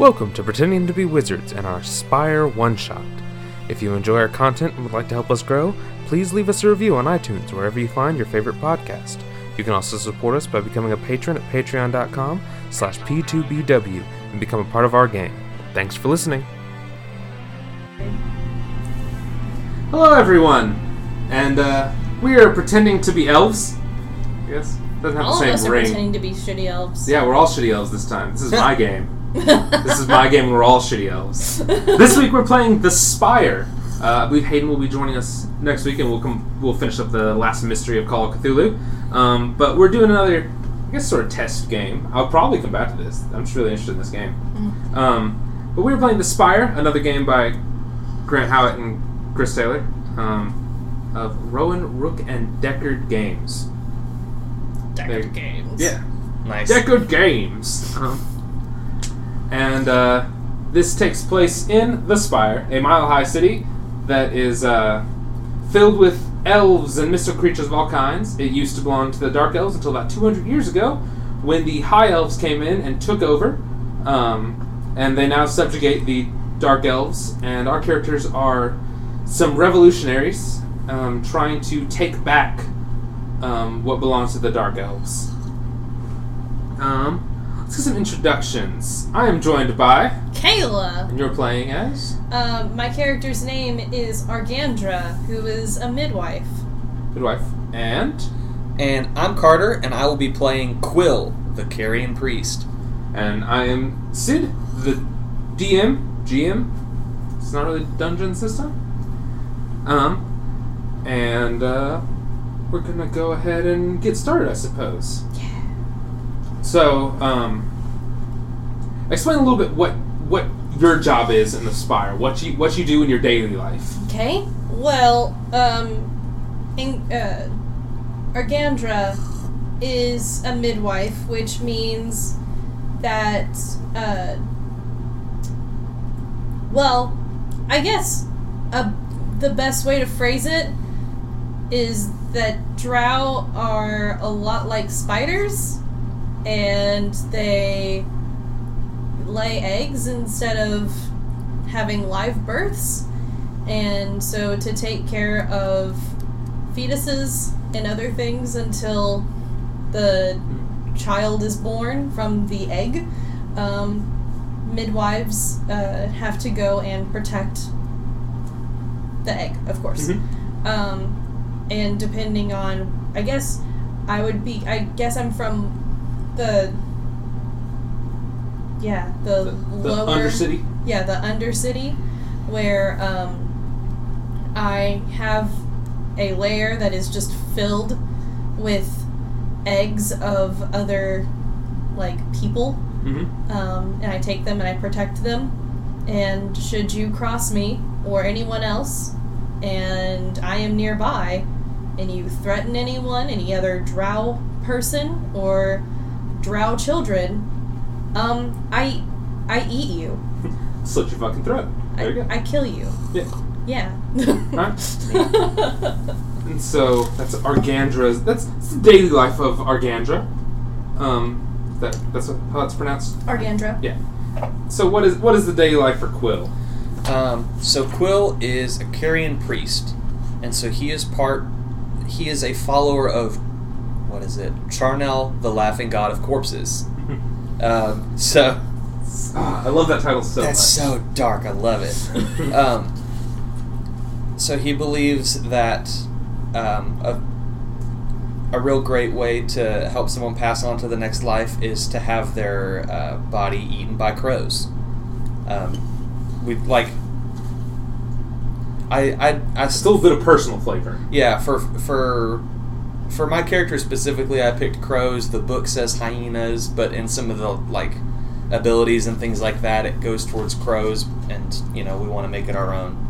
Welcome to Pretending to be Wizards and our Spire One Shot. If you enjoy our content and would like to help us grow, please leave us a review on iTunes wherever you find your favorite podcast. You can also support us by becoming a patron at patreon.com slash p2bw and become a part of our gang. Thanks for listening. Hello, everyone, and uh, we are pretending to be elves. Yes, doesn't have All of the us same are ring. pretending to be shitty elves. Yeah, we're all shitty elves this time. This is my game. This is my game. We're all shitty elves. This week we're playing the Spire. Uh, I believe Hayden will be joining us next week, and we'll come. We'll finish up the last mystery of Call of Cthulhu. Um, but we're doing another, I guess, sort of test game. I'll probably come back to this. I'm just really interested in this game. Um, but we were playing the Spire, another game by Grant Howitt and Chris Taylor um, of Rowan Rook and Decard Games. Decard games. Yeah, Nice. Decard Games. Um, and uh, this takes place in the Spire, a mile high city that is uh, filled with elves and mystical creatures of all kinds. It used to belong to the Dark Elves until about 200 years ago when the High Elves came in and took over. Um, and they now subjugate the Dark Elves. And our characters are some revolutionaries um, trying to take back um, what belongs to the Dark Elves. Um, let's get some introductions. I am joined by, Kayla. and you're playing as Um, my character's name is Argandra, who is a midwife. Midwife, and And I'm Carter, and I will be playing Quill, the Carrion Priest. and I am Sid, the DM, GM. It's not really a dungeon system. Um, and uh, we're gonna go ahead and get started, I suppose. Yeah. So, um, explain a little bit what what your job is in the Spire. What you what you do in your daily life. Okay. Well, um, in, uh, Argandra is a midwife, which means that, uh, well, I guess uh, the best way to phrase it is that drow are a lot like spiders, and they lay eggs instead of having live births. And so to take care of fetuses and other things until the child is born from the egg, um, midwives uh, have to go and protect the egg, of course. Mhm. Um, and depending on, I guess I would be, I guess I'm from the, yeah, the, The, the lower Undercity. yeah, the Undercity, where um, I have a layer that is just filled with eggs of other like people, Mm-hmm. um, and I take them and I protect them. And should you cross me or anyone else, and I am nearby, and you threaten anyone, any other drow person or drow children, um, I I eat you. Slit your fucking throat. There you I, go. I kill you. Yeah. Yeah. Alright. And so that's Argandra's. That's, that's the daily life of Argandra. Um, that that's what, how that's pronounced. Argandra. Yeah. So what is what is the daily life for Quill? Um, so Quill is a Carrion Priest, and so he is part. He is a follower of what is it? Charnel, the Laughing God of Corpses. Um, so I love that title so that's much. so dark. I love it. um, so he believes that um, a, a real great way to help someone pass on to the next life is to have their uh, body eaten by crows. Um, we like. I I I Still a bit of personal flavor. yeah for for for my character specifically I picked crows. The book says hyenas, but in some of the like abilities and things like that, it goes towards crows, and you know we want to make it our own.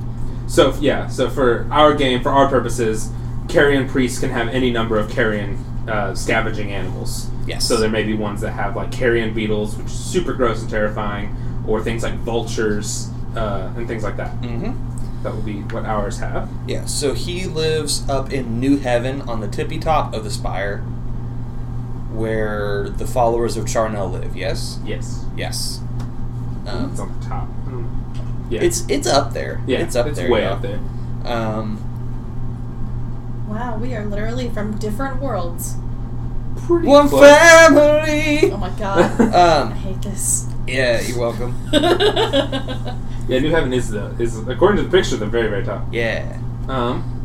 So yeah, so for our game, for our purposes, carrion priests can have any number of carrion uh, scavenging animals. Yes. So there may be ones that have like carrion beetles, which is super gross and terrifying, or things like vultures uh, and things like that. Mm-hmm. That will be what ours have. Yeah, so he lives up in New Heaven on the tippy top of the spire, where the followers of Charnel live. Yes. Yes. Yes. Um, It's on the top. Mm. Yeah, It's it's up there. yeah, it's up it's there. It's way yeah. up there. Um, Wow, we are literally from different worlds. Pretty one close. family. Oh my god. um, I hate this. yeah, you're welcome. Yeah, New Heaven is the is according to the picture the very very top. Yeah. Um,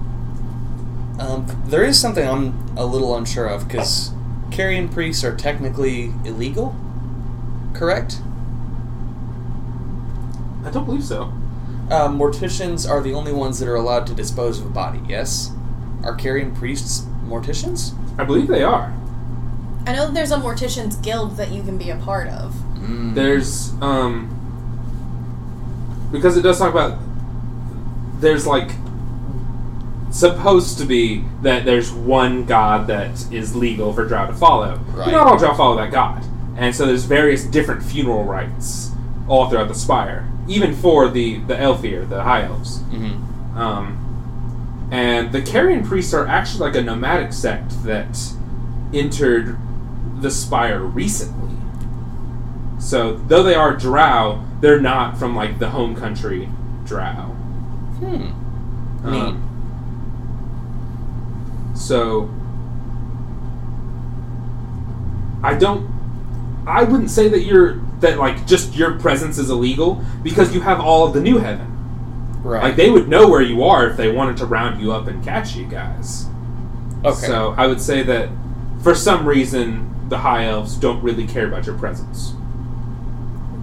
Um, there is something I'm a little unsure of because carrion priests are technically illegal, correct? I don't believe so. Uh, morticians are the only ones that are allowed to dispose of a body. Yes, are carrion priests morticians? I believe they are. I know there's a mortician's guild that you can be a part of. Mm. There's um because it does talk about there's like supposed to be that there's one god that is legal for Drow to follow. But Right. not all Drow follow that god. And so there's various different funeral rites all throughout the spire. Even for the, the Aelfir, the High Elves. Mhm. Um, and the Carrion priests are actually like a nomadic sect that entered the spire recently. So though they are Drow, they're not from like the home country Drow. Hmm. Um, so I don't. I wouldn't say that you're that like just your presence is illegal because you have all of the new heaven. Right. Like they would know where you are if they wanted to round you up and catch you guys. okay. So I would say that for some reason the high elves don't really care about your presence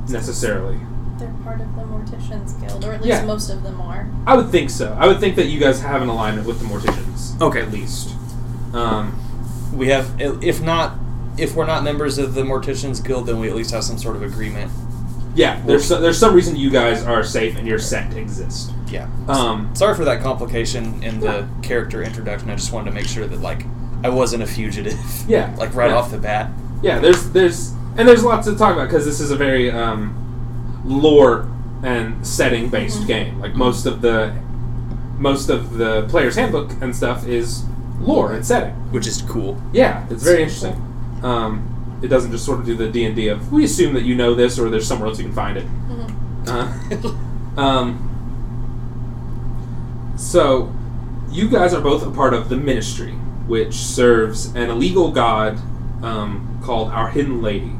necessarily. They're part of the mortician's guild, or at least Yeah. most of them are. I would think so. I would think that you guys have an alignment with the morticians. Okay. At least. Um, we have, if not, if we're not members of the Morticians Guild, then we at least have some sort of agreement. yeah, there's so, there's some reason you guys are safe and your sect exists. Yeah. Um, Sorry for that complication in the character introduction. I just wanted to make sure that like I wasn't a fugitive. Yeah. like right Yeah. off the bat. yeah, there's there's and there's lots to talk about because this is a very um, lore and setting based Mhm. game. Like most of the most of the player's handbook and stuff is lore and setting. Which is cool. Yeah, it's very interesting. Um, it doesn't just sort of do the D and D of we assume that you know this or there's somewhere else you can find it. Mhm. Uh, um, so, you guys are both a part of the ministry, which serves an illegal god um, called our Hidden Lady,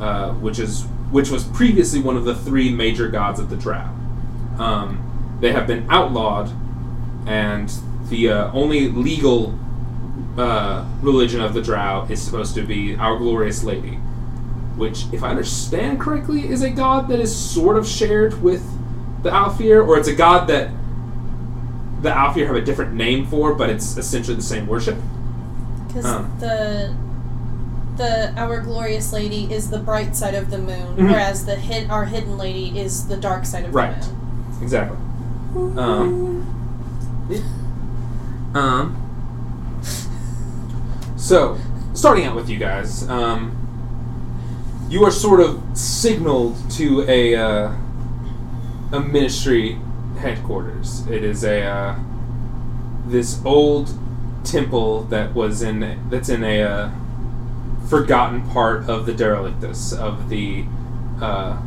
uh, which is which was previously one of the three major gods of the Drow. Um, they have been outlawed, and the uh, only legal uh, religion of the Drow is supposed to be our glorious Lady, which, if I understand correctly, is a god that is sort of shared with the Aelfir, or it's a god that the Aelfir have a different name for, but it's essentially the same worship. Because Um. the the our glorious lady is the bright side of the moon, Mhm. whereas the hid, our hidden lady is the dark side of Right. the moon. Right. Exactly. Um, yeah. Um. So, starting out with you guys, um, you are sort of signaled to a uh, a ministry headquarters. It is a uh, this old temple that was in that's in a uh, forgotten part of the derelictus of the uh,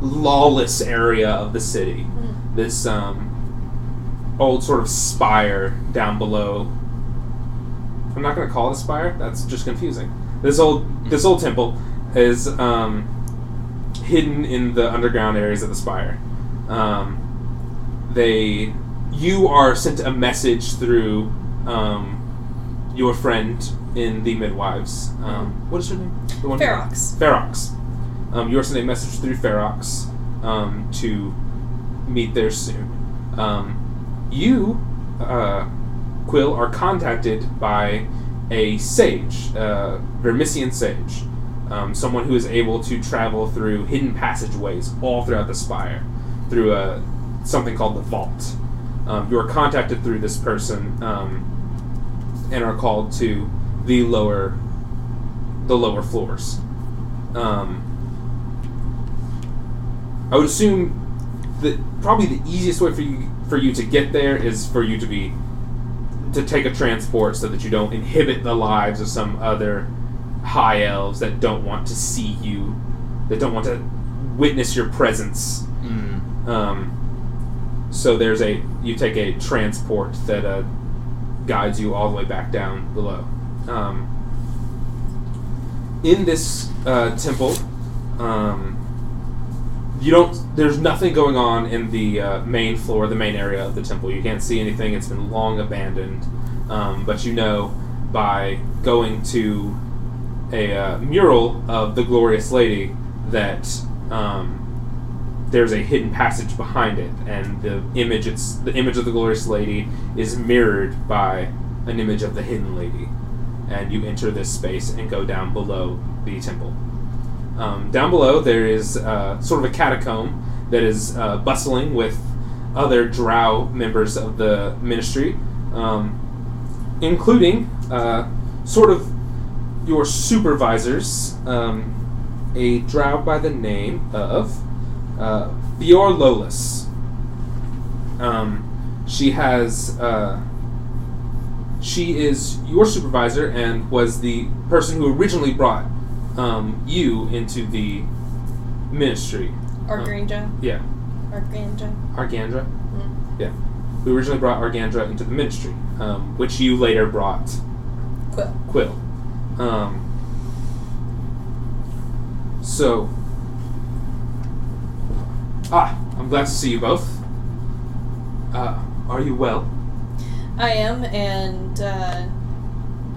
lawless area of the city. Mm. This um, old sort of spire down below. I'm not going to call it a spire. That's just confusing. This old this old temple is um, hidden in the underground areas of the spire. Um, they you are sent a message through um, your friend in the midwives. Um, what is her name? The one Ferox. Ferox. Um, you are sent a message through Ferox um, to meet there soon. Um, you, uh, Quill, are contacted by a sage, uh, Vermissian sage, um, someone who is able to travel through hidden passageways all throughout the spire, through a, something called the Vault. Um, you are contacted through this person um, and are called to the lower, the lower floors. Um, I would assume that probably the easiest way for you for you to get there is for you to be to take a transport so that you don't inhibit the lives of some other high elves that don't want to see you, that don't want to witness your presence. Mm. Um, so there's a you take a transport that uh, guides you all the way back down below. Um, in this uh, temple, um, you don't. There's nothing going on in the uh, main floor, the main area of the temple. You can't see anything. It's been long abandoned. Um, but you know by going to a uh, mural of the glorious lady that um, there's a hidden passage behind it, and the image it's the image of the glorious lady is mirrored by an image of the hidden lady, and you enter this space and go down below the temple. Um, down below there is uh, sort of a catacomb that is uh, bustling with other Drow members of the ministry, um, including uh, sort of your supervisors, um, a drow by the name of uh, Lolis. Um, she has. Uh, she is your supervisor and was the person who originally brought um, you into the ministry. Argranja. Yeah, Argranja. Argandra. Mm. Yeah, who originally brought Argandra into the ministry, um, which you later brought Quill. Quill. Um, so, ah, I'm glad to see you both. Uh, are you well? I am, and uh,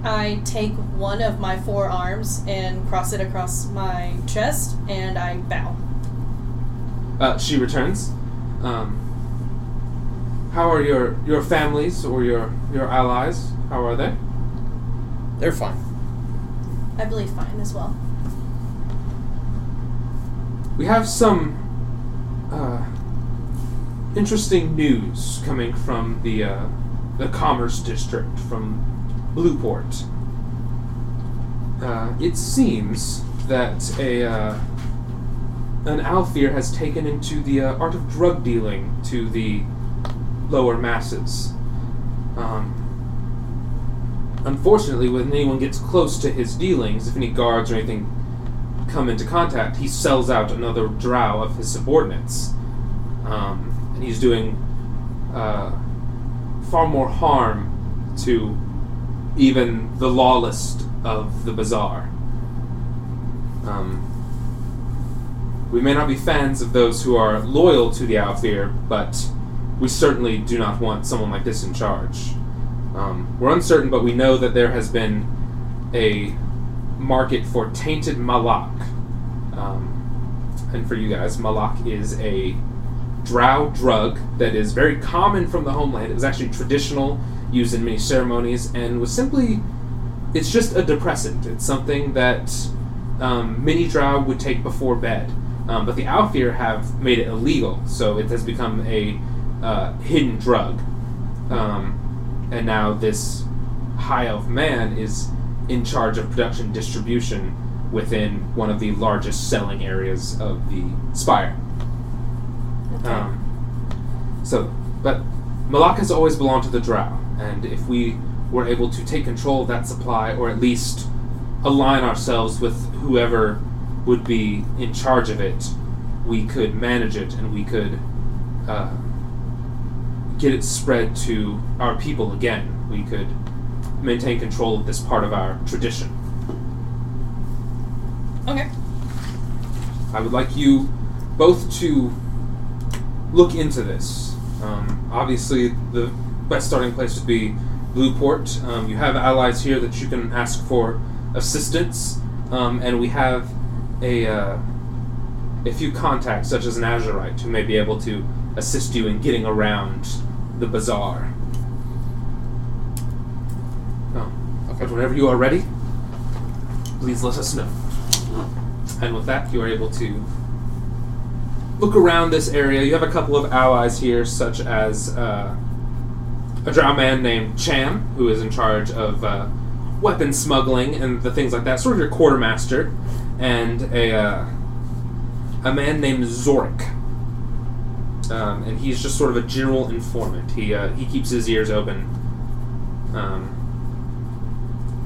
I take one of my four arms and cross it across my chest, and I bow. Uh, she returns. Um, how are your your families or your your allies? How are they? They're fine. I believe fine as well. We have some uh, interesting news coming from the uh, the Commerce District from Blueport. Uh, it seems that a uh, an Aelfir has taken into the uh, art of drug dealing to the lower masses. Um, unfortunately, when anyone gets close to his dealings, if any guards or anything come into contact, he sells out another drow of his subordinates. Um, and he's doing uh, far more harm to even the lawless of the bazaar. Um, we may not be fans of those who are loyal to the Aelfir, but we certainly do not want someone like this in charge. Um, we're uncertain, but we know that there has been a market for tainted malak. Um, and for you guys, malak is a drow drug that is very common from the homeland. It was actually traditional, used in many ceremonies, and was simply. It's just a depressant. It's something that um, many drow would take before bed. Um, but the Aelfir have made it illegal, so it has become a uh, hidden drug. Um, and now this High Elf man is in charge of production distribution within one of the largest selling areas of the Spire. Um, so, but Malak has always belonged to the Drow, and if we were able to take control of that supply, or at least align ourselves with whoever would be in charge of it, we could manage it and we could uh, get it spread to our people again. We could maintain control of this part of our tradition. okay. I would like you both to look into this. Um, obviously, the best starting place would be Blueport. Um, you have allies here that you can ask for assistance, um, and we have a uh, a few contacts, such as an Azurite, who may be able to assist you in getting around the bazaar. Oh, Okay. but whenever you are ready, please let us know. And with that, you are able to look around this area. You have a couple of allies here, such as uh, a drow man named Cham, who is in charge of uh, weapon smuggling and the things like that, sort of your quartermaster, and a uh, a man named Zorik. Um, and he's just sort of a general informant. He uh, he keeps his ears open. Um,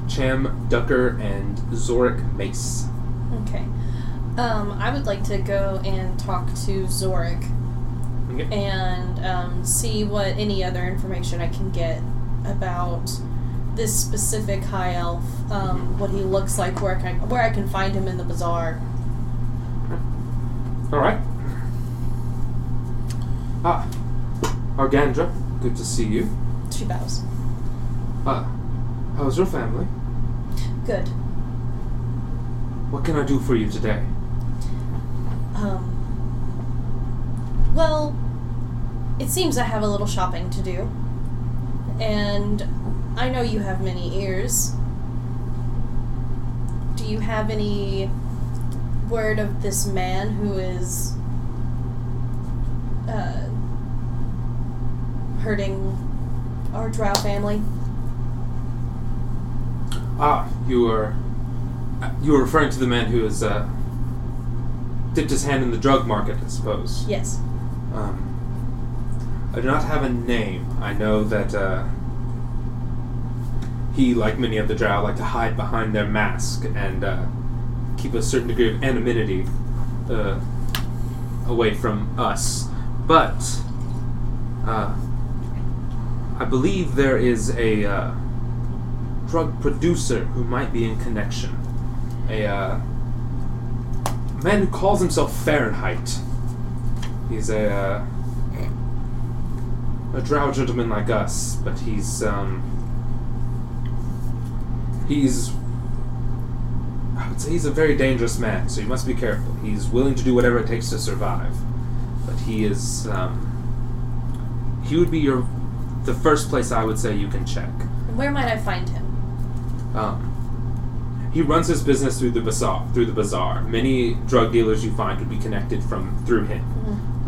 Cham Ducker and Zorik Mace. Okay. Um, I would like to go and talk to Zorik Okay. and um, see what any other information I can get about this specific high elf, um, what he looks like, where I can where I can find him in the bazaar. All right. Ah, Argandra, good to see you. She bows. Ah, how's your family? Good. What can I do for you today? Um. Well, it seems I have a little shopping to do, and I know you have many ears. Do you have any word of this man who is uh, hurting our drow family? Ah, you are. You are referring to the man who is uh, dipped his hand in the drug market, I suppose. Yes. Um, I do not have a name. I know that uh, he, like many of the drow, like to hide behind their mask and uh, keep a certain degree of anonymity uh, away from us. But uh, I believe there is a uh, drug producer who might be in connection. A uh, man who calls himself Fahrenheit. He's a uh, a drow gentleman like us, but he's um he's I would say he's a very dangerous man, so you must be careful. He's willing to do whatever it takes to survive, but he is um he would be your the first place I would say you can check. Where might I find him? Um, he runs his business through the bazaar. Through the bazaar, many drug dealers you find could be connected from through him.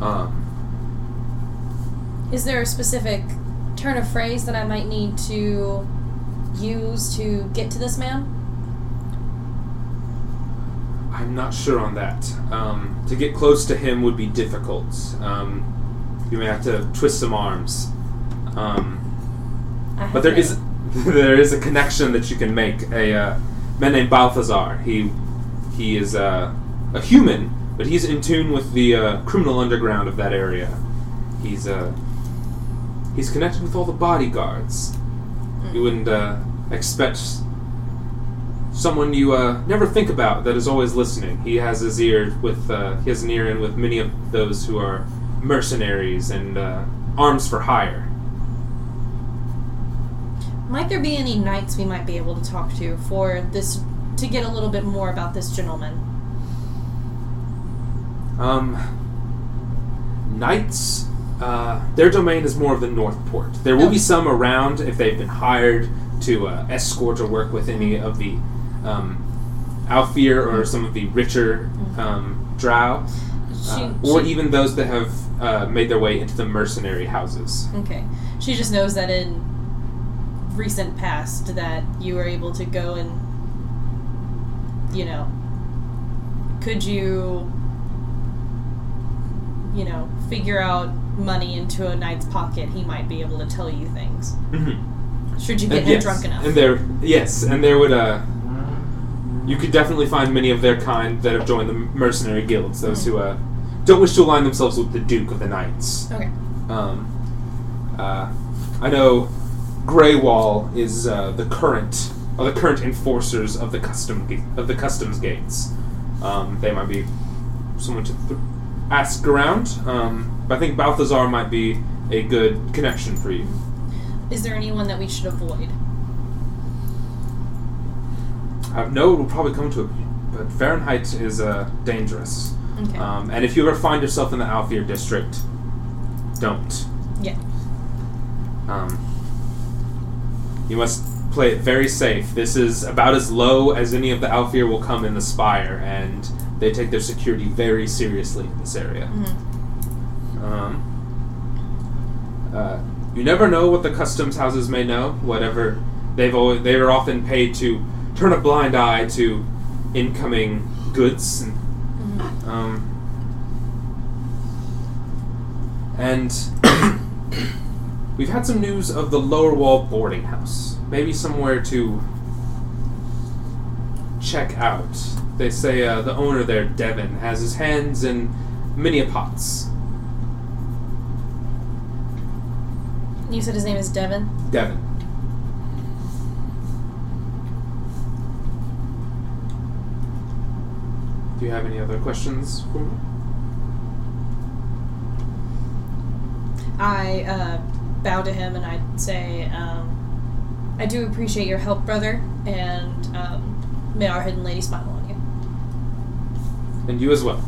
Um, Is there a specific turn of phrase that I might need to use to get to this man? I'm not sure on that. Um, to get close to him would be difficult. Um, you may have to twist some arms. Um, but there is there is a connection that you can make. A uh, man named Balthazar. He he is uh, a human, but he's in tune with the uh, criminal underground of that area. He's uh, he's connected with all the bodyguards. You wouldn't uh, expect someone you uh, never think about that is always listening. He has his ear with uh, he has an ear in with many of those who are mercenaries and uh, arms for hire. Might there be any knights we might be able to talk to for this to get a little bit more about this gentleman? Um, knights, uh, their domain is more of the North Port. There will be some around if they've been hired to uh, escort or work with any of the um, Aelfir or some of the richer um, Drow, uh, or even those that have uh, made their way into the mercenary houses. okay. She just knows that in recent past that you were able to go and you know could you you know figure out money into a knight's pocket he might be able to tell you things Mm-hmm. should you get And him yes, drunk enough And there, yes, and there would uh, you could definitely find many of their kind that have joined the mercenary guilds. Those who uh, don't wish to align themselves with the Duke of the Knights. okay Um, uh, I know Greywall is uh, the current, or the current enforcers of the custom of the customs gates. Um, they might be someone to th- ask around. Um, but I think Balthazar might be a good connection for you. is there anyone that we should avoid Uh, no, it will probably come to it, but Fahrenheit is uh, dangerous. okay Um, and if you ever find yourself in the Aelfir district, don't. yeah Um, you must play it very safe. This is about as low as any of the Aelfir will come in the Spire, and they take their security very seriously in this area. Mhm. Um, uh, you never know what the customs houses may know. Whatever they've always, they are often paid to turn a blind eye to incoming goods and Mhm. um, and we've had some news of the lower wall boarding house. Maybe somewhere to check out. They say uh, the owner there, Devin, has his hands in many pots. You said his name is Devin. Devin. Do you have any other questions for me? I uh, bow to him and I'd say, um, I do appreciate your help, brother, and um, may our hidden lady smile on you. And you as well.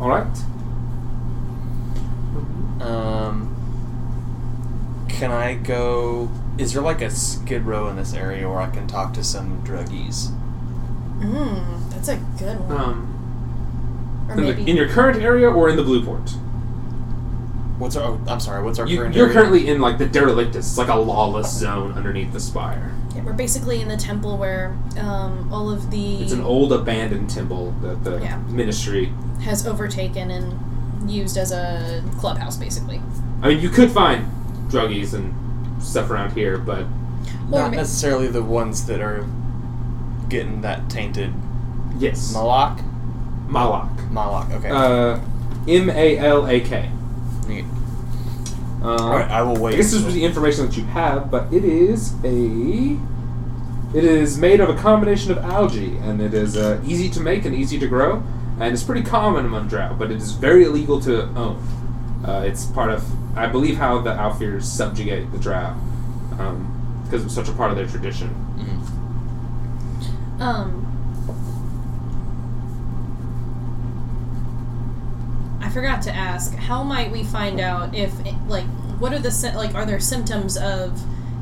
All right. Um, can I go? Is there like a skid row in this area where I can talk to some druggies? Mmm, that's a good one. Um, or in, maybe the, in your current area or in the blue port? What's our? Oh, I'm sorry. What's our You, current? you're area? currently in like the derelictus. It's like a lawless zone underneath the spire. Yeah, we're basically in the temple where um, all of the It's an old abandoned temple that the Yeah. ministry. has overtaken and used as a clubhouse, basically. I mean, you could find druggies and stuff around here, but Or Not ma- necessarily the ones that are getting that tainted yes, Malak. Malak. Malak. Okay. Uh, M A L A K. Neat. Uh, All right. I will wait. I guess this is the information that you have, but it is a. It is made of a combination of algae, and it is uh, easy to make and easy to grow, and it's pretty common among drow, but it is very illegal to own. Uh, it's part of, I believe, how the Aelfirs subjugate the drow, um, because it's such a part of their tradition. Mhm. Um, I forgot to ask. How might we find out if, like, what are the like? Are there symptoms of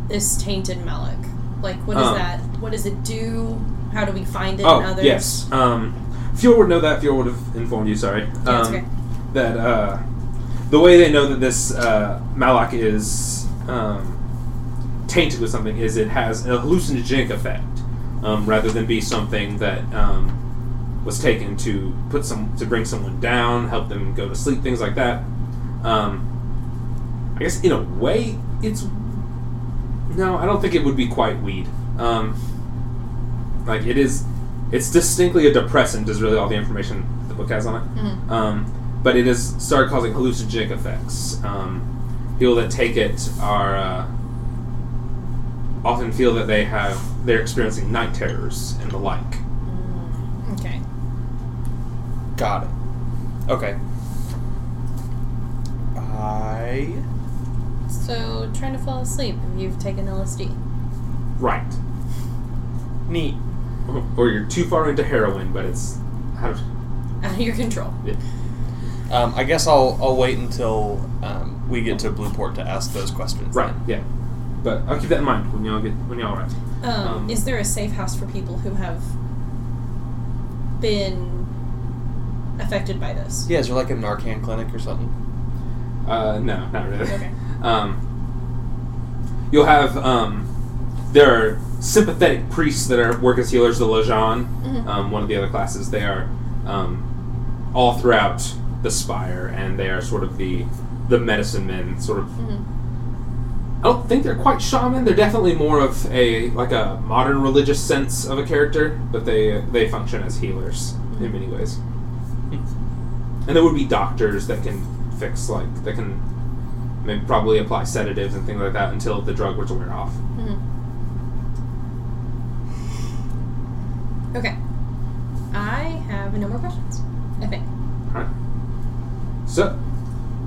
this tainted Malak? Like, what is Um. that? What does it do? How do we find it Oh, in others? yes. Um, Fjord would know that. Fjord would have informed you, sorry. Yeah, Um, okay. That uh, the way they know that this uh, Malak is um, tainted with something is it has a hallucinogenic effect um, rather than be something that um, was taken to put some to bring someone down, help them go to sleep, things like that. Um, I guess in a way, it's no. I don't think it would be quite weed. Um, like it is, it's distinctly a depressant. Is really all the information the book has on it. Mhm. Um, but it has started causing hallucinogenic effects. Um, people that take it are uh, often feel that they have they're experiencing night terrors and the like. Mm, okay. Got it. Okay. I. So, trying to fall asleep. You've taken LSD. Right. Neat. Or you're too far into heroin, but it's out of Out of your control. Yeah. Um, I guess I'll I'll wait until um, we get to Blueport to ask those questions. right. Yeah. But I'll keep that in mind when y'all get when y'all arrive. Um, Um, is there a safe house for people who have been affected by this? Yeah, is there like a Narcan clinic or something? Uh, no, not really. Okay. Um, you'll have um, there are sympathetic priests that are work as healers. The Lajhan, Mhm. um, one of the other classes, they are um, all throughout the spire, and they are sort of the the medicine men. Sort of, Mhm. I don't think they're quite shaman. They're definitely more of a like a modern religious sense of a character, but they they function as healers in many ways. And there would be doctors that can fix like that can maybe probably apply sedatives and things like that until the drug were to wear off. Mhm. Okay. I have no more questions. I think. Alright. So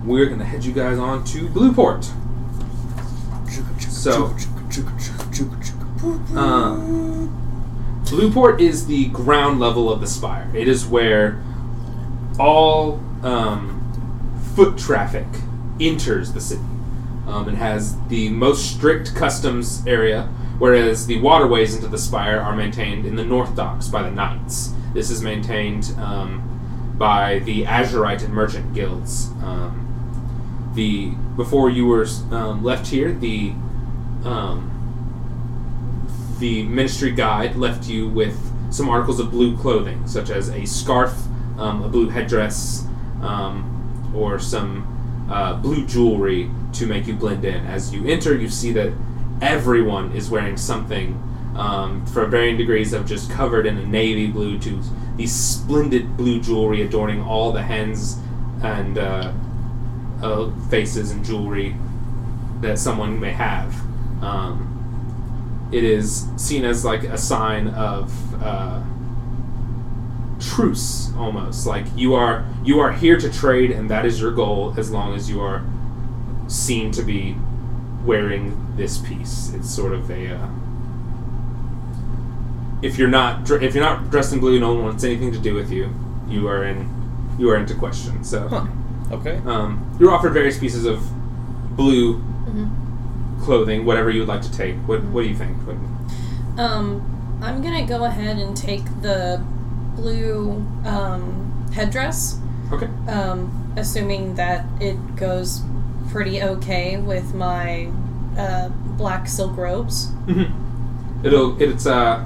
we're gonna head you guys on to Blueport. So- Uh, Blueport is the ground level of the spire. It is where all um, foot traffic enters the city. Um, it has the most strict customs area, whereas the waterways into the spire are maintained in the north docks by the knights. This is maintained um, by the Azurite and merchant guilds. Um, the before you were um, left here, the um, the ministry guide left you with some articles of blue clothing, such as a scarf, um, a blue headdress, um, or some uh, blue jewelry to make you blend in. As you enter, you see that everyone is wearing something um, for varying degrees of just covered in a navy blue to these splendid blue jewelry adorning all the hands and uh, uh, faces and jewelry that someone may have. Um, it is seen as like a sign of uh, truce, almost like you are you are here to trade, and that is your goal. As long as you are seen to be wearing this piece, it's sort of a. Uh, if you're not if you're not dressed in blue, no one wants anything to do with you. You are in you are into question. So. Huh. Okay. Um, you're offered various pieces of blue Mhm. clothing, whatever you would like to take. What What do you think? What, Um, I'm gonna go ahead and take the blue um, headdress, okay. um, assuming that it goes pretty okay with my uh, black silk robes. hmm It'll it's uh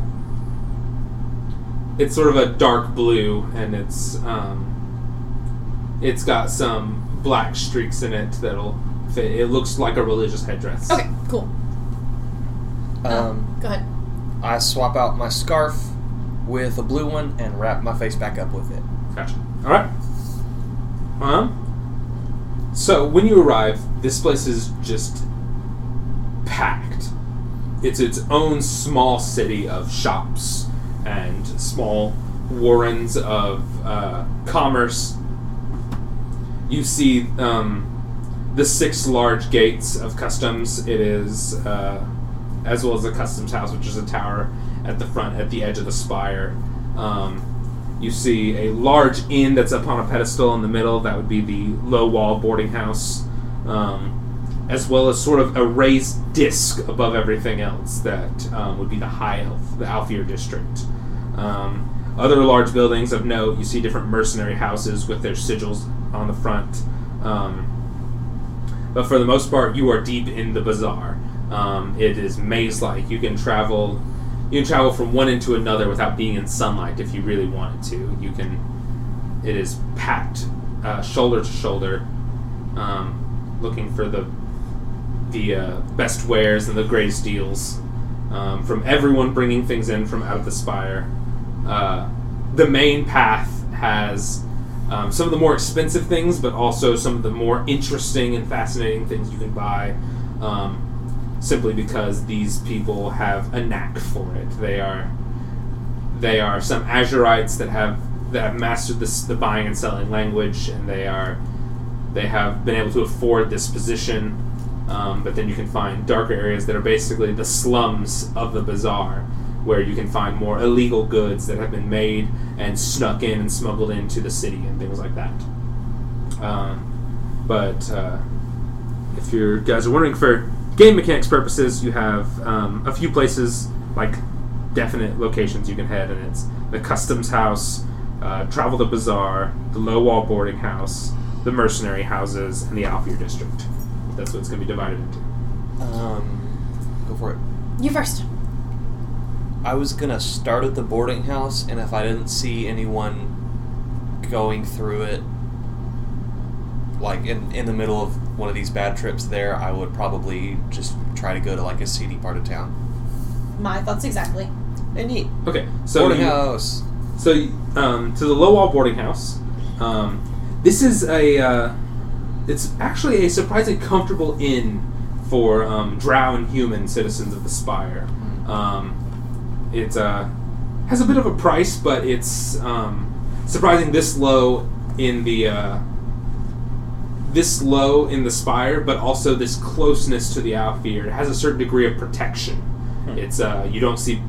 it's sort of a dark blue, and it's um it's got some black streaks in it that'll fit. It looks like a religious headdress. Okay, cool. Um, go ahead. I swap out my scarf with a blue one and wrap my face back up with it. Gotcha. All right. Um. So when you arrive, this place is just packed. It's its own small city of shops and small warrens of uh, commerce. You see um, the six large gates of customs. It is, uh, as well as the customs house, which is a tower at the front, at the edge of the spire. Um, you see a large inn that's up on a pedestal in the middle. That would be the low wall boarding house, um, as well as sort of a raised disc above everything else that um, would be the High Elf, the Aelfir district. Um, other large buildings of note, you see different mercenary houses with their sigils on the front. Um, but for the most part, you are deep in the bazaar. Um, it is maze-like. You can travel, you can travel from one end to another without being in sunlight if you really wanted to. You can. It is packed, uh, shoulder to shoulder, um, looking for the the uh, best wares and the greatest deals um, from everyone bringing things in from out of the spire. Uh, the main path has um, some of the more expensive things, but also some of the more interesting and fascinating things you can buy. Um, simply because these people have a knack for it. They are they are some Azurites that have that have mastered this the buying and selling language, and they are they have been able to afford this position. Um, but then you can find darker areas that are basically the slums of the bazaar, where you can find more illegal goods that have been made and snuck in and smuggled into the city and things like that. Um, but uh, if you guys are wondering for game mechanics purposes, you have um, a few places like definite locations you can head, and it's the customs house, uh, travel the bazaar, the low wall boarding house, the mercenary houses, and the Aelfir district. That's what it's going to be divided into. Um, go for it. You first. I was gonna start at the boarding house, and if I didn't see anyone going through it, like in in the middle of one of these bad trips there, I would probably just try to go to like a seedy part of town. My thoughts exactly. And neat. Okay, so boarding you- house. So, um, to the low wall boarding house. Um, this is a. Uh, it's actually a surprisingly comfortable inn for um, drow and human citizens of the Spire. Um, it uh, has a bit of a price, but it's um, surprising this low in the. Uh, this low in the spire, but also this closeness to the Aelfir. It has a certain degree of protection. It's uh, you don't see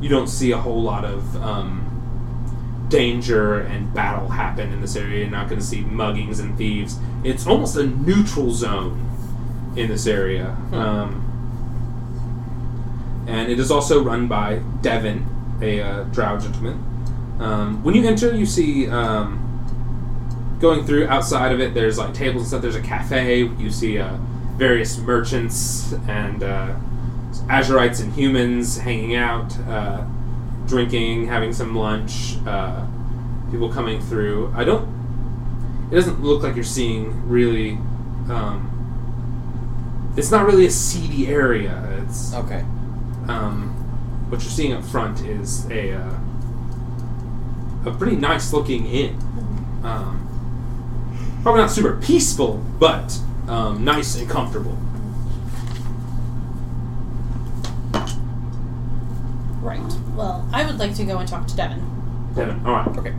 you don't see a whole lot of um, danger and battle happen in this area. You're not going to see muggings and thieves. It's almost a neutral zone in this area. Um, and it is also run by Devin, a uh, drow gentleman. Um, when you enter, you see um, going through outside of it. There's like tables and stuff. There's a cafe. You see uh, various merchants and uh, Azurites and humans hanging out, uh, drinking, having some lunch. Uh, people coming through. I don't. It doesn't look like you're seeing really. Um, it's not really a seedy area. It's Okay. um, what you're seeing up front is a uh, a pretty nice looking inn. Um, probably not super peaceful, but um, nice and comfortable. Right. Well, I would like to go and talk to Devin. Devin, all right. Okay.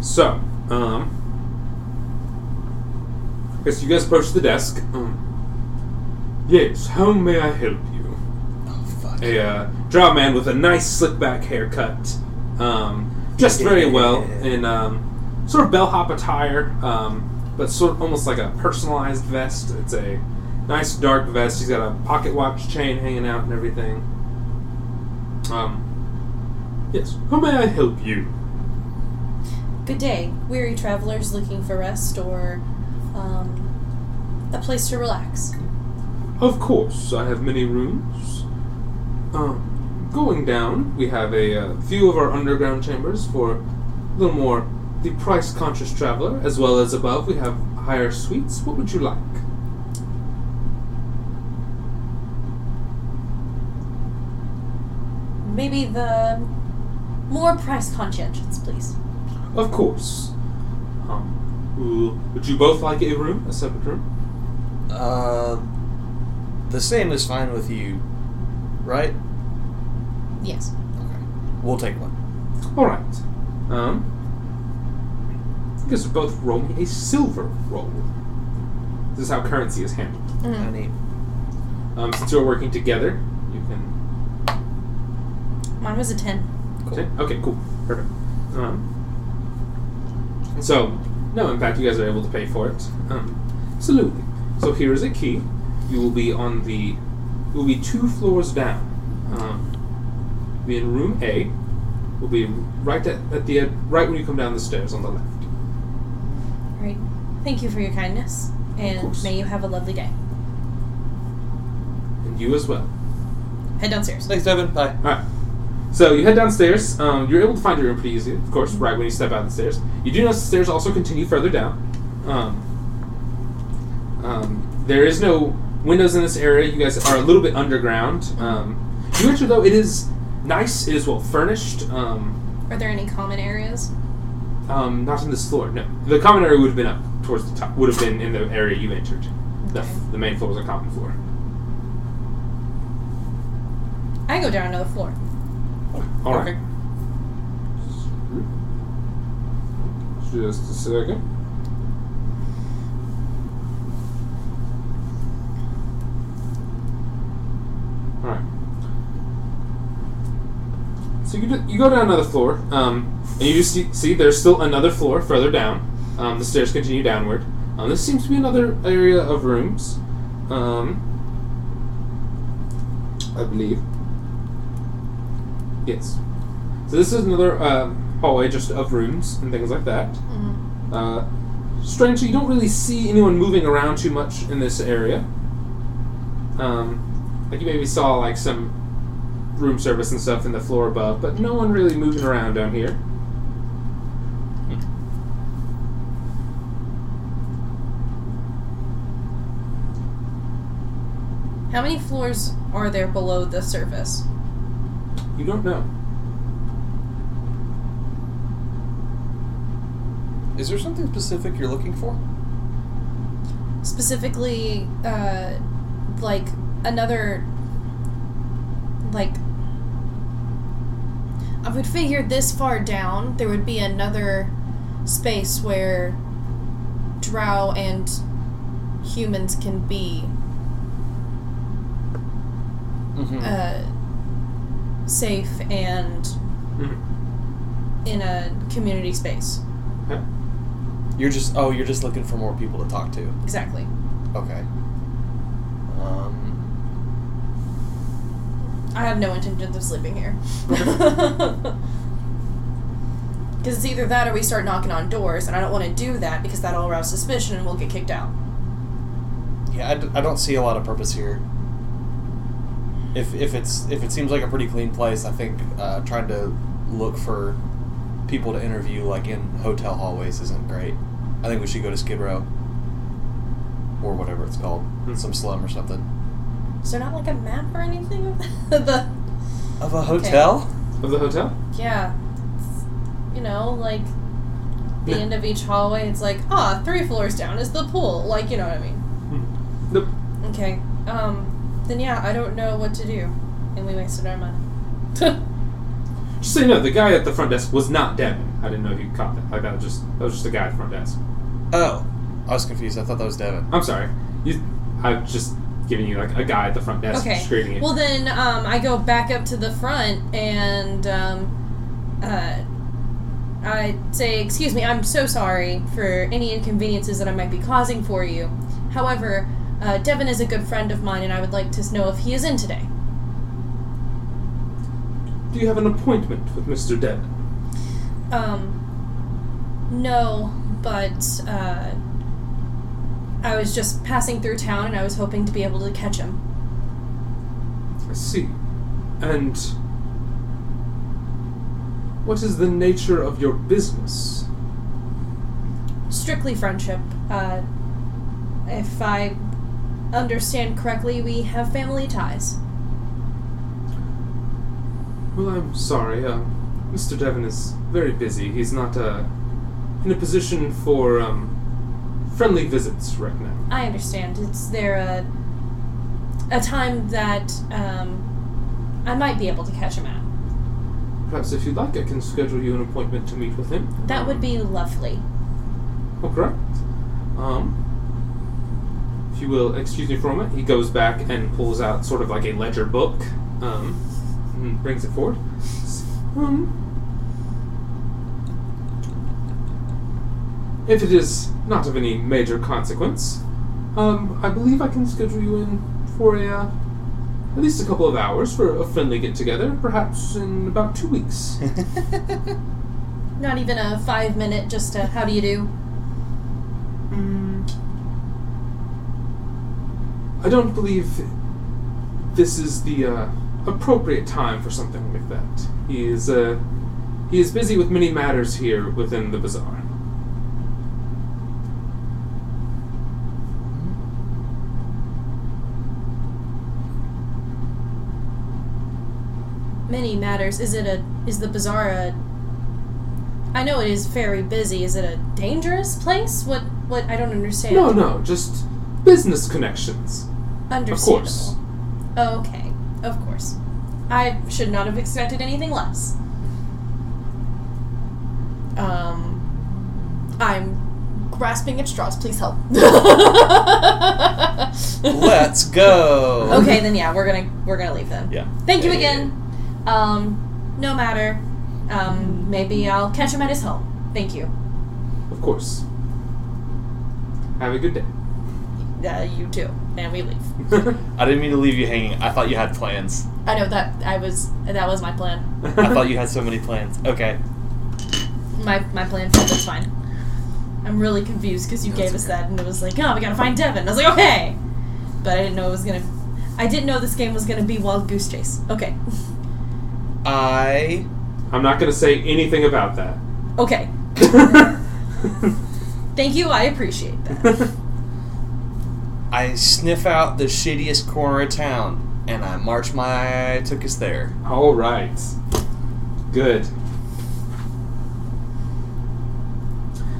So, um, I guess you guys approach the desk. Um, yes, how may I help you? Oh fuck. A uh, drow man with a nice slick back haircut, um, dressed very well in um, sort of bellhop attire, um, but sort of almost like a personalized vest. It's a nice dark vest. He's got a pocket watch chain hanging out and everything. Um, yes, how may I help you? Good day, weary travelers looking for rest or um, a place to relax. Of course, I have many rooms. Um, going down, we have a uh, few of our underground chambers for a little more the price conscious traveler, as well as above we have higher suites. What would you like? Maybe the more price conscientious, please. Of course. Um, would you both like a room, a separate room? Uh, the same is fine with you, right? Yes. Okay. We'll take one. All right. Um, I guess we both roll me a silver roll. This is how currency is handled. Mhm. I need. Um, since you're working together, you can Mine was a 10. Cool. Okay, Okay, cool. Perfect. Um, so, no, in fact, you guys are able to pay for it. Um, absolutely. So here is a key. You will be on the. You will be two floors down. Um, be in room A. Will be right at, at the end, right when you come down the stairs on the left. Right. Thank you for your kindness, and may you have a lovely day. And you as well. Head downstairs. Thanks, Devin. Bye. All right. So you head downstairs. Um, you're able to find your room pretty easy, of course, right when you step out of the stairs. You do notice the stairs also continue further down. Um, um, there is no windows in this area. You guys are a little bit underground. Um, you enter though; it is nice. It is well furnished. Um, Are there any common areas? Um, not in this floor. No, the common area would have been up towards the top. Would have been in the area you entered. The, Okay. the main floor was a common floor. I go down another floor. All right. Okay. Just a second. All right. So you, do- you go down another floor, um, and you just see, see there's still another floor further down. Um, the stairs continue downward. Um, this seems to be another area of rooms. Um, I believe. Yes. So this is another uh, hallway just of rooms and things like that. Mm-hmm. Uh, strangely, you don't really see anyone moving around too much in this area. Um, like you maybe saw like some room service and stuff in the floor above, but no one really moving around down here. How many floors are there below the surface? You don't know. Is there something specific you're looking for? Specifically, uh, like another. Like. I would figure this far down, there would be another space where drow and humans can be Mm-hmm. uh, safe and Mhm. in a community space. Okay. you're just oh, you're just looking for more people to talk to. Exactly. Okay. Um. I have no intentions of sleeping here. Because it's either that or we start knocking on doors, and I don't want to do that because that'll arouse suspicion and we'll get kicked out. Yeah, I, d- I don't see a lot of purpose here. If if it's if it seems like a pretty clean place, I think uh, trying to look for people to interview like in hotel hallways isn't great. I think we should go to Skid Row or whatever it's called, Hmm. some slum or something. Is there not like a map or anything of the Of a hotel? of the hotel. Yeah. You know, like the Yeah. end of each hallway, it's like, ah, three floors down is the pool. Like, you know what I mean. Nope. Okay. Um. Then yeah, I don't know what to do, and we wasted our money. Just so you know, the guy at the front desk was not Devin. I didn't know if you caught that. Like that was just that was just a guy at the front desk. Oh. I was confused. I thought that was Devin. I'm sorry. You, I'm just giving you like a guy at the front desk Okay. screaming it. Well, then um, I go back up to the front and um, uh, I say, Excuse me, I'm so sorry for any inconveniences that I might be causing for you. However, uh, Devin is a good friend of mine, and I would like to know if he is in today. Do you have an appointment with Mr. Devin? Um, no, but uh, I was just passing through town, and I was hoping to be able to catch him. I see. And what is the nature of your business? strictly friendship. Uh, if I understand correctly, we have family ties. Well, I'm sorry. Uh, Mr. Devin is very busy. He's not uh, in a position for um, friendly visits right now. I understand. It's there a a time that um, I might be able to catch him at. Perhaps if you'd like, I can schedule you an appointment to meet with him. That would be lovely. Oh, correct. Um, if you will excuse me for a moment, he goes back and pulls out sort of like a ledger book, um, and brings it forward. Um, if it is not of any major consequence, um, I believe I can schedule you in for a uh, at least a couple of hours for a friendly get together, perhaps in about two weeks. Not even a five minute, just a how do you do? Mm. I don't believe this is the uh, appropriate time for something like that. He is uh, he is busy with many matters here within the bazaar. Many matters. Is it a is the bazaar a I know it is very busy. Is it a dangerous place? What what I don't understand. No, no, just business connections. Understandable. course. Okay, of course. I should not have expected anything less. Um, I'm grasping at straws. Please help. Let's go. Okay, then yeah, we're gonna we're gonna leave then. Yeah. Thank you Yeah, yeah, again. Um, no matter. Um, maybe I'll catch him at his home. Thank you. Of course. Have a good day. Uh, you too. And we leave. I didn't mean to leave you hanging. I thought you had plans. I know that I was that was my plan. I thought you had so many plans. Okay. My my plan failed. It's fine. I'm really confused because you That's gave us okay. that and it was like, oh, we gotta find Devin. I was like, okay, but I didn't know it was gonna. I didn't know this game was gonna be Wild Goose Chase. Okay, I I'm not going to say anything about that. okay. Thank you. I appreciate that. I sniff out the shittiest corner of town and I march my took us there. All right. Good.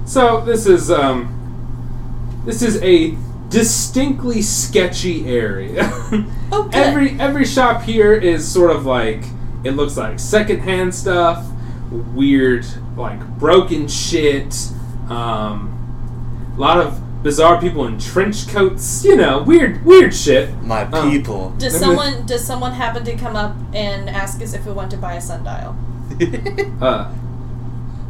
So this is um this is a distinctly sketchy area. Oh, good. every every shop here is sort of like it looks like secondhand stuff, weird like broken shit, um a lot of bizarre people in trench coats, you know, weird weird shit. My Um, people. Does someone does someone happen to come up and ask us if we want to buy a sundial? Uh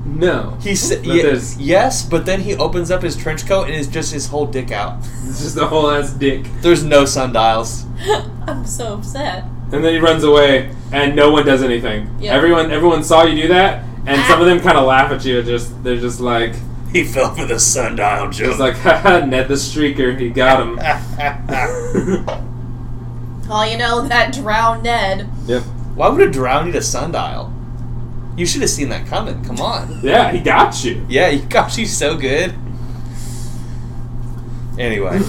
no. he said But there's- yes, but then he opens up his trench coat and it's just his whole dick out. It's just a whole ass dick. There's no sundials. I'm so upset. And then he runs away, and no one does anything. Yeah. Everyone, everyone saw you do that, and some of them kind of laugh at you. Just they're just like, He fell for the sundial joke. just like, haha, Ned the Streaker, he got him. Oh, you know that drowned Ned. yep. Why would a drown need a sundial? You should have seen that coming. Come on. Yeah, he got you. Yeah, he got you, so good. Anyway,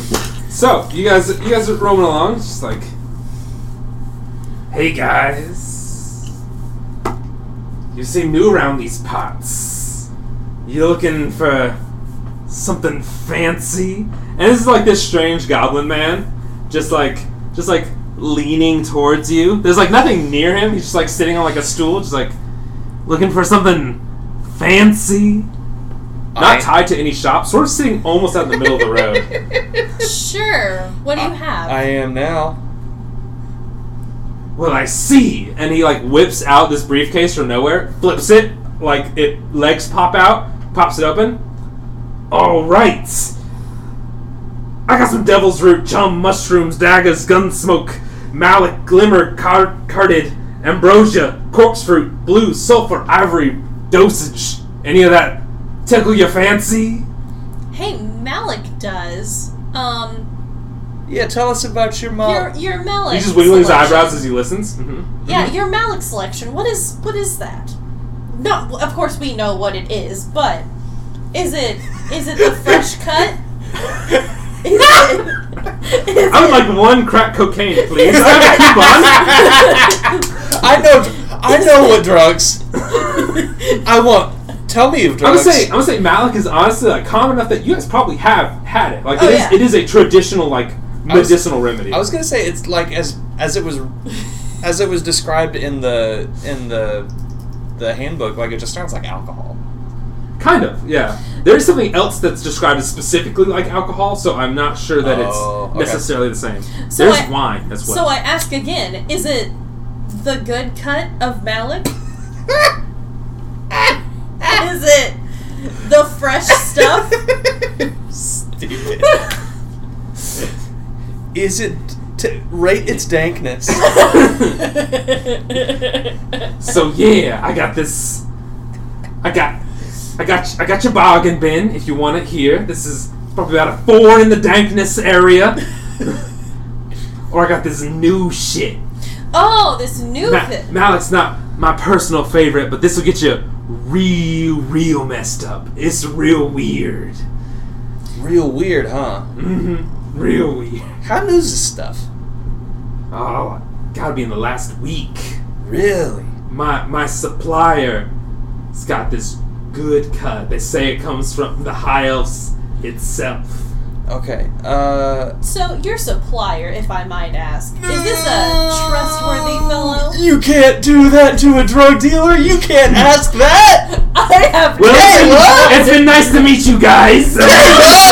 So you guys, you guys are roaming along, just like, hey guys, You seem new around these parts. You looking for something fancy? And this is like this strange goblin man, just like, just like leaning towards you. There's like nothing near him. He's just like sitting on like a stool, just like looking for something fancy. Not I- tied to any shop, sort of sitting almost out in the middle of the road. Sure. What do you have? I am now. Well, I see. And he like whips out this briefcase from nowhere, flips it, like it legs pop out, pops it open. All right. I got some devil's root, chum, mushrooms, daggers, gunsmoke, malak, glimmer, car- carded, ambrosia, corpse fruit, blue, sulfur, ivory, dosage. Any of that tickle your fancy? hey, Malak does. Um, Yeah, tell us about your mom. your your Malak. He's just wiggling his selection. eyebrows as he listens. hmm Yeah, your Malak selection. What is what is that? No, of course we know what it is, but is it is it the fresh cut? Is it? Is I would it- like one crack cocaine, please. I have a coupon. I know. I know what drugs. I want. Tell me of I'm gonna say I'm gonna say Malak is honestly like common enough that you guys probably have had it. Like Oh, it is yeah. it is a traditional like I was- medicinal remedy. I was gonna say it's like as as it was as it was described in the in the the handbook. Like it just sounds like alcohol. kind of, yeah. There is something else that's described as specifically like alcohol, so I'm not sure that Oh, it's okay. necessarily the same. So There's I- wine as well. So I ask again: Is it the good cut of Malak? is it the fresh stuff? Stupid. Is it to rate its dankness? So yeah, I got this. I got, I got, I got your bargain bin if you want it here. This is probably about a four in the dankness area. or I got this new shit. oh, this new Ma- thing. Malak's not my personal favorite, but this will get you real, real messed up. It's real weird. Real weird, huh? hmm Real weird. How new is this stuff? Oh, gotta be in the last week. Really? My my supplier has got this good cut. They say it comes from the High Elves itself. Okay. Uh. So your supplier, if I might ask, is this a trustworthy fellow? You can't do that to a drug dealer. You can't ask that. I have Well, Hey, it's, what? it's been nice to meet you guys.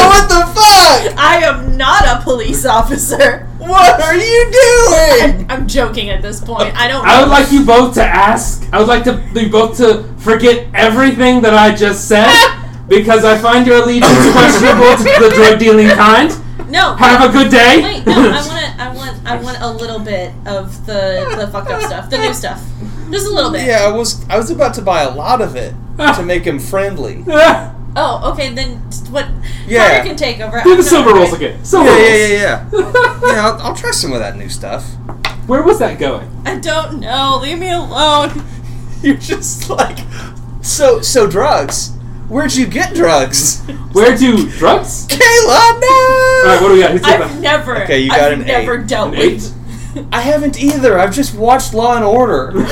What the fuck? I am not a police officer. What are you doing? I'm joking at this point. I don't. I would like you both to ask. I would like to you both to forget everything that I just said because I find your allegiance questionable to the drug dealing kind. No. Have a good day. Wait, no. I want. I want. I want a little bit of the the fucked up stuff, the new stuff, just a little bit. Yeah, I was I was about to buy a lot of it ah. to make him friendly. Ah. Oh, okay. Then what? Yeah. Connor can take over. Do the silver rolls again. Silver Yeah, rolls. yeah, yeah, yeah. yeah, I'll, I'll try some of that new stuff. Where was that going? I don't know. Leave me alone. You're just like, so so drugs. Where'd you get drugs? Where do drugs? Kayla, no. All right, what do we got? Who's got I've never. Okay, you got I've an never eight. dealt An with. I haven't either. I've just watched Law and Order.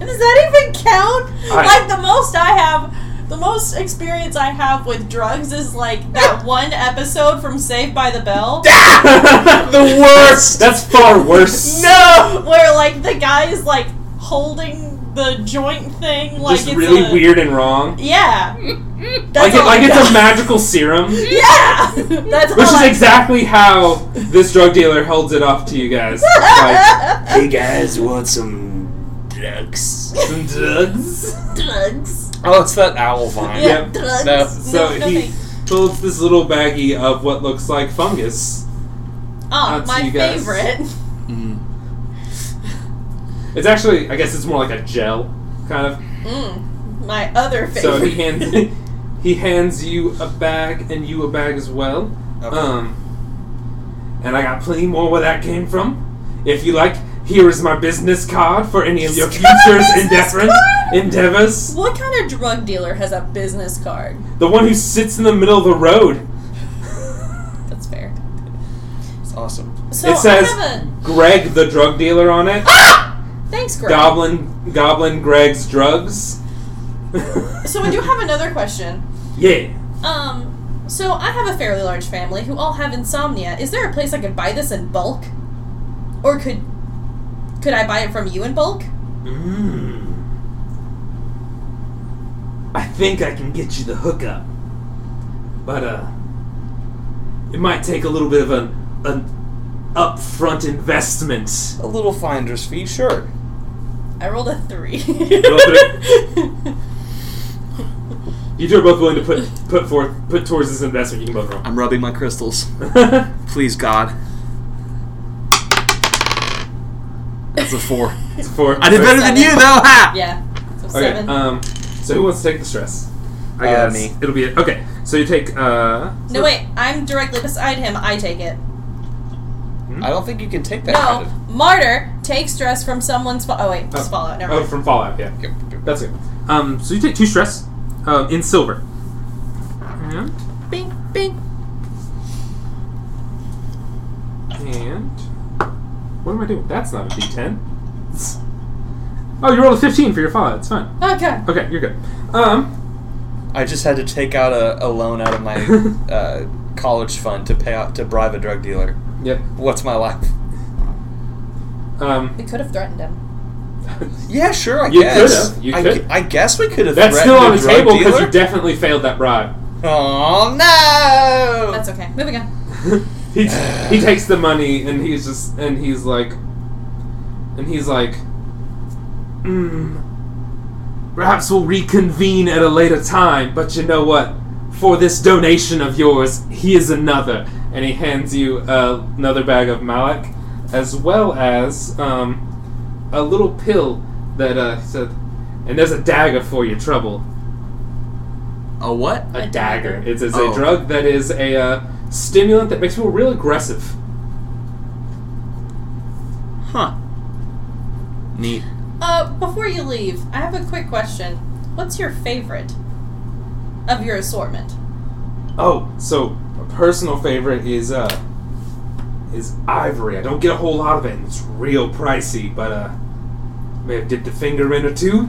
Does that even count? I- like the most I have, the most experience I have with drugs is like that one episode from Saved by the Bell, the worst. That's far worse. No. where like the guy is like holding the joint thing, like Just it's really a- weird and wrong. Yeah, Like, that's it, like I it's got. a magical serum. Yeah, that's all is I exactly how this drug dealer holds it off to you guys. Like, hey guys, want some drugs? Some drugs? drugs. Oh, it's that owl vine. Yeah, Yep. drugs. No. So no, he thanks. pulls this little baggie of what looks like fungus. Oh, out to my you guys. favorite. Mm. It's actually, I guess it's more like a gel, kind of. Mm, my other favorite. So he hands he hands you a bag and you a bag as well. Okay. Um, and I got plenty more where that came from. If you like, here is my business card for any of your He's got a futures business endeavor- card? endeavors. What kind of drug dealer has a business card? The one who sits in the middle of the road. That's fair. It's awesome. So it says a Greg the drug dealer on it. thanks, Greg. Goblin Goblin Greg's drugs. So I do have another question. yeah. Um, so I have a fairly large family who all have insomnia. Is there a place I could buy this in bulk, or could could I buy it from you in bulk? Mm. I think I can get you the hookup, but uh, it might take a little bit of an an upfront investment. A little finder's fee, sure. I rolled a three. You two are both willing to put put forth put towards this investment. You can both roll. I'm rubbing my crystals. Please, God. That's a four. It's a four. I did better than you, though. Ha! yeah. So Okay. seven. Um. So who wants to take the stress? I Uh, guess me. it'll be it. Okay. So you take. Uh. no wait, I'm directly beside him. I take it. I don't think you can take that. No, kind martyr takes stress from someone's. Fa- oh wait, it's Oh. fallout. Never Oh, mind. from Fallout. Yeah. of- That's it. Um. So you take two stress. Um. In silver. And. Bing, bing. And what am I doing? That's not a D10. Oh, you rolled a 15 for your father. It's fine. Okay. Okay, you're good. Um, I just had to take out a, a loan out of my uh, college fund to pay out to bribe a drug dealer. yep. What's my life? Um, We could have threatened him. Yeah, sure. I You guess. could've. You I, could. I guess we could have. that's threatened still on a the table because you definitely failed that bribe. Oh no! That's okay. Moving on. he he takes the money and he's just and he's like, and he's like, mm, perhaps we'll reconvene at a later time. But you know what? For this donation of yours, here's another, and he hands you uh, another bag of Malak, as well as um, a little pill that uh, said, and there's a dagger for your trouble. a what? A, A dagger. dagger. It's, it's Oh. a drug that is a uh, stimulant that makes people real aggressive. Huh. Neat. Uh, before you leave, I have a quick question. What's your favorite of your assortment? Oh, so a personal favorite is uh is ivory. I don't get a whole lot of it, and it's real pricey, but uh may have dipped a finger in or two.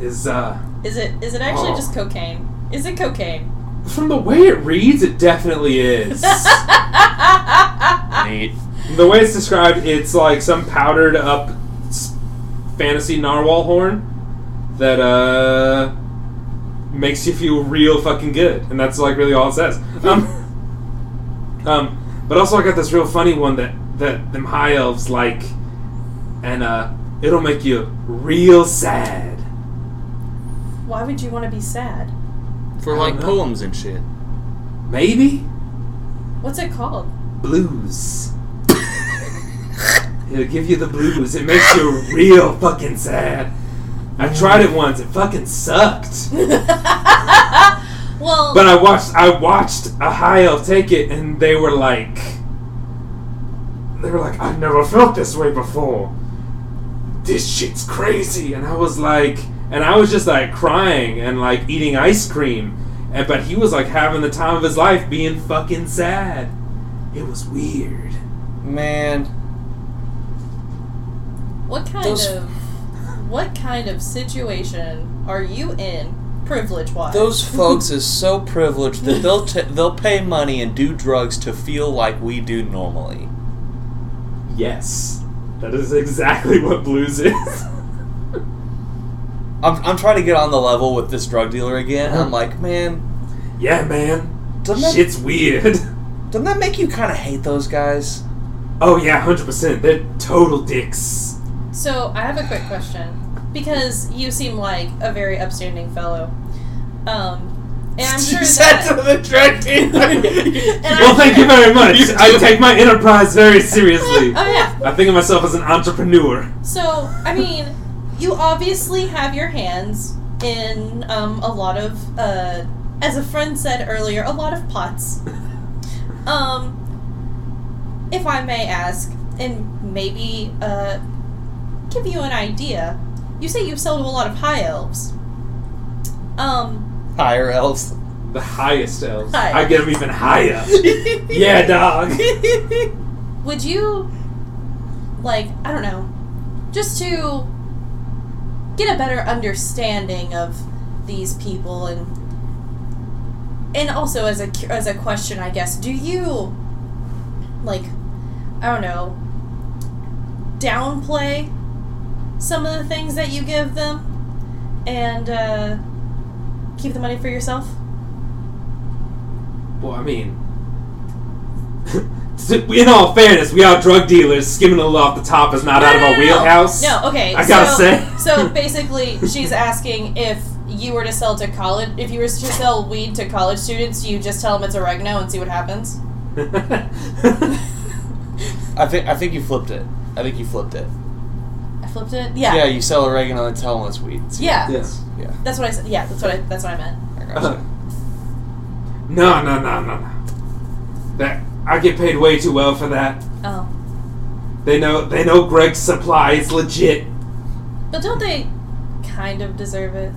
Is uh Is it is it actually Oh. just cocaine? Is it cocaine? From the way it reads, it definitely is. Neat. the way it's described, it's like some powdered up fantasy narwhal horn that uh makes you feel real fucking good, and that's like really all it says. Um, um, but also I got this real funny one that that them high elves like, and uh, it'll make you real sad. Why would you want to be sad? For I like don't know. poems and shit. Maybe What's it called? blues. It'll give you the blues. It makes you real fucking sad. I tried it once. It fucking sucked. well, But I watched I watched a high elf take it and they were like they were like, I've never felt this way before. This shit's crazy and I was like and I was just like crying and like eating ice cream. And but he was like having the time of his life being fucking sad. It was weird. Man, what kind those- of what kind of situation are you in, privilege wise? those folks is so privileged that they'll t- they'll pay money and do drugs to feel like we do normally. Yes. That is exactly what blues is. I'm, I'm trying to get on the level with this drug dealer again. I'm like, man, yeah, man. doesn't that, Shit's weird. doesn't that make you kind of hate those guys? Oh yeah, hundred percent. They're total dicks. So I have a quick question because you seem like a very upstanding fellow. Um, and I'm sure that. the drug dealer. And well, I'm thank you very much. I take my enterprise very seriously. Oh yeah. I think of myself as an entrepreneur. So I mean, you obviously have your hands in um, a lot of, uh, as a friend said earlier, a lot of pots. Um, if I may ask, and maybe uh, give you an idea, you say you sell to a lot of high elves. Um, Higher elves. The highest elves. Hi. I get them even higher. yeah, dog. would you like I don't know, just to get a better understanding of these people and and also as a as a question, I guess, do you like I don't know downplay some of the things that you give them and uh, keep the money for yourself? Well, I mean, in all fairness, we are drug dealers. Skimming a little off the top is not out of No, no, our no, no. wheelhouse. No, okay. I gotta so, say. so basically, she's asking if you were to sell to college, if you were to sell weed to college students, you just tell them it's oregano and see what happens. I think I think you flipped it. I think you flipped it. I flipped it. Yeah. Yeah, you sell oregano and tell them it's weed. Yeah. yes. Yeah. That's what I said. Yeah, that's what I. That's what I meant. I Uh, gotcha. no, no, no, no, no. That I get paid way too well for that. Oh, They know. They know Greg's supply is legit. but don't they kind of deserve it?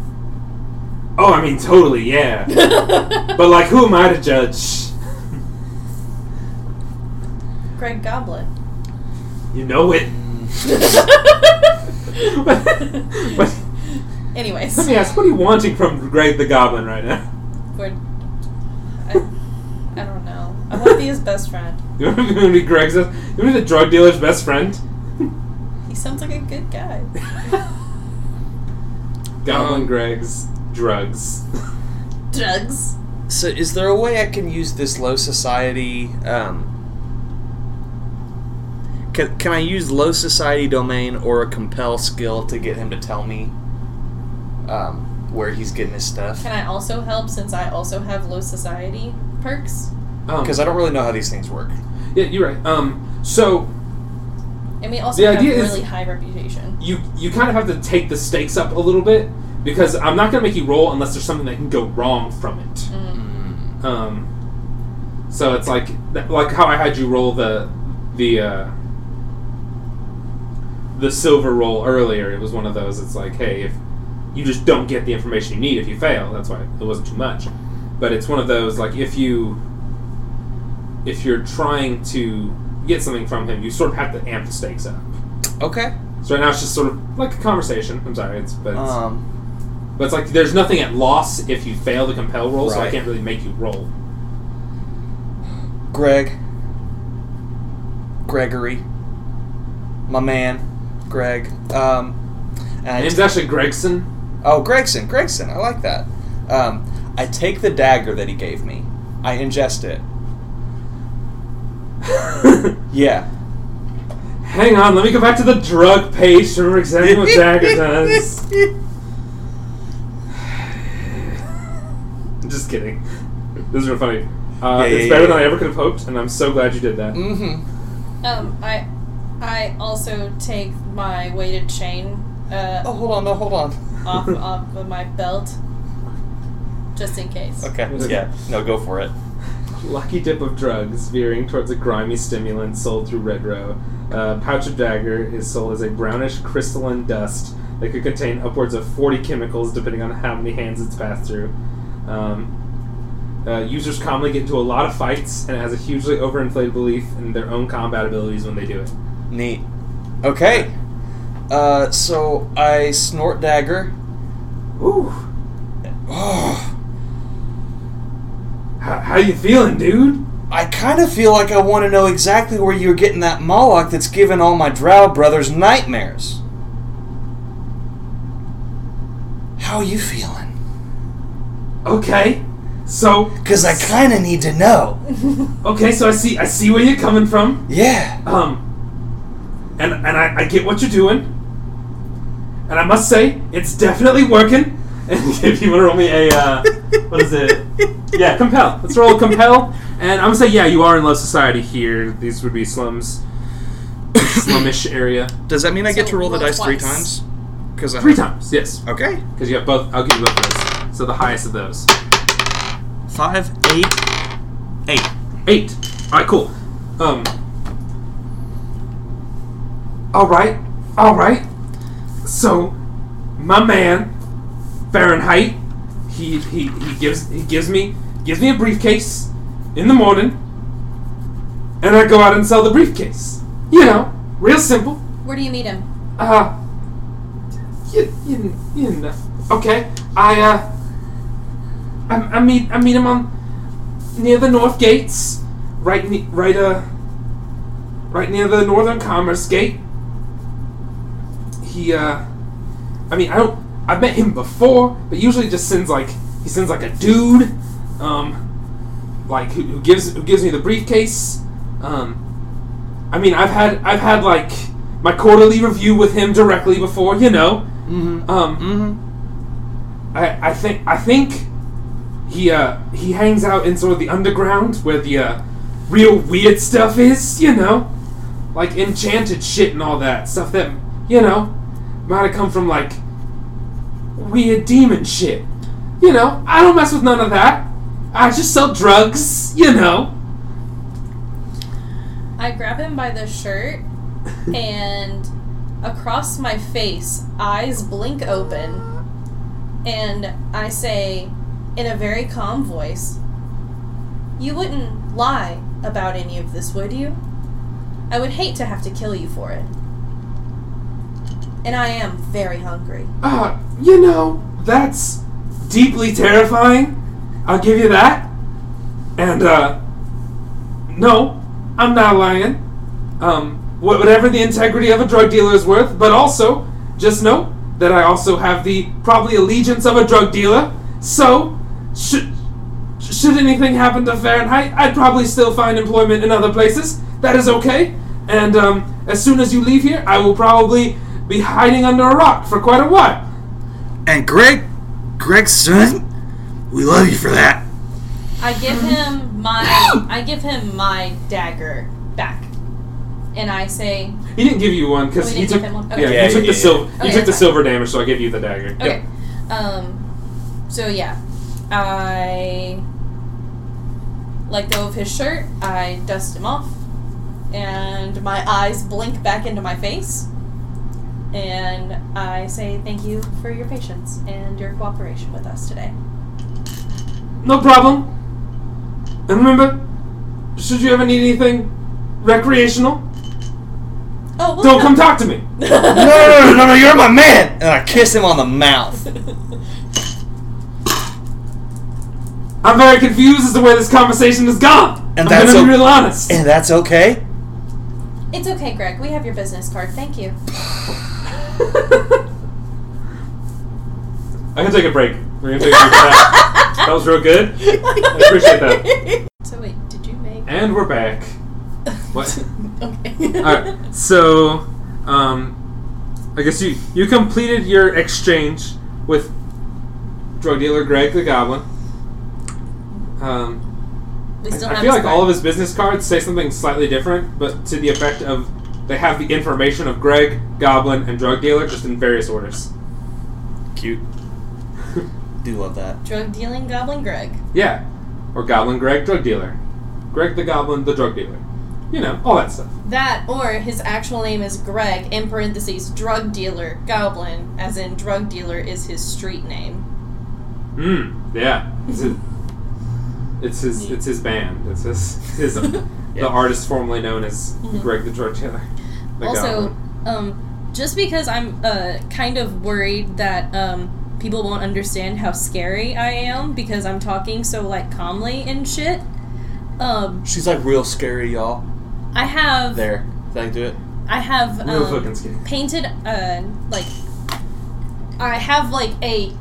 Oh, I mean, totally, yeah. but like, who am I to judge? Greg Goblin. You know it. but, Anyways, let me ask, what are you wanting from Greg the Goblin right now? we're, I, I don't know. I want to be his best friend. You want to be Greg's? You want to be the drug dealer's best friend? He sounds like a good guy. Goblin Um, Greg's drugs. Drugs. So, is there a way I can use this low society? Um, can, can I use low society domain or a compel skill to get him to tell me um, where he's getting his stuff? Can I also help since I also have low society perks? Um, Because I don't really know how these things work. yeah, you're right. Um, so And we also The have idea is- really high reputation. you you kind of have to take the stakes up a little bit because I'm not going to make you roll unless there's something that can go wrong from it. Mm. Um, so it's like like how I had you roll the the uh, the silver roll earlier. It was one of those. It's like, hey, if you just don't get the information you need if you fail, that's why it wasn't too much. But it's one of those like if you if you're trying to get something from him, you sort of have to amp the stakes up. Okay. So right now it's just sort of like a conversation. I'm sorry, it's but it's, Um, but it's like there's nothing at loss if you fail the compel roll, so I can't really make you roll. Greg. Gregory. My man. Greg. Um, and Name's actually Gregson. Oh, Gregson, Gregson, I like that. Um, I take the dagger that he gave me. I ingest it. Yeah. Hang on, let me go back to the drug page to remember exactly what dagger does. Just kidding. This is real funny. Uh, Yeah, it's yeah, better yeah, than I ever could have hoped, and I'm so glad you did that. Mm-hmm. Um, I, I also take my weighted chain uh, Oh, hold on, no, hold on. off, off of my belt, just in case. Okay, yeah, no, go for it. Lucky dip of drugs veering towards a grimy stimulant sold through Red Row. Uh, pouch of dagger is sold as a brownish crystalline dust that could contain upwards of 40 chemicals depending on how many hands it's passed through. Um, uh, users commonly get into a lot of fights and it has a hugely overinflated belief in their own combat abilities when they do it. Neat. Okay. Uh, so I snort dagger. Ooh, Oh, how, how you feeling, dude? I kind of feel like I want to know exactly where you're getting that Malak that's giving all my Drow brothers nightmares. How are you feeling? Okay, so Because I kind of need to know. okay, so I see I see where you're coming from. Yeah. Um, and and I, I get what you're doing, and I must say it's definitely working. And if you want to roll me a uh, what is it? Yeah, compel. Let's roll compel, and I'm gonna say yeah, you are in low society here. These would be slums, slumish area. Does that mean I get So to roll the roll dice three twice. times? Because Three times, yes, Okay. because you have both. I'll give you both of those. So the highest of those, Five, eight, eight. eight. All right, cool. Um. All right, all right. So, my man, Fahrenheit, he, he, he gives he gives me gives me a briefcase in the morning, and I go out and sell the briefcase. You know, real simple. Where do you meet him? Uh, you, you, you know. Okay, I, uh, I, I meet, I meet him on, near the north gates, right, ne- right, uh, right near the northern commerce gate. He, uh, I mean, I don't, I've met him before, but usually just sends like, he sends like a dude, um, like who, who gives, who gives me the briefcase. Um, I mean, I've had, I've had like my quarterly review with him directly before, you know. Mm-hmm. Um, Mm-hmm. I, I think I think he uh he hangs out in sort of the underground where the uh, real weird stuff is, you know, like enchanted shit and all that stuff that you know might have come from like weird demon shit. You know, I don't mess with none of that. I just sell drugs, you know. I grab him by the shirt and across my face, eyes blink open, and I say in a very calm voice, You wouldn't lie about any of this, would you? I would hate to have to kill you for it. And I am very hungry. Uh, you know, that's deeply terrifying. I'll give you that. And, uh, no, I'm not lying. Um, wh- whatever the integrity of a drug dealer is worth, but also, just know that I also have the probably allegiance of a drug dealer. So, should, should anything happen to Fahrenheit, I'd probably still find employment in other places. That is okay. And, um, as soon as you leave here, I will probably be hiding under a rock for quite a while. And Greg, Gregson, we love you for that. I give him my I give him my dagger back. And I say, He didn't give you one because Oh, we he didn't took give him one? Okay. Yeah, he took yeah, the yeah. silver he Okay, took the fine. silver damage, so I give you the dagger. Okay. Um so yeah. I let go of his shirt, I dust him off, and my eyes blink back into my face. And I say thank you for your patience and your cooperation with us today. No problem. And remember, should you ever need anything recreational, Oh, we'll don't come talk to me. No, no, no, no, no, you're my man! And I kiss him on the mouth. I'm very confused as to where this conversation has gone. And I'm that's gonna be o- real honest. And that's okay? It's okay, Greg. We have your business card. Thank you. I can take a break. We're gonna take a break for that. That was real good. I appreciate that. So wait, did you make? And we're back. What? okay. Alright, so um, I guess you you completed your exchange with drug dealer Greg the Goblin. Um, We still I, I feel like all of his business cards say something slightly different, but to the effect of they have the information of Greg, Goblin, and drug dealer just in various orders. Cute. Do love that. drug dealing goblin Greg. Yeah, or Goblin Greg, drug dealer, Greg the Goblin, the drug dealer. You know, all that stuff. That or his actual name is Greg in parentheses drug dealer goblin, as in drug dealer is his street name. Hmm. Yeah. It's his, it's his it's his band. It's his his the artist formerly known as Mhm. Greg the Drug Dealer. The also, um, just because I'm uh, kind of worried that um, people won't understand how scary I am because I'm talking so like calmly and shit. Um, She's like real scary, y'all. I have There. Did I do it? I have real um, fucking scary. painted uh like I have like a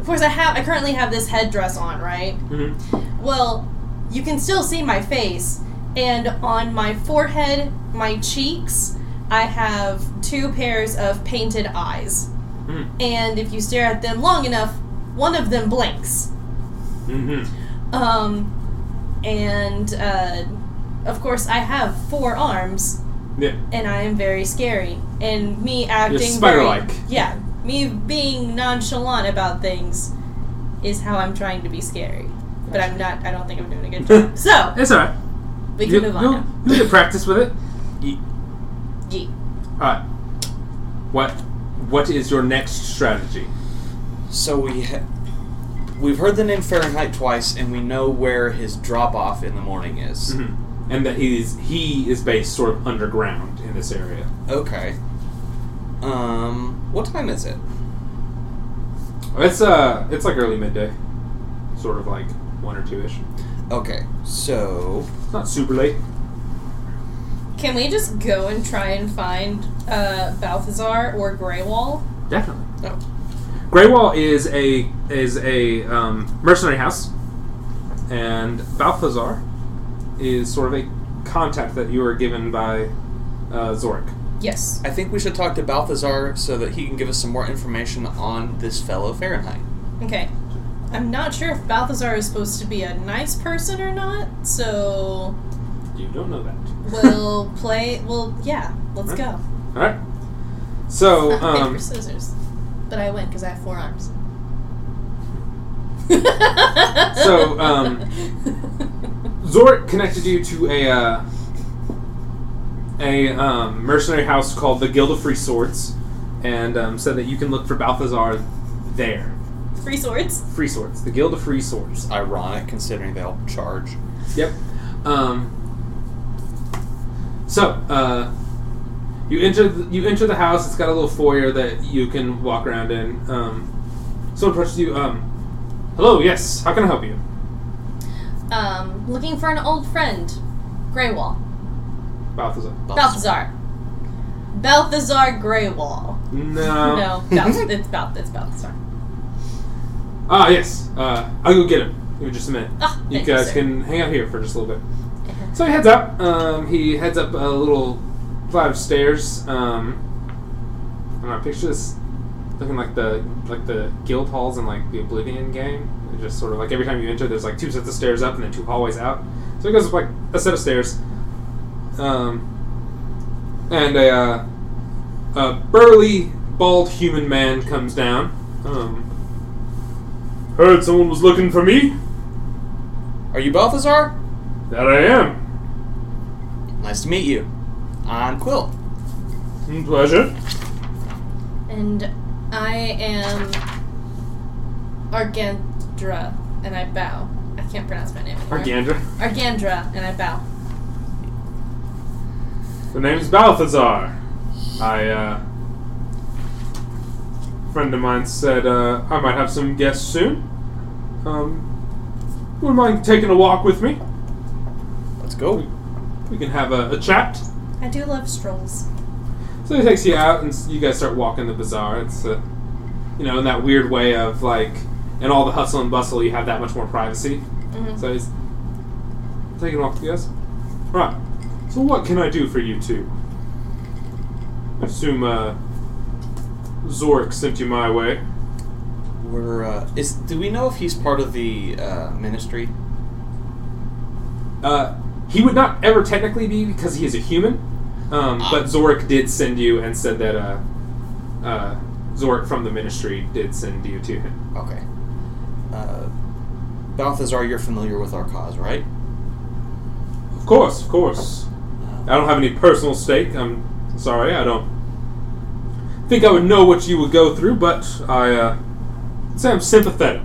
of course I have I currently have this headdress on, right? Mhm. Well, you can still see my face and on my forehead, my cheeks, I have two pairs of painted eyes. Mhm. And if you stare at them long enough, one of them blinks. Mhm. Um and uh of course I have four arms Yeah. and I am very scary. And me acting spider-like. very yeah, me being nonchalant about things is how I'm trying to be scary. But I'm not. I don't think I'm doing a good job. So It's alright. We can You, move on you'll, now. you'll get practice with it. Ye- Gee. Alright. What what is your next strategy? So we ha- we've heard the name Fahrenheit twice, and we know where his drop off in the morning is. Mhm. and that he's he is based sort of underground in this area. Okay. Um, what time is it? It's uh, it's like early midday, sort of like one or two ish. Okay, so It's not super late. Can we just go and try and find uh, Balthazar or Greywall? Definitely. oh, Greywall is a is a um, mercenary house, and Balthazar is sort of a contact that you were given by uh, Zorik. Yes. I think we should talk to Balthazar so that he can give us some more information on this fellow Fahrenheit. Okay. I'm not sure if Balthazar is supposed to be a nice person or not, so You don't know that. we'll play. Well, yeah, let's go. All right. So, um. Paper, scissors. But I win because I have four arms. So, um, Zorik connected you to a uh, a um, mercenary house called the Guild of Free Swords, and um, said that you can look for Balthazar there. Free swords. Free Swords, the Guild of Free Swords. Ironic considering they'll charge. Yep. Um, so, uh, you enter the, you enter the house. It's got a little foyer that you can walk around in. Um, someone approaches you. Um, hello. Yes. How can I help you? Um, looking for an old friend. Greywall. Balthazar. Balthazar. Balthazar Greywall. No. No, Balth- it's Balth- it's Balthazar. Ah, yes. Uh, I'll go get him. Give me just a minute. Ah, you thank guys sir. can hang out here for just a little bit. So he heads out. Um, he heads up a little flight of stairs. Um, I don't know. Picture this looking like the like the guild halls in like the Oblivion game. It just sort of like every time you enter, there's like two sets of stairs up and then two hallways out. So he goes up like a set of stairs. Um, and a, uh, a burly, bald human man comes down. Um, heard someone was looking for me. Are you Balthazar? That I am. Nice to meet you. I'm Quill. Mm, Pleasure. And I am Argandra, and I bow. I can't pronounce my name anymore. Argandra. Argandra, and I bow. The name's Balthazar. I, uh. Friend of mine said uh, I might have some guests soon. Um. Wouldn't mind taking a walk with me? Let's go. We can have a, a chat. I do love strolls. So he takes you out, and you guys start walking the bazaar. It's, uh, you know, in that weird way of like, in all the hustle and bustle, you have that much more privacy. Mhm. So he's taking a walk with you guys. Right. So what can I do for you two? I assume uh, Zorik sent you my way. We're uh, is do we know if he's part of the uh, ministry? Uh, he would not ever technically be because he is a human, um, but Zorik did send you and said that uh, uh, Zorik from the ministry did send you to him. Okay. Uh, Balthazar, you're familiar with our cause, right? Of course, of course. I don't have any personal stake. I'm sorry, I don't think I would know what you would go through, but I uh, say I'm sympathetic.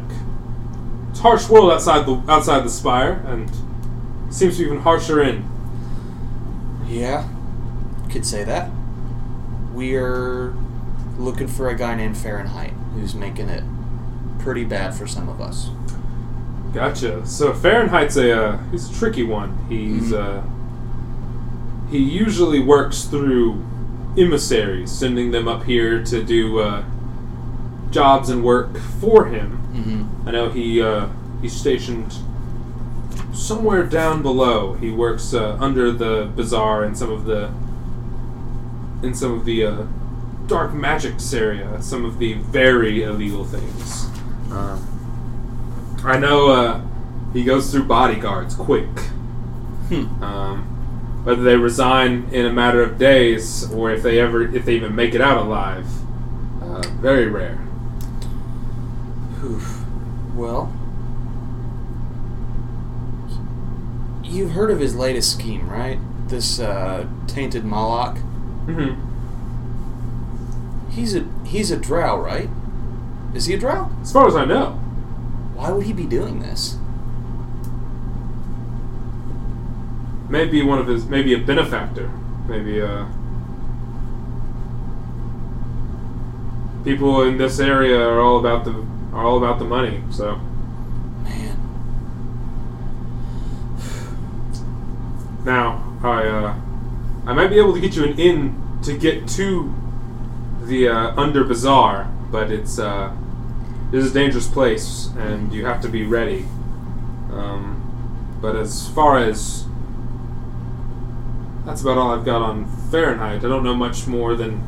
It's a harsh world outside the outside the spire, and seems to be even harsher in. Yeah, could say that. We're looking for a guy named Fahrenheit who's making it pretty bad for some of us. Gotcha. So Fahrenheit's a uh, he's a tricky one. He's Mhm. uh, he usually works through emissaries, sending them up here to do uh, jobs and work for him. Mm-hmm. I know he uh, he's stationed somewhere down below. He works uh, under the bazaar in some of the in some of the uh, dark magics area, some of the very illegal things. Uh, I know uh, he goes through bodyguards quick. Hmm. Um, whether they resign in a matter of days or if they ever if they even make it out alive, uh, very rare. Oof. Well, you've heard of his latest scheme, right? This uh, tainted Malak. hmm He's a he's a drow, right? Is he a drow? As far as I know. Why would he be doing this? Maybe one of his, maybe a benefactor, maybe uh, people in this area are all about the are all about the money. So Man. now I uh, I might be able to get you an inn to get to the uh, under bazaar, but it's uh, this is a dangerous place, and you have to be ready. Um, but as far as that's about all I've got on Fahrenheit. I don't know much more than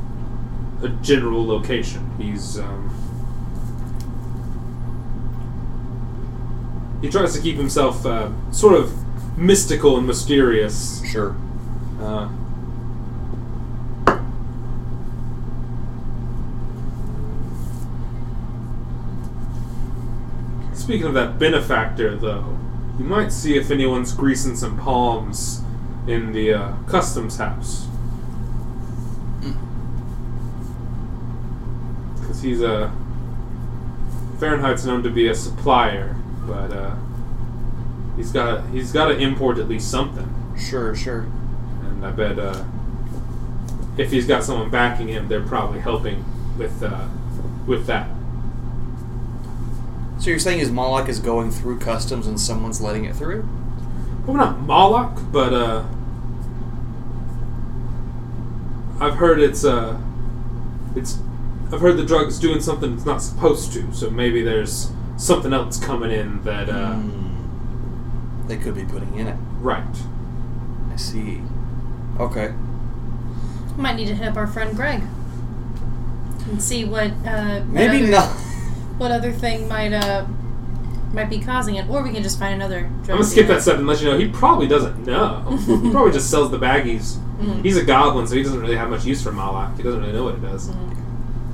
a general location. He's um, he tries to keep himself uh, sort of mystical and mysterious. Sure. Uh, speaking of that benefactor, though, you might see if anyone's greasing some palms in the uh, customs house. Because he's a. Fahrenheit's known to be a supplier, but uh, he's got he's got to import at least something. Sure, sure. And I bet uh, if he's got someone backing him, they're probably helping with uh, with that. So you're saying his Malak is going through customs and someone's letting it through? Well, not Malak, but uh, I've heard it's uh, it's I've heard the drug's doing something it's not supposed to. So maybe there's something else coming in that uh, Hmm. They could be putting in it. right. I see. Okay. Might need to hit up our friend Greg and see what uh, what Maybe other, not. what other thing might uh might be causing it, or we can just find another. Drug I'm gonna skip dealer. that step and let you know he probably doesn't know. he probably just sells the baggies. Mhm. He's a goblin, so he doesn't really have much use for Malak. He doesn't really know what it does.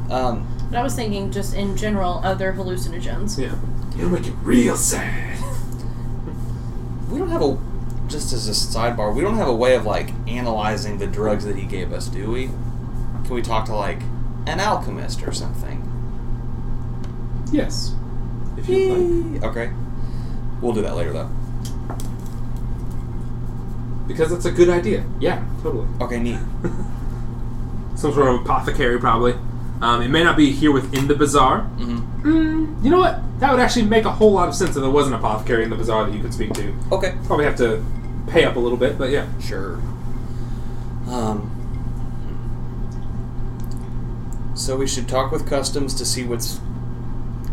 Um, But I was thinking, just in general, other hallucinogens. Yeah. It'll make you real sad. we don't have a. Just as a sidebar, we don't have a way of like analyzing the drugs that he gave us, do we? Can we talk to like an alchemist or something? Yes. If you'd like. Okay. We'll do that later though. Because that's a good idea. Yeah, totally. Okay, neat. Some sort of apothecary, probably. Um, it may not be here within the bazaar. hmm Mm, you know what? That would actually make a whole lot of sense if there was an apothecary in the bazaar that you could speak to. Okay. Probably have to pay up a little bit, but yeah. Sure. Um. So we should talk with customs to see what's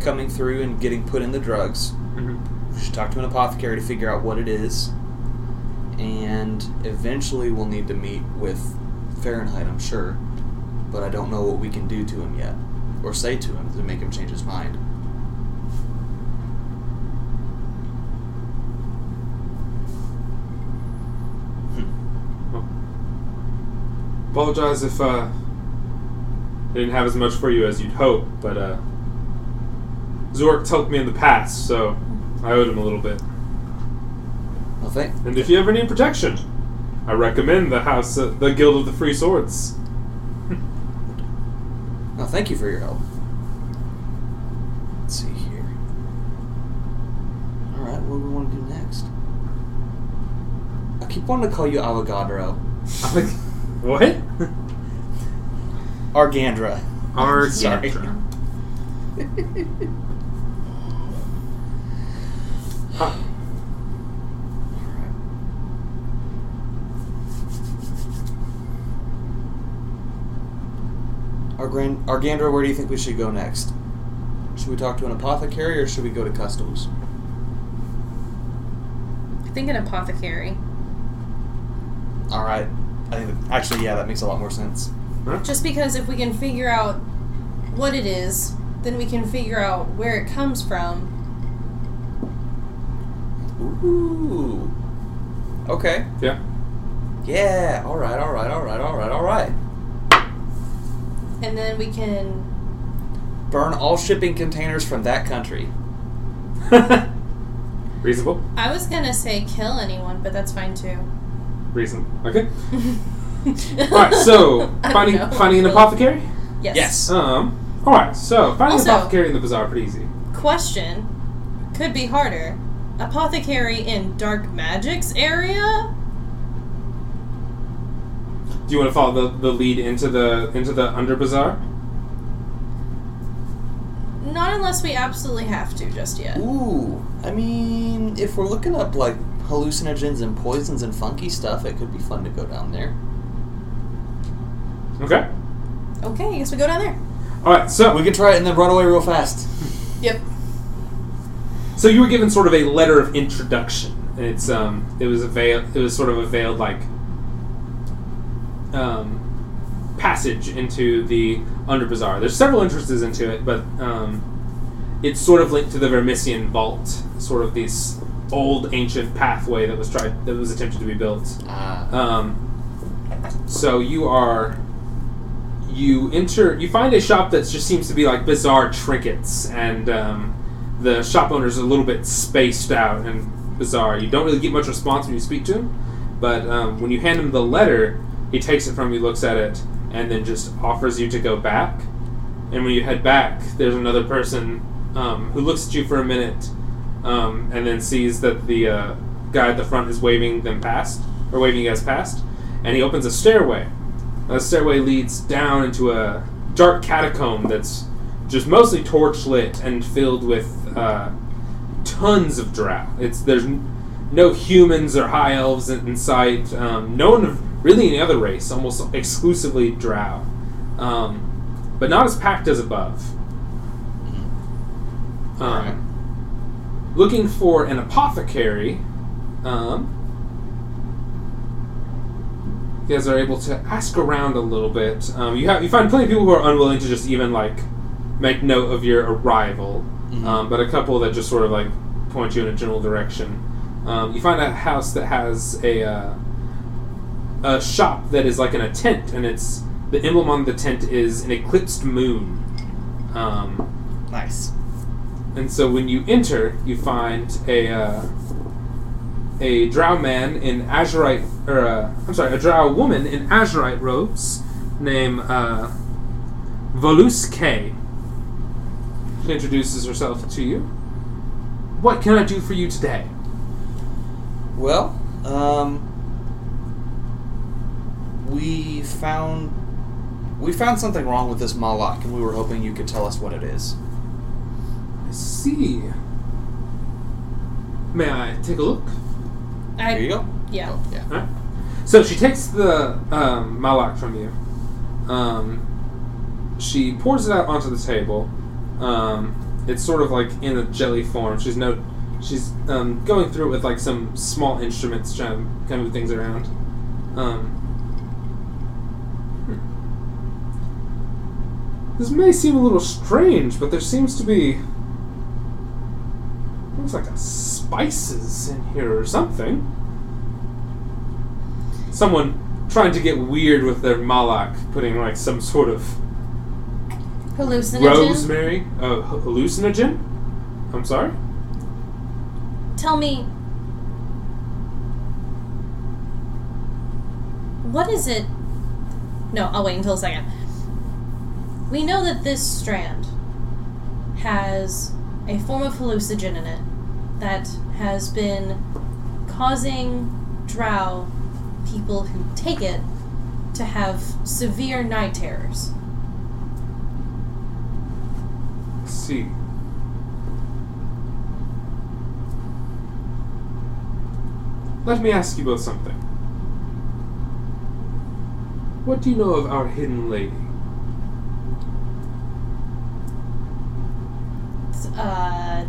coming through and getting put in the drugs. Mm-hmm. We should talk to an apothecary to figure out what it is. And eventually we'll need to meet with Fahrenheit, I'm sure. But I don't know what we can do to him yet. Or say to him to make him change his mind. Apologize if uh, I didn't have as much for you as you'd hope, but uh, Zork's helped me in the past, so I owed him a little bit. Well. And if you ever need protection, I recommend the house, uh, the Guild of the Free Swords. Well, thank you for your help. Let's see here. All right, what do we want to do next? I keep wanting to call you Avogadro. I'm like, what? Argandra. Our Argran- Argandra, where do you think we should go next? Should we talk to an apothecary or should we go to customs? I think an apothecary. All right. I think that, actually, yeah, that makes a lot more sense. Just because if we can figure out what it is, then we can figure out where it comes from. Ooh. Okay. Yeah. Yeah. All right. All right. All right. All right. All right. And then we can. Burn all shipping containers from that country. Reasonable. I was gonna say kill anyone, but that's fine too. Reason. Okay. Alright, so finding finding an apothecary? Yes. Yes. Um alright, so finding Also- an apothecary in the bazaar pretty easy. Question could be harder. Apothecary in Dark Magic's area? Do you want to follow the, the lead into the into the under bazaar? Not unless we absolutely have to just yet. Ooh, I mean, if we're looking up like hallucinogens and poisons and funky stuff, it could be fun to go down there. Okay. Okay, I guess we go down there. All right. So We can try it and then run away real fast. Yep. So you were given sort of a letter of introduction. It's um, it was a veil. It was sort of a veiled like um, passage into the Under Bazaar. There's several entrances into it, but um, it's sort of linked to the Vermissian Vault, sort of this old ancient pathway that was tried that was attempted to be built. Ah. Um, so you are you enter you find a shop that just seems to be like bizarre trinkets and um, the shop owner's a little bit spaced out and bizarre you don't really get much response when you speak to him but um, when you hand him the letter he takes it from you looks at it and then just offers you to go back and when you head back there's another person um, who looks at you for a minute um, and then sees that the uh, guy at the front is waving them past or waving you guys past and he opens a stairway a stairway leads down into a dark catacomb that's just mostly torch lit and filled with uh, tons of drow. It's there's no humans or high elves in, sight. Um, no one of really any other race. Almost exclusively drow, um, but not as packed as above. Um. Looking for an apothecary. Um, you guys are able to ask around a little bit. Um, you have you find plenty of people who are unwilling to just even like make note of your arrival, Mhm. um, but a couple that just sort of like point you in a general direction. Um, you find a house that has a uh, a shop that is like in a tent, and it's the emblem on the tent is an eclipsed moon. Um, Nice. and so when you enter, you find a uh, a drow man in azurite, or uh, I'm sorry, a drow woman in azurite robes named uh, Voluce K. She introduces herself to you. What can I do for you today? Well, um, we found we found something wrong with this Malak, and we were hoping you could tell us what it is. I see. May I take a look? I, Here you go. Yeah. Oh, yeah. Alright. So she takes the um, malak from you. Um, she pours it out onto the table. Um, it's sort of like in a jelly form. She's no, she's um, going through it with like some small instruments, trying to kind of move things around. Um, hmm. This may seem a little strange, but there seems to be looks like a spices in here or something. Someone trying to get weird with their malak, putting like some sort of Hallucinogen. rosemary, uh, hallucinogen. I'm sorry. Tell me. What is it? No, I'll wait until a second. We know that this strand has a form of hallucinogen in it that has been causing drow people who take it to have severe night terrors. Let's see. Let me ask you both something. What do you know of our hidden lady? uh,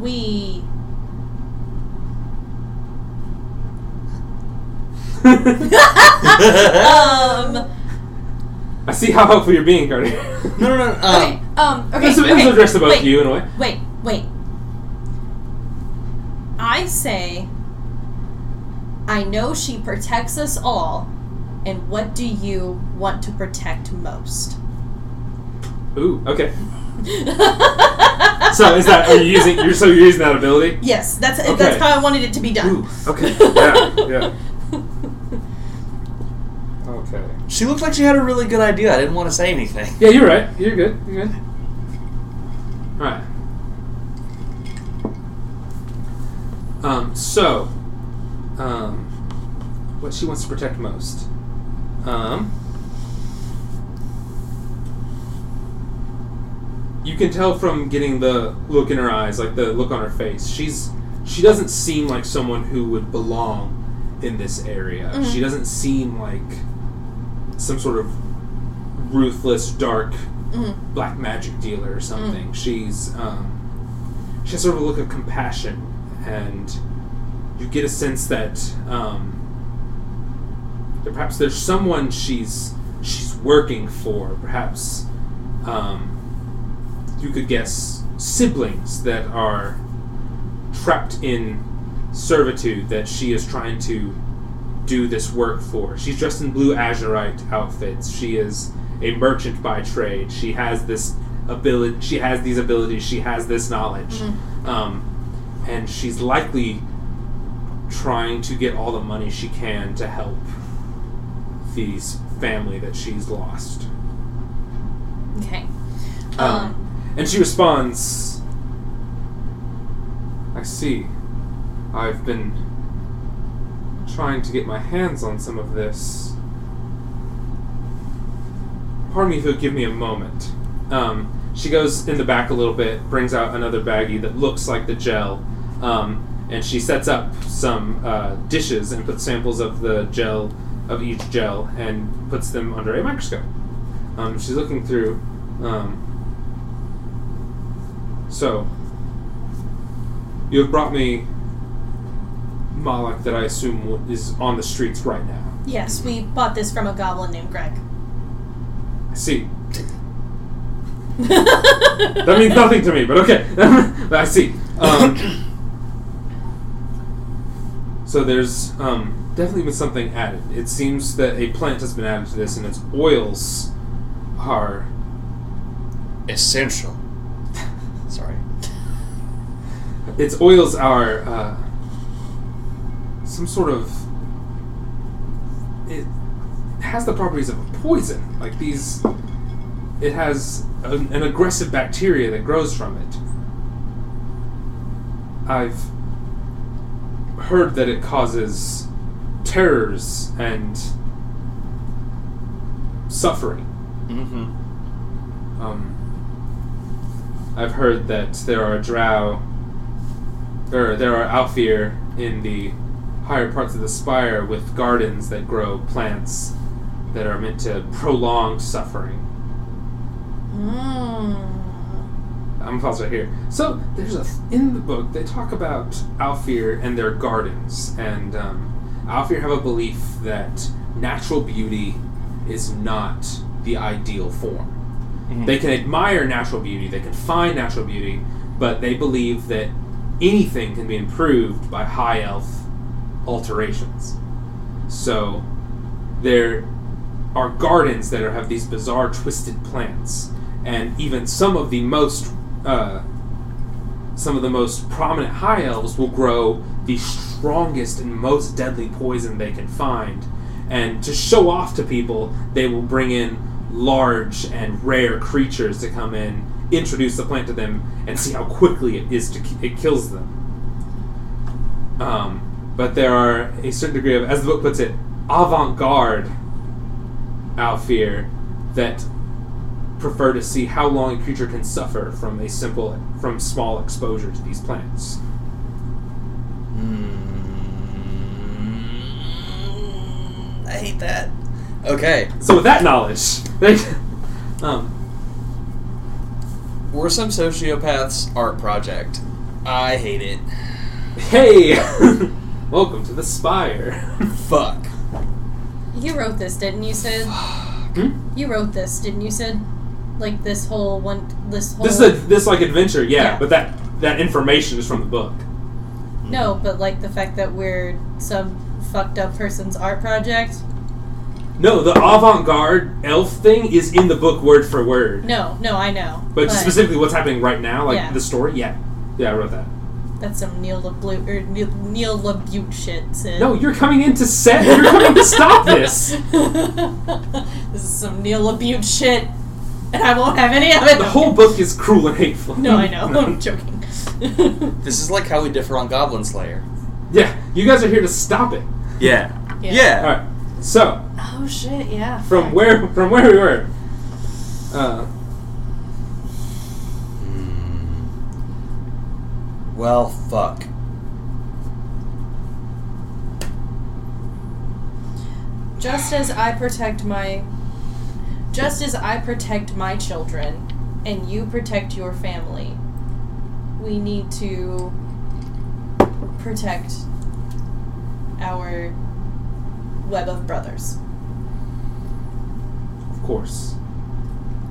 we um I see how helpful you're being, Cardi. No, no, no. okay Um, um okay This is okay, addressed to both wait, you in a way. wait wait I say I know she protects us all and what do you want to protect most Ooh, okay. So is that are you using? You're so you're using that ability? yes that's Okay. that's how I wanted it to be done Ooh, okay. Yeah, yeah. Okay. she looked like she had a really good idea. I didn't want to say anything. Yeah, you're right. You're good. You're good. All right. Um. So, um, what she wants to protect most. Um, you can tell from getting the look in her eyes, like the look on her face. She's she doesn't seem like someone who would belong in this area. Mhm. She doesn't seem like some sort of ruthless, dark Mhm. black magic dealer or something. She's um, she has sort of a look of compassion, and you get a sense that um, that perhaps there's someone she's she's working for. Perhaps um, you could guess siblings that are trapped in servitude that she is trying to do this work for. She's dressed in blue azurite outfits. She is a merchant by trade. She has this ability. She has these abilities. She has this knowledge, um, and she's likely trying to get all the money she can to help these family that she's lost. Okay. Um, Um, and she responds, I see. I've been trying to get my hands on some of this. Pardon me if you'll give me a moment. Um, she goes in the back a little bit, brings out another baggie that looks like the gel, um, and she sets up some uh, dishes and puts samples of the gel, of each gel, and puts them under a microscope. Um, she's looking through. Um, so, you have brought me Malak that I assume is on the streets right now. yes, we bought this from a goblin named Greg. I see. That means nothing to me, but okay. I see. Um, so there's um, definitely been something added. It seems that a plant has been added to this, and its oils are Essential. Sorry. its oils are uh, some sort of it has the properties of a poison like these it has an, an aggressive bacteria that grows from it i've heard that it causes terrors and suffering Mm-hmm. um, I've heard that there are drow, or there are Aelfir in the higher parts of the spire with gardens that grow plants that are meant to prolong suffering. Mm. I'm gonna pause right here. So there's a in the book they talk about Aelfir and their gardens, and um, Aelfir have a belief that natural beauty is not the ideal form. They can admire natural beauty, they can find natural beauty, but they believe that anything can be improved by high elf alterations. So there are gardens that are, have these bizarre twisted plants, and even some of the most uh, some of the most prominent high elves will grow the strongest and most deadly poison they can find. And to show off to people, they will bring in large and rare creatures to come in, introduce the plant to them, and see how quickly it is to it kills them. Um, but there are a certain degree of, as the book puts it, avant-garde Aelfir that prefer to see how long a creature can suffer from a simple, from small exposure to these plants. Mm, I hate that. Okay, So with that knowledge, they, um, we're some sociopaths art project. I hate it. hey, welcome to the Spire. Fuck. You wrote this, didn't you, Sid? Hmm? You wrote this, didn't you, Sid? Like this whole one, this whole. This is a, this like adventure, yeah, Yeah. but that that information is from the book. No, but like the fact that we're some fucked up person's art project. No, the avant-garde elf thing is in the book word for word. No, no, I know. But, specifically, what's happening right now, like Yeah. the story, yeah, yeah, I wrote that. that's some Neil LeBlue or Neil, Neil LaBute shit, Sid. No, you're coming in to set. You're coming to stop this. this is some Neil LaBute shit, and I won't have any of it. The whole book is cruel and hateful. No, I know. I'm joking. This is like how we differ on Goblin Slayer. Yeah, you guys are here to stop it. Yeah. Yeah. Yeah. All right. So Oh shit! Yeah. from fuck. where from where we were. Uh, Well, fuck. Just as I protect my just as I protect my children and you protect your family, we need to protect our web of brothers. of course.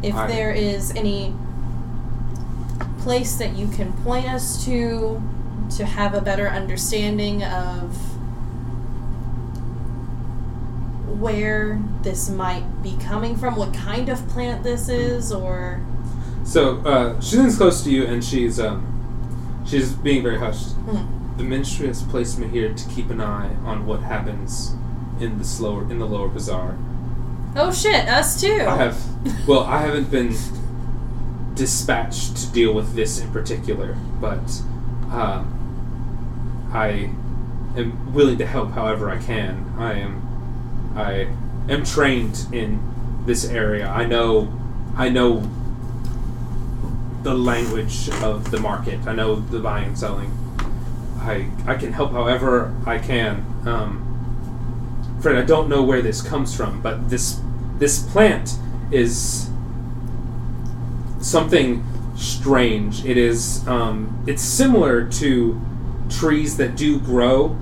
If I- there is any place that you can point us to to have a better understanding of where this might be coming from, what kind of plant this is, or So uh, she leans close to you, and she's um, she's being very hushed. Hmm. The ministry has placed me here to keep an eye on what happens in the slower in the lower bazaar. oh shit, us too. I have, well, I haven't been dispatched to deal with this in particular, but uh, I am willing to help however I can. I am, I am trained in this area. I know, I know the language of the market. I know the buying and selling. I I can help however I can. Um, Fred, I don't know where this comes from, but this this plant is something strange. It is um, it's similar to trees that do grow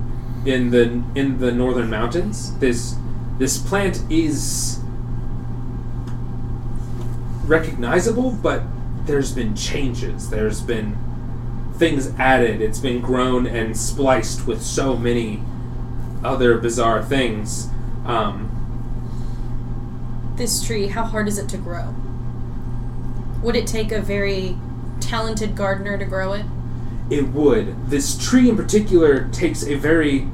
in the in the northern mountains. This this plant is recognizable, but there's been changes. There's been things added. It's been grown and spliced with so many other bizarre things. Um, this tree, how hard is it to grow? Would it take a very talented gardener to grow it? it would. This tree in particular takes a very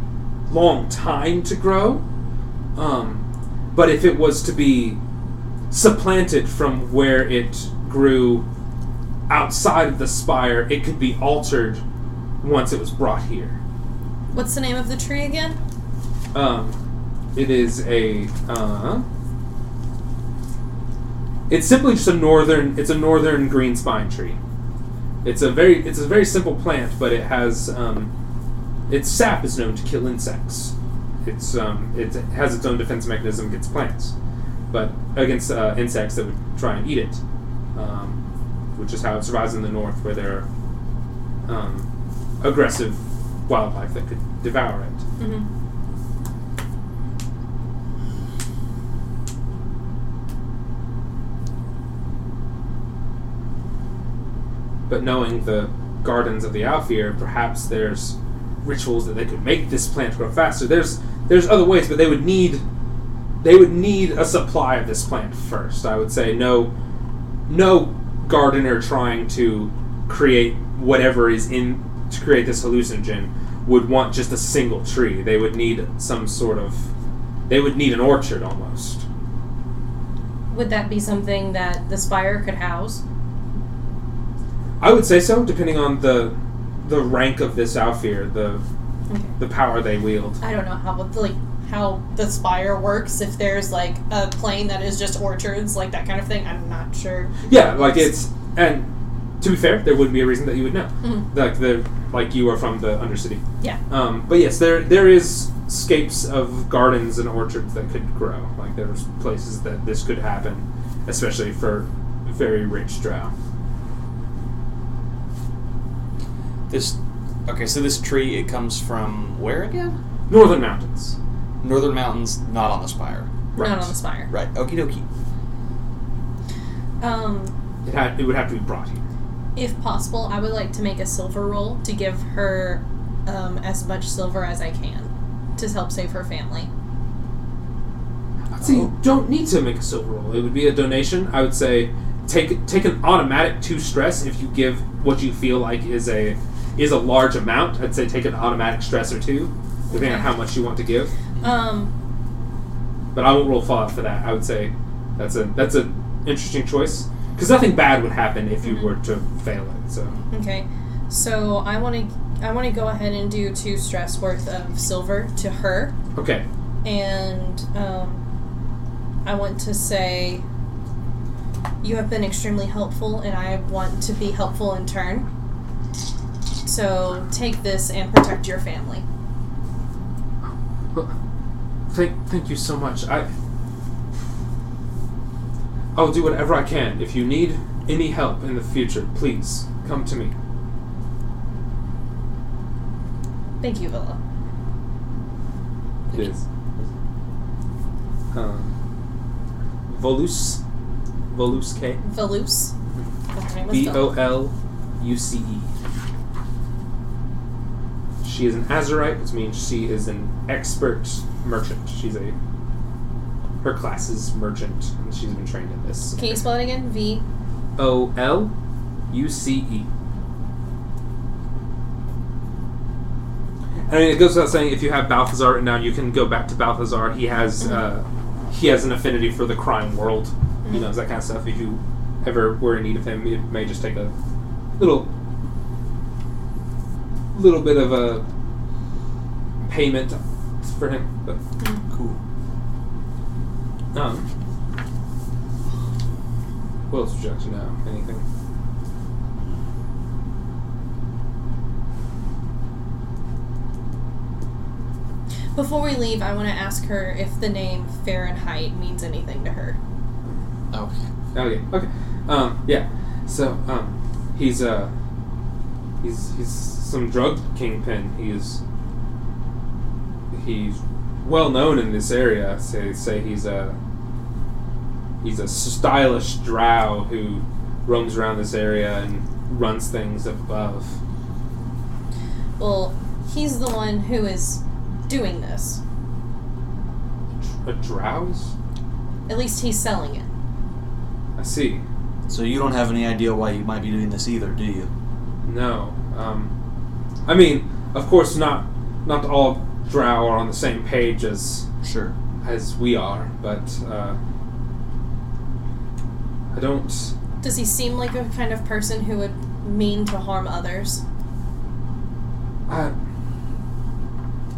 long time to grow. Um, but if it was to be supplanted from where it grew outside of the spire, it could be altered once it was brought here. What's the name of the tree again? Um, it is a. Uh, it's simply just a northern. It's a northern green spine tree. It's a very. It's a very simple plant, but it has. Um, its sap is known to kill insects. It's um, it has its own defense mechanism against plants, but against uh, insects that would try and eat it, um, which is how it survives in the north, where there are um, aggressive wildlife that could devour it. Mm-hmm. But knowing the gardens of the Aelfir, perhaps there's rituals that they could make this plant grow faster. There's there's other ways, but they would need they would need a supply of this plant first. I would say no no gardener trying to create whatever is in to create this hallucinogen would want just a single tree. They would need some sort of they would need an orchard almost. Would that be something that the spire could house? I would say so, depending on the the rank of this Aelfir, the Okay. the power they wield. I don't know how like how the spire works. If there's like a plane that is just orchards, like that kind of thing, I'm not sure. Yeah, like it's and to be fair, there wouldn't be a reason that you would know. Mhm. Like the like you are from the Undercity. Yeah. Um, but yes, there there is scapes of gardens and orchards that could grow. Like there's places that this could happen, especially for very rich drow. This. Okay, so this tree it comes from where again? Northern mountains. Northern mountains, not on the spire. Right. Not on the spire. Right. Okie dokie. Um, It had it would have to be brought here. if possible, I would like to make a silver roll to give her um, as much silver as I can to help save her family. I'd you don't need to make a silver roll. It would be a donation. I would say take take an automatic two stress if you give what you feel like is a is a large amount. I'd say take an automatic stress or two, depending on how much you want to give. Um, But I won't roll fallout for that. I would say that's a that's an interesting choice because nothing bad would happen if you Mhm. were to fail it. So okay, so I want to I want to go ahead and do two stress worth of silver to her. okay, and um, I want to say you have been extremely helpful, and I want to be helpful in turn. So take this and protect your family. Thank, thank you so much. I, I'll do whatever I can. If you need any help in the future, please come to me. Thank you, Villa. It is. Um, Voluce, Voluce K, Voluce. Her name was B Villa. O L U C E. She is an Azurite, which means she is an expert merchant. She's a her class is merchant, and she's been trained in this. Can you spell it again? V. O L U C E. I mean, it goes without saying, if you have Balthazar written down, you can go back to Balthazar. He has uh, he has an affinity for the crime world. you know, that kind of stuff. If you ever were in need of him, it may just take a little little bit of a payment for him. But Cool. um, what else would you like to know? Anything? Before we leave, I want to ask her if the name Fahrenheit means anything to her. Okay. Okay, okay. Um, yeah. So, um, he's uh, he's he's some drug kingpin. He's he's well known in this area. Say say he's a he's a stylish drow who roams around this area and runs things above. Well, he's the one who is doing this. A drowse? At least he's selling it. I see. So you don't have any idea why you might be doing this either, do you? No. Um, I mean, of course, not not all drow are on the same page as Sure. as we are, but uh, I don't. Does he seem like a kind of person who would mean to harm others? I,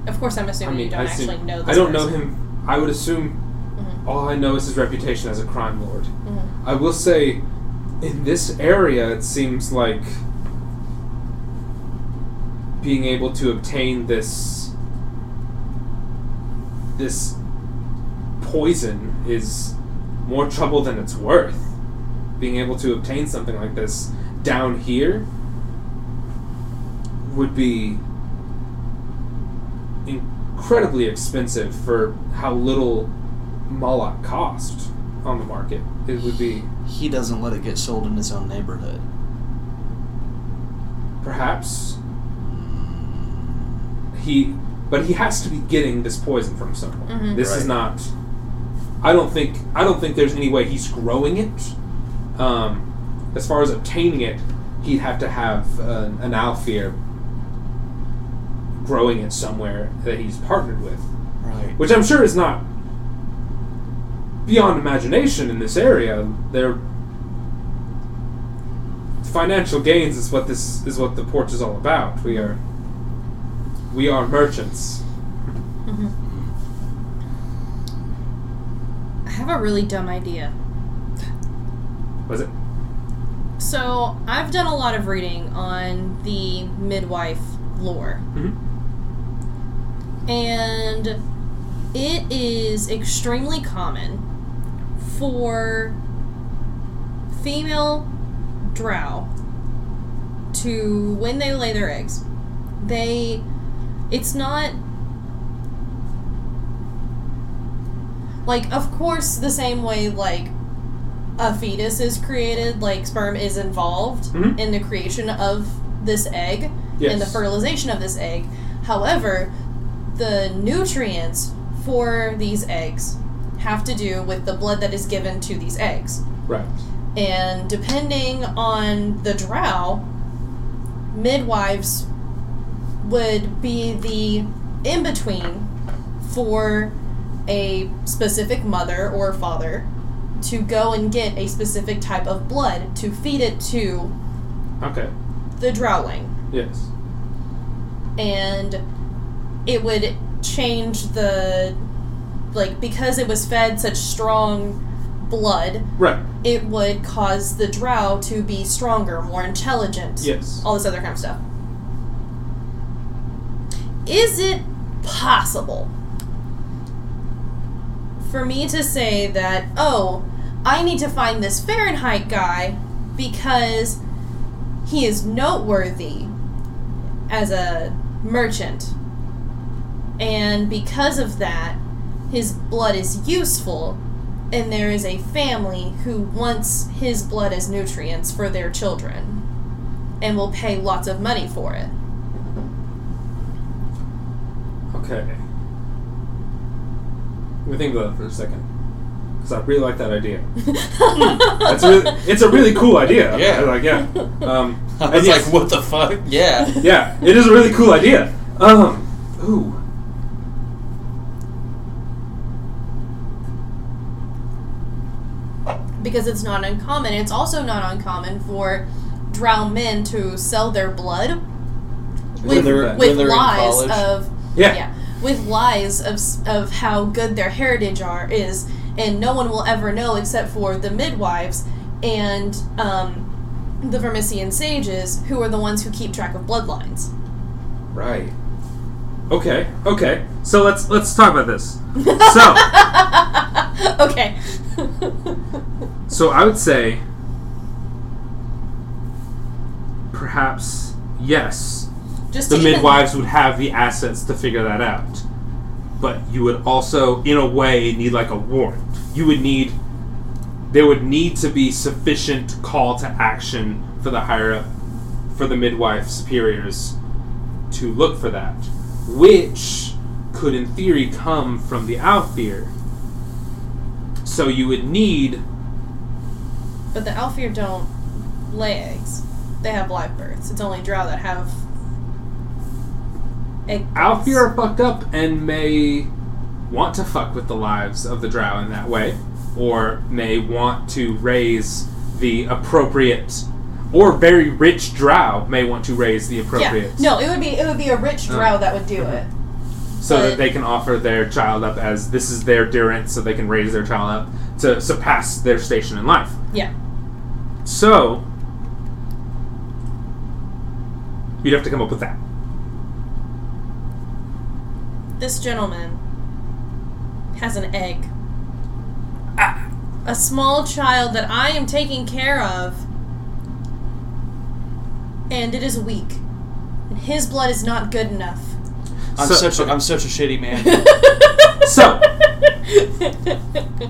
Of course, I'm I assuming mean, you don't I, actually assume- know this I don't know him. I would assume Mhm, all I know is his reputation as a crime lord. mhm. I will say, in this area, it seems like being able to obtain this this poison is more trouble than it's worth. Being able to obtain something like this down here would be incredibly expensive for how little Malak cost on the market. It would be He doesn't let it get sold in his own neighborhood. perhaps he but he has to be getting this poison from somewhere. Mhm. This is not I don't think I don't think there's any way he's growing it. Um, as far as obtaining it, he'd have to have an, an Aelfir growing it somewhere that he's partnered with, Right. which I'm sure is not beyond imagination in this area. They're financial gains is what this is what the porch is all about. We are we are merchants. Mhm. I have a really dumb idea. Was it? So, I've done a lot of reading on the midwife lore. Mhm. And it is extremely common for female drow to, when they lay their eggs, they. It's not. Like, of course, the same way, like, a fetus is created, like, sperm is involved Mhm. in the creation of this egg Yes. and the fertilization of this egg. However, the nutrients for these eggs have to do with the blood that is given to these eggs. Right. And depending on the drow, midwives would be the in between for a specific mother or father to go and get a specific type of blood to feed it to Okay. the drowling. Yes. and it would change the like because it was fed such strong blood, Right. it would cause the drow to be stronger, more intelligent. Yes. All this other kind of stuff. Is it possible for me to say that, oh, I need to find this Fahrenheit guy because he is noteworthy as a merchant. And because of that, his blood is useful, and there is a family who wants his blood as nutrients for their children and will pay lots of money for it. Okay. Let me think about that for a second. Because I really like that idea. That's a really, it's a really cool idea. Yeah. I like yeah. Um, I and was yes, like, what the fuck? Yeah. Yeah, it is a really cool idea. Um, ooh. because it's not uncommon. It's also not uncommon for drow men to sell their blood When with, they're- with when they're lies college. of Yeah. Yeah. with lies of of how good their heritage are is, and no one will ever know except for the midwives and um, the Vermissian sages, who are the ones who keep track of bloodlines. Right. Okay. Okay. So let's let's talk about this. So okay. so I would say perhaps yes. Just the to even- midwives would have the assets to figure that out. But you would also, in a way, need like a warrant. You would need, there would need to be sufficient call to action for the higher up, for the midwife superiors to look for that, which could, in theory, come from the Aelfir. So you would need, But the Aelfir don't lay eggs. They have live births. It's only drow that have Aelfir are fucked up and may want to fuck with the lives of the drow in that way, or may want to raise the appropriate, or very rich drow may want to raise the appropriate, Yeah. No, it would be it would be a rich Oh. drow that would do it. so but- that they can offer their child up as this is their durance, so they can raise their child up to surpass their station in life. Yeah. So you'd have to come up with that. This gentleman has an egg. Ah. A small child that I am taking care of. And it is weak. And his blood is not good enough. I'm So- such a, I'm such a shitty man. So.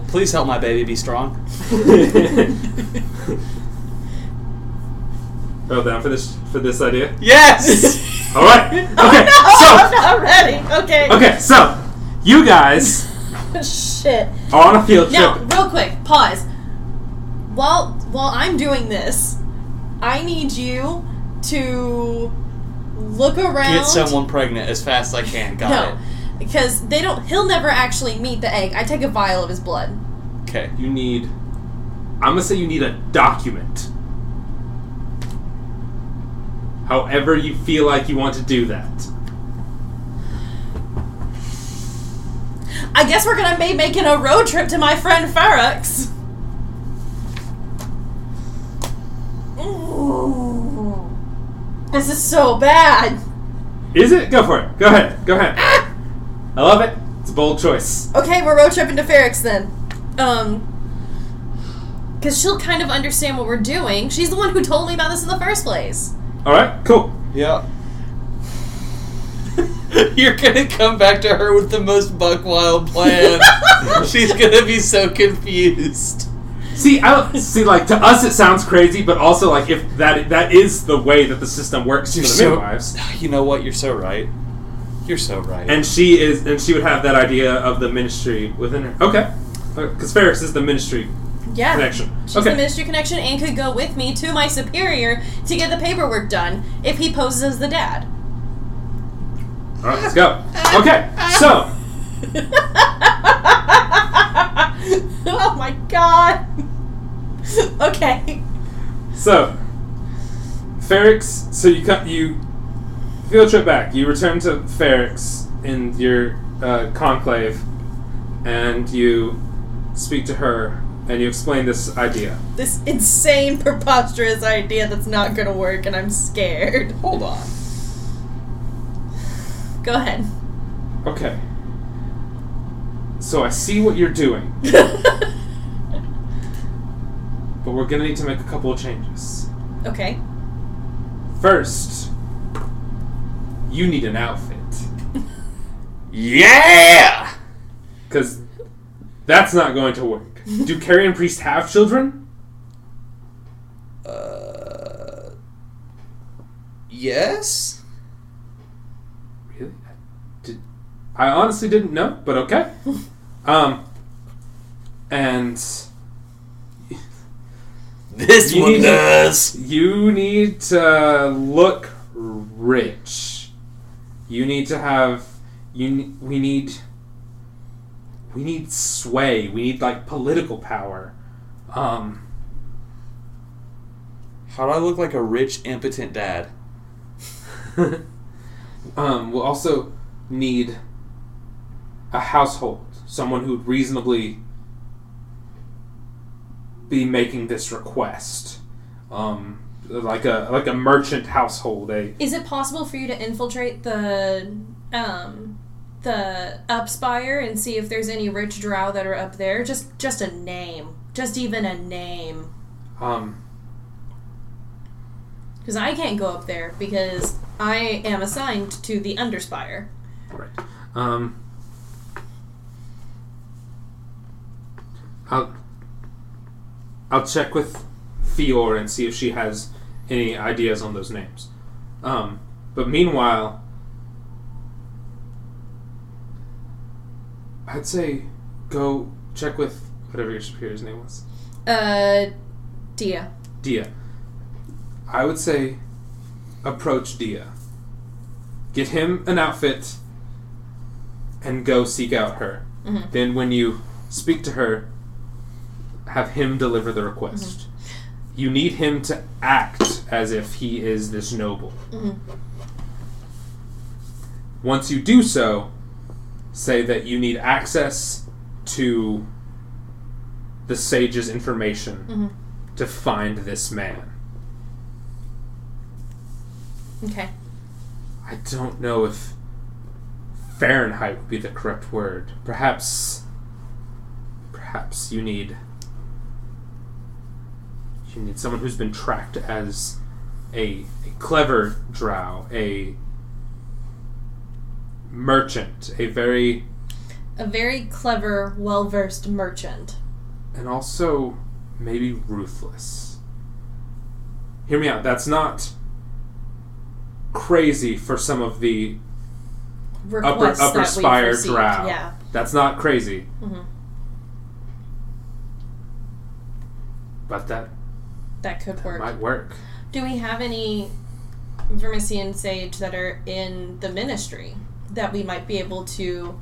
Please help my baby be strong. Well down for this for this idea. Yes. All right. Oh, okay. So. I'm So not ready. Okay. okay. So you guys Shit. are on a field trip. Now, real quick, pause. While while I'm doing this, I need you to look around. Get someone pregnant as fast as I can. Got no, because they don't. He'll never actually meet the egg. I take a vial of his blood. Okay. You need. I'm gonna say you need a document. However you feel like you want to do that. I guess we're gonna be making a road trip to my friend. Ooh. This is so bad. Is it? Go for it. Go ahead. Go ahead. I love it. It's a bold choice. Okay, we're road tripping to Ferrix then. Um, because she'll kind of understand what we're doing. She's the one who told me about this in the first place. All right. Cool. Yeah. You're gonna come back to her with the most buck wild plan. She's gonna be so confused. See, I don't see. Like to us, it sounds crazy, but also like if that that is the way that the system works You're for the so. midwives. You know what? You're so right. You're so right. and she is and she would have that idea of the ministry within her okay uh, because Ferris is the ministry Yeah. connection She's okay the ministry connection and could go with me to my superior to get the paperwork done if he poses as the dad. all right let's go okay so oh my god. okay. so Ferrix so you cut you field trip back you return to Ferrix in your uh, conclave and you speak to her and you explain this idea. This insane, preposterous idea that's not gonna work, and I'm scared. Hold on. Go ahead. Okay. So I see what you're doing, but we're gonna need to make a couple of changes. okay. First, you need an outfit. Yeah! Because that's not going to work. Do Carrion Priest have children? Uh. Yes? Really? Did, I honestly didn't know, but okay. Um, and This You one need does. you need to look rich. You need to have. You. We need. We need sway. We need like political power. Um. How do I look like a rich, impotent dad? um, we'll also need a household, someone who would reasonably be making this request, um, like a like a merchant household. A Is it possible for you to infiltrate the um the upspire and see if there's any rich drow that are up there? Just just a name. Just even a name. um, Because I can't go up there because I am assigned to the underspire. right. Um, I'll I'll check with Fior and see if she has any ideas on those names. Um, but meanwhile, I'd say go check with whatever your superior's name was. Uh Dia. Dia. I would say approach Dia. Get him an outfit and go seek out her. Mhm. Then when you speak to her, have him deliver the request. You need him to act as if he is this noble. Mhm. Once you do so, say that you need access to the sage's information Mhm. to find this man. Okay. I don't know if Fahrenheit would be the correct word. Perhaps. Perhaps you need. You need someone who's been tracked as a, a clever drow, a merchant, a very. A very clever, well versed merchant. and also maybe ruthless. Hear me out. That's not crazy for some of the upper Requests upper that spire drow. Yeah. That's not crazy, Mhm. but that That could work. might work. Do we have any Vermissian sage that are in the ministry that we might be able to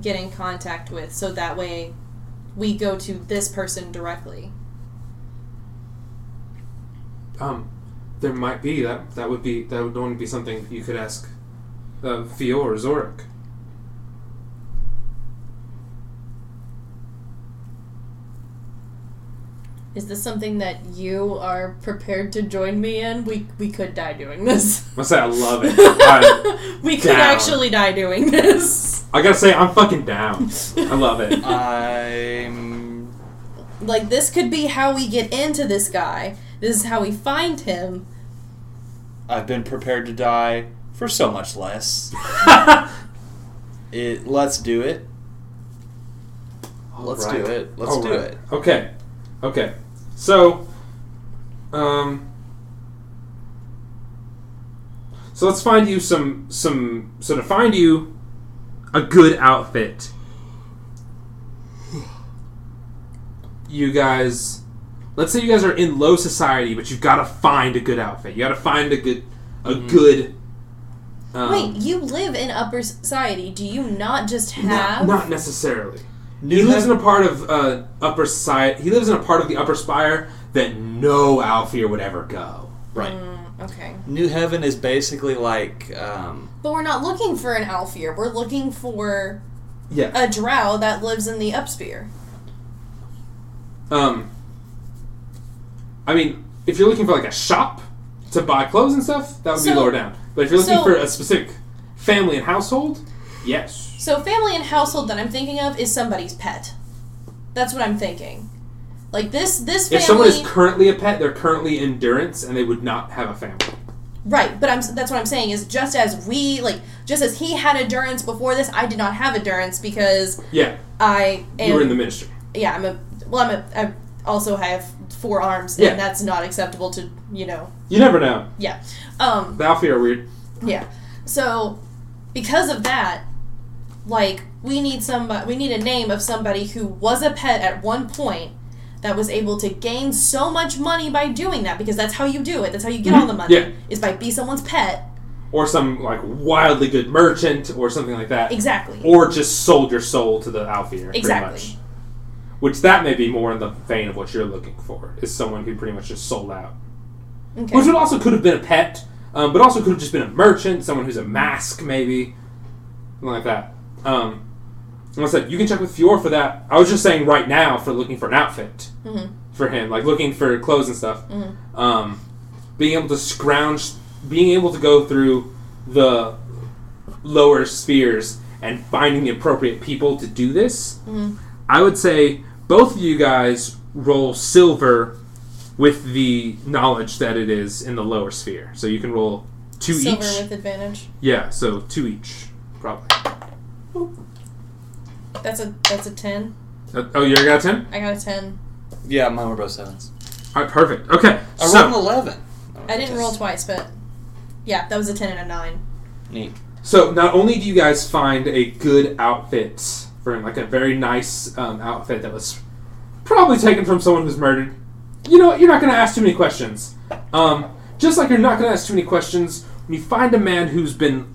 get in contact with so that way we go to this person directly? Um, there might be that. That would be that would only be something you could ask, uh, or Zorik. Is this something that you are prepared to join me in? We we could die doing this. I say I love it. I, we could down. actually die doing this. I gotta say I'm fucking down. I love it. I'm. Like this could be how we get into this guy. This is how we find him. I've been prepared to die for so much less. It. Let's do it. Let's do it. Let's do it. Okay. Okay. So, um, so let's find you some some. So to find you a good outfit, you guys. Let's say you guys are in low society, but you've got to find a good outfit. You got to find a good a good. Um, Wait, you live in upper society. Do you not just not, have not necessarily. New he lives in a part of uh, upper society. He lives in a part of the upper spire that no Aelfir would ever go. Right. Mm, okay. New Heaven is basically like. Um, But we're not looking for an Aelfir. We're looking for Yeah. a drow that lives in the upspire. Um, I mean, if you're looking for like a shop to buy clothes and stuff, that would be lower down. But if you're looking so- for a specific family and household, yes. So, family and household that I'm thinking of is somebody's pet. That's what I'm thinking. Like this, this family. If someone is currently a pet, they're currently endurance, and they would not have a family. Right, but I'm that's what I'm saying is just as we like just as he had endurance before this, I did not have endurance because Yeah, I am you were in the ministry. yeah, I'm a well I'm a I also have four arms Yeah. and that's not acceptable to, you know. You never know. Yeah. Um The Aelfir are weird. yeah. So because of that, like we need somebody we need a name of somebody who was a pet at one point that was able to gain so much money by doing that because that's how you do it. That's how you get all the money. Yeah. Is by be someone's pet. Or some like wildly good merchant, or something like that. Exactly. Or just sold your soul to the pretty Exactly. much. Which that may be more in the vein of what you're looking for, is someone who pretty much just sold out. Okay. Which would also could have been a pet, um, but also could have just been a merchant, someone who's a mask, maybe. Something like that. Um, like I said, you can check with Fior for that. I was just saying right now for looking for an outfit Mhm. for him, like looking for clothes and stuff. Mhm. Um, being able to scrounge, being able to go through the lower spheres and finding the appropriate people to do this. Mhm. I would say both of you guys roll silver with the knowledge that it is in the lower sphere. So you can roll two Silver each. with advantage. yeah, so two each, probably. That's a that's a ten. Uh, oh, you already got a 10? I got a ten. Yeah, mine were both sevens. Alright, perfect. Okay, I so, rolled an eleven. I didn't roll twice, but yeah, that was a ten and a nine. Neat. so not only do you guys find a good outfit for him, like a very nice um, outfit that was probably taken from someone who's murdered, you know? You're not going to ask too many questions. Um, just like you're not going to ask too many questions when you find a man who's been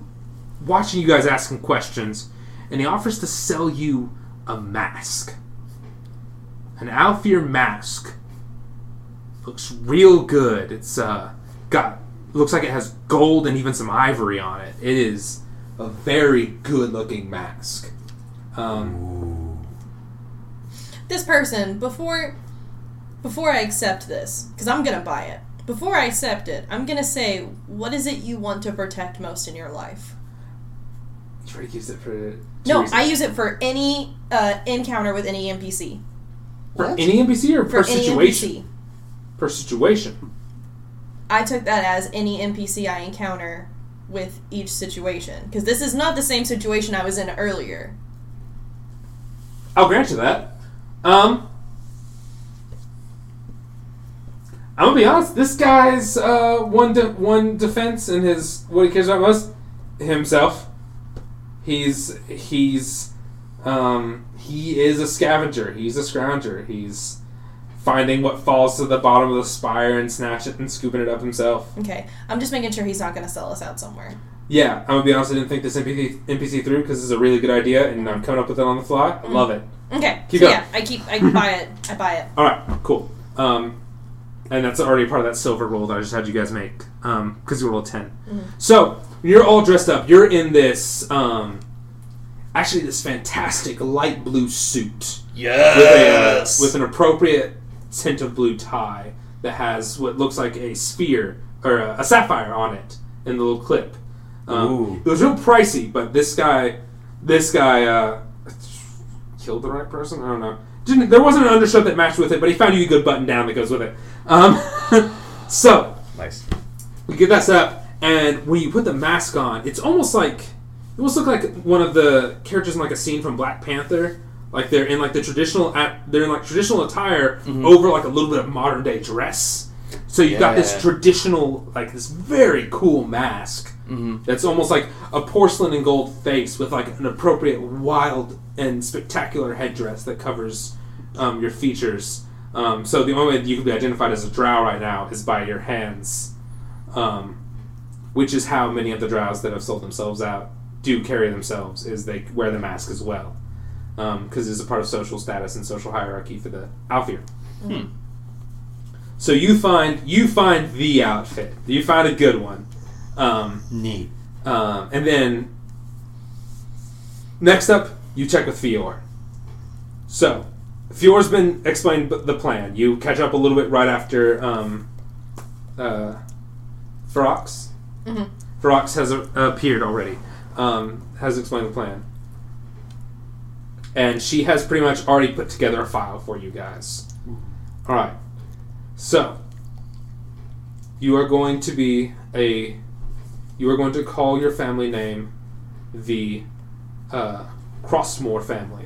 watching you guys asking questions, and he offers to sell you a mask. An Aelfir mask. Looks real good. It's uh got looks like it has gold and even some ivory on it. It is a very good looking mask. Um, This person before before I accept this, because I'm gonna buy it. Before I accept it, I'm gonna say, what is it you want to protect most in your life? You already used it for two No, reasons. I use it for any uh, encounter with any NPC. for What? any NPC or For per any situation. NPC. Per situation. I took that as any NPC I encounter with each situation. Because this is not the same situation I was in earlier. I'll grant you that. Um, I'm gonna be honest. This guy's uh, one de- one defense in his what he cares about most himself. He's he's um, he is a scavenger. He's a scrounger. He's finding what falls to the bottom of the spire and snatch it and scooping it up himself. Okay, I'm just making sure he's not going to sell us out somewhere. Yeah, I'm gonna be honest. I didn't think this NPC, NPC through because it's a really good idea, and I'm coming up with it on the fly. I love it. Okay, Keep so going. yeah, I keep, I buy it, I buy it. All right, cool. Um, and that's already part of that silver roll that I just had you guys make because you rolled a 10 So when you're all dressed up. You're in this um, actually this fantastic light blue suit with, a, Yes. with an appropriate tint of blue tie that has what looks like a sphere or a, a sapphire on it in the little clip. Um, it was real pricey, but this guy, this guy uh, killed the right person. I don't know. Didn't, there wasn't an undershirt that matched with it, but he found you a good button down that goes with it. Um, so nice. we get that set up, and when you put the mask on, it's almost like it almost look like one of the characters in like a scene from Black Panther. Like they're in like the traditional, at, they're in like traditional attire over like a little bit of modern day dress. So you've got this Yeah. traditional, like this very cool mask Mhm. that's almost like a porcelain and gold face with like an appropriate wild and spectacular headdress that covers um, your features. Um, so the only way you can be identified as a drow right now is by your hands, um, which is how many of the drows that have sold themselves out do carry themselves. Is they wear the mask as well, because it's a part of social status and social hierarchy for the Aelfir. Hmm. So you find you find the outfit. You find a good one. Um, Neat. um, and then next up, you check with Fior. So, Fior's been explained the plan. You catch up a little bit right after um, uh, Ferox. Ferox has a- appeared already. Um, has explained the plan. And she has pretty much already put together a file for you guys. Alright. So, you are going to be a. You are going to call your family name the uh, Crossmore family.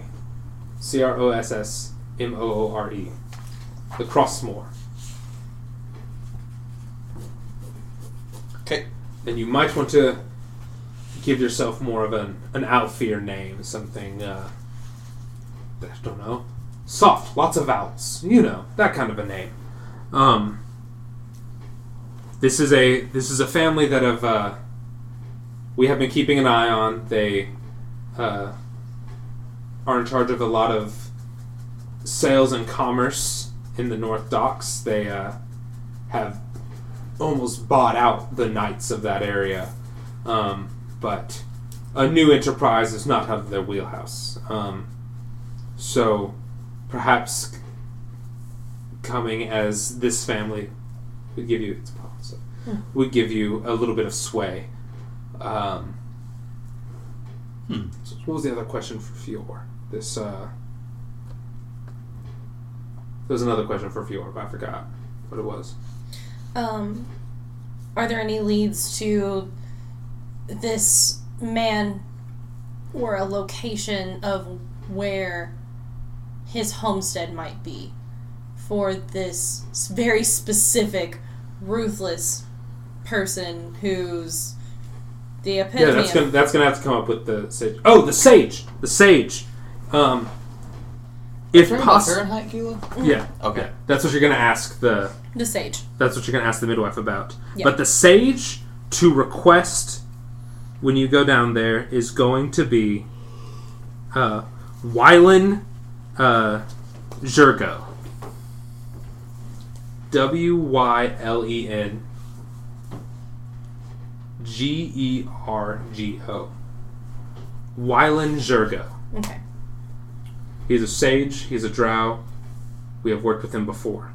C R O S S M O O R E. The Crossmore. And you might want to give yourself more of an, an Aelfir name, something, uh, I don't know, soft, lots of vowels, you know, that kind of a name. Um, this is a this is a family that have uh, we have been keeping an eye on. They uh, are in charge of a lot of sales and commerce in the North Docks. They uh, have almost bought out the knights of that area, um, but a new enterprise is not out of their wheelhouse. Um, so perhaps coming as this family would give you it's a problem, so, would give you a little bit of sway. Um, Hmm. so what was the other question for Fior? This uh, there was another question for Fior, but I forgot what it was. Um, are there any leads to this man or a location of where his homestead might be for this very specific, ruthless person who's the Yeah, epitome that's of gonna that's gonna have to come up with the sage. Oh, the sage, the sage. Um, if Talking about possible, Fahrenheit kilo? yeah, Okay. that's what you're gonna ask the. the sage. That's what you're gonna ask the midwife about. Yeah. But the sage to request when you go down there is going to be uh, Wylen uh, Gergo. W Y L E N G E R G O. Wylen Gergo. Okay. He's a sage, he's a drow. We have worked with him before.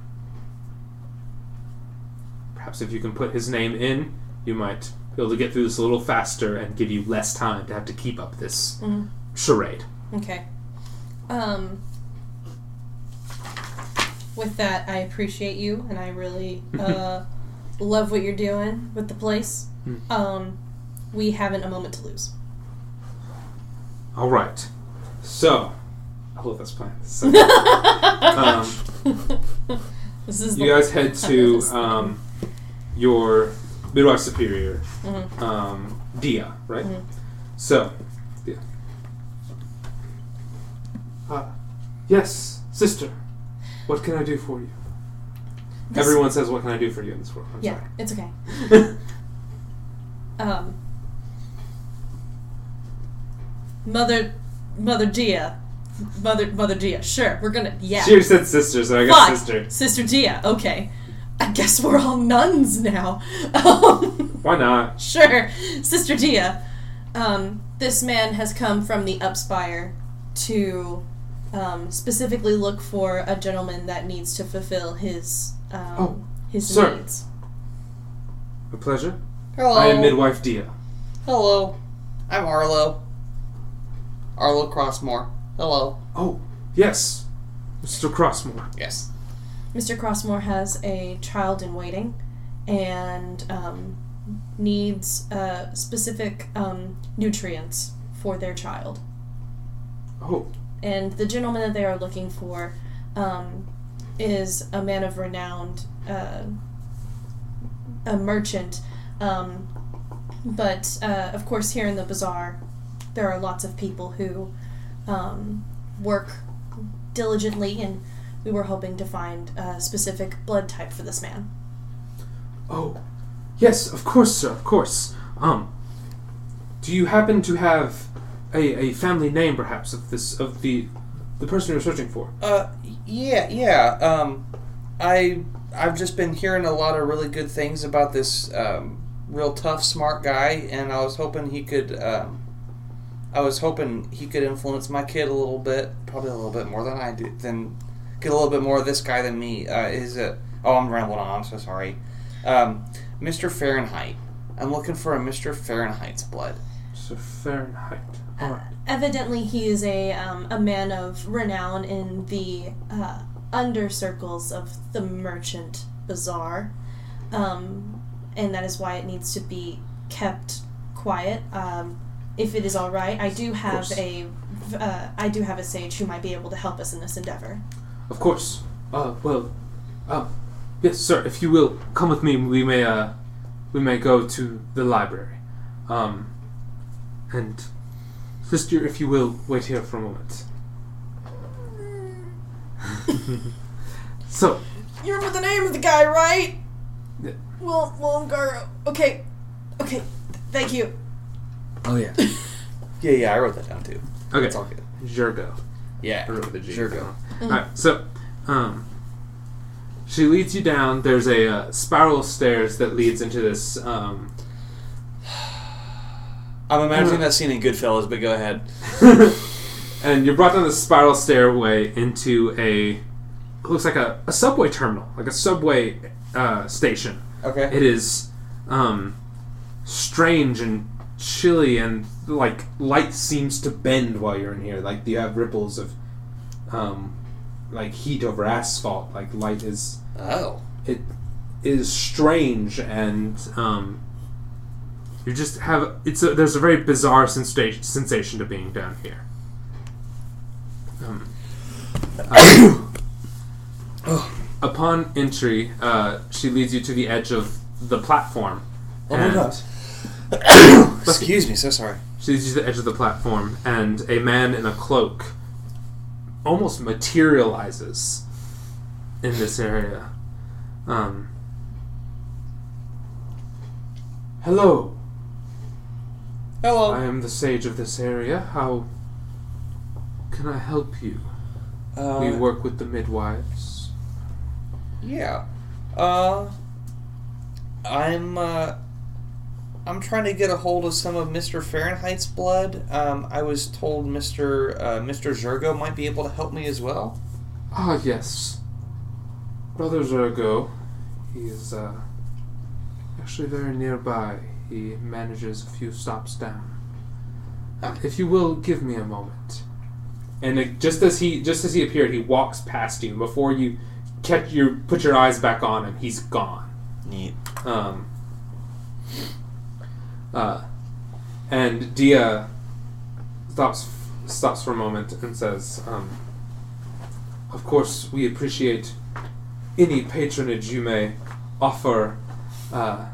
Perhaps if you can put his name in, you might be able to get through this a little faster and give you less time to have to keep up this Mhm. charade. Okay. Um, with that, I appreciate you, and I really uh, love what you're doing with the place. Hmm. Um, we haven't a moment to lose. All right. So, I love this plan. So, um, this is you the- guys head to um, your midwife superior, Mhm. um, Dia, right? Mhm. So, Dia. Uh, yes, sister. What can I do for you? This- Everyone says, "What can I do for you?" in this world. I'm Yeah, it's okay. Um, Mother, Mother Gia, Mother, Mother Gia. Sure, we're gonna. Yeah. She said sister, so I guess Fine. sister. Sister Gia. Okay. I guess we're all nuns now. Um, Why not? Sure, Sister Dia. Um, this man has come from the Upspire to um, specifically look for a gentleman that needs to fulfill his um, Oh, his sir. needs. A pleasure. Hello. I am midwife Dia. Hello. I'm Arlo. Arlo Crossmore. Hello. Oh, yes, Mr. Crossmore. Yes. Mr. Crossmore has a child in waiting and um, needs uh, specific um, nutrients for their child. Oh, and the gentleman that they are looking for um, is a man of renowned, uh, a merchant. Um, but uh, of course, here in the bazaar, there are lots of people who um, work diligently, and we were hoping to find a specific blood type for this man. oh, yes, of course, sir, of course. Um, do you happen to have a, a family name, perhaps, of this of the the person you're searching for? Uh, yeah, yeah. Um, I I've just been hearing a lot of really good things about this um, real tough, smart guy, and I was hoping he could um, I was hoping he could influence my kid a little bit, probably a little bit more than I do, than get a little bit more of this guy than me. Uh, is it? Oh, I'm rambling on. I'm so sorry. Um, Mr. Fahrenheit. I'm looking for a Mr. Fahrenheit's blood. So Fahrenheit. Uh, evidently, he is a um, a man of renown in the uh, under circles of the merchant bazaar, um, and that is why it needs to be kept quiet. Um, if it is all right, I do have course. a uh, I do have a sage who might be able to help us in this endeavor. Of course. Uh, well, um, yes, sir. If you will come with me, we may, uh, we may go to the library. Um, and sister, if you will, wait here for a moment. so, You remember the name of the guy, right? Yeah. Will Willem Garo. Okay, okay. Thank you. Oh yeah. Yeah, yeah, I wrote that down too. okay, It's all good. Jurgo. Yeah, I wrote the G. Sure go. Alright, so, um, she leads you down. There's a uh, spiral stairs that leads into this, um, I'm imagining that scene in Goodfellas, but go ahead. and you're brought down the spiral stairway into a looks like a, a subway terminal, like a subway uh, station. Okay. It is um, strange and chilly, and like light seems to bend while you're in here. Like you have ripples of um, like heat over asphalt. Like light is Oh. it is strange and um, you just have it's a, there's a very bizarre sensation sensation to being down here. Um, uh, upon entry, uh, she leads you to the edge of the platform. Oh my god. Excuse me, so sorry. She to the edge of the platform, and a man in a cloak almost materializes in this area. Um, hello, Hello. I am the sage of this area. How can I help you? uh, we work with the midwives. Yeah. Uh I'm uh I'm trying to get a hold of some of Mr. Fahrenheit's blood. Um, I was told Mr. Uh, Mr. Zergo might be able to help me as well. Ah, yes. Brother Zergo. He is uh, actually very nearby. He manages a few stops down. Uh, if you will give me a moment. And it, just as he just as he appeared, he walks past you. Before you catch your put your eyes back on him, he's gone. Neat. Um, uh, and Dia stops stops for a moment and says, um, "Of course, we appreciate any patronage you may offer uh,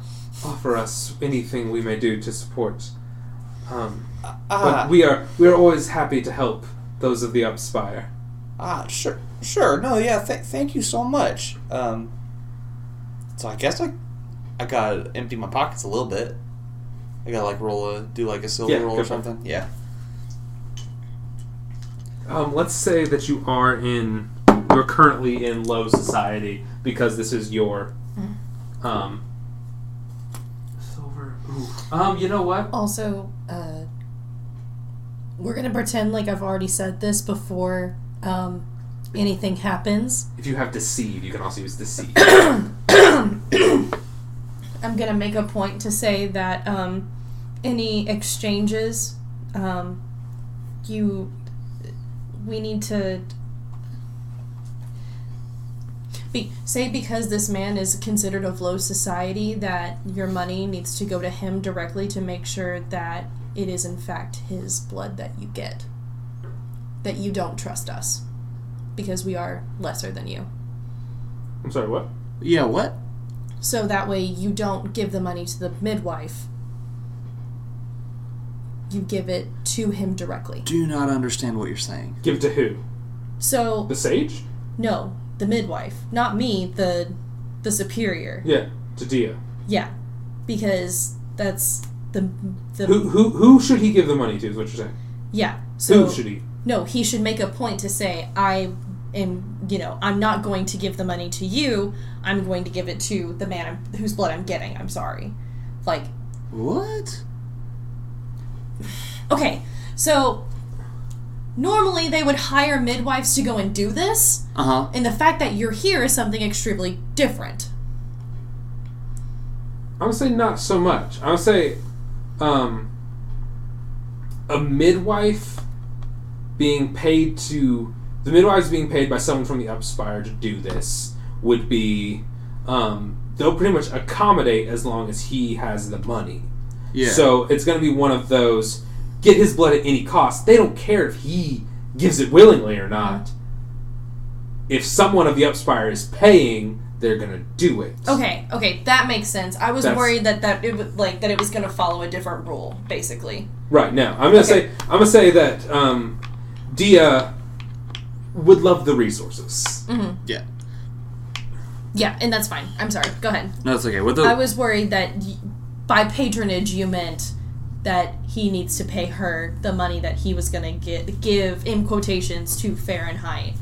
offer us. Anything we may do to support. Um, Ah, but we are we are always happy to help those of the Upspire. ah, sure, sure. No, yeah. Th- thank you so much. Um, so I guess I, I gotta empty my pockets a little bit. I gotta like roll a do like a silver Yeah, roll or for it. something. Yeah. Um, let's say that you are in you're currently in low society because this is your um silver. Ooh. Um, you know what? Also, uh, we're gonna pretend like I've already said this before um, anything happens. If you have deceive, you can also use deceive. I'm gonna make a point to say that um, any exchanges, um, you, we need to. Be, say because this man is considered of low society that your money needs to go to him directly to make sure that it is in fact his blood that you get that you don't trust us because we are lesser than you I'm sorry, what? Yeah, what? So that way you don't give the money to the midwife. You give it to him directly. Do not understand what you're saying. Give to who? So The sage? no, the midwife, not me, the the superior. Yeah, to Dia. Yeah, because that's the the Who who who should he give the money to? Is what you're saying? yeah. So who should he? no, he should make a point to say I am, you know, I'm not going to give the money to you. I'm going to give it to the man I'm, whose blood I'm getting. I'm sorry. Like What? Okay, So normally they would hire midwives to go and do this, Uh huh. and the fact that you're here is something extremely different. I would say not so much. I would say, um, a midwife being paid to the midwives being paid by someone from the Upspire to do this would be, um, they'll pretty much accommodate as long as he has the money. Yeah. So it's going to be one of those get his blood at any cost. They don't care if he gives it willingly or not. If someone of the Upspire is paying, they're going to do it. Okay, okay, that makes sense. I was That's- worried that that it would like that it was going to follow a different rule, basically. Right now, I'm gonna Okay. say I'm gonna say that um, Dia would love the resources. Yeah. Yeah, and that's fine. I'm sorry. Go ahead. No, it's okay. With the I was worried that y- by patronage you meant that he needs to pay her the money that he was going to get give in quotations to Fahrenheit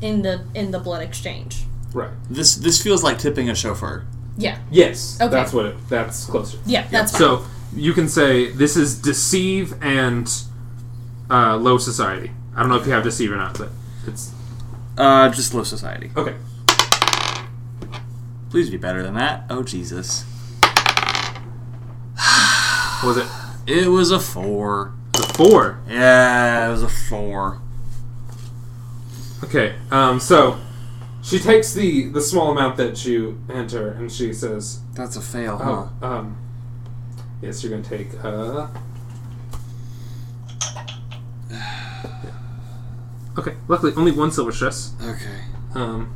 in the in the blood exchange. Right. this this feels like tipping a chauffeur. Yeah. Yes. Okay. That's what it. That's closer. Yeah, that's fine. So you can say this is deceive and uh, low society. I don't know if you have deceive or not, but it's Uh, just low society. okay. Please be better than that. Oh Jesus. What was it It was a four. the four? Yeah, it was a four. Okay. Um. So she takes the the small amount that you enter, and she says, That's a fail, huh? "Oh, um, yes, you're gonna take uh." Okay. Luckily, only one silver stress. Okay. Um,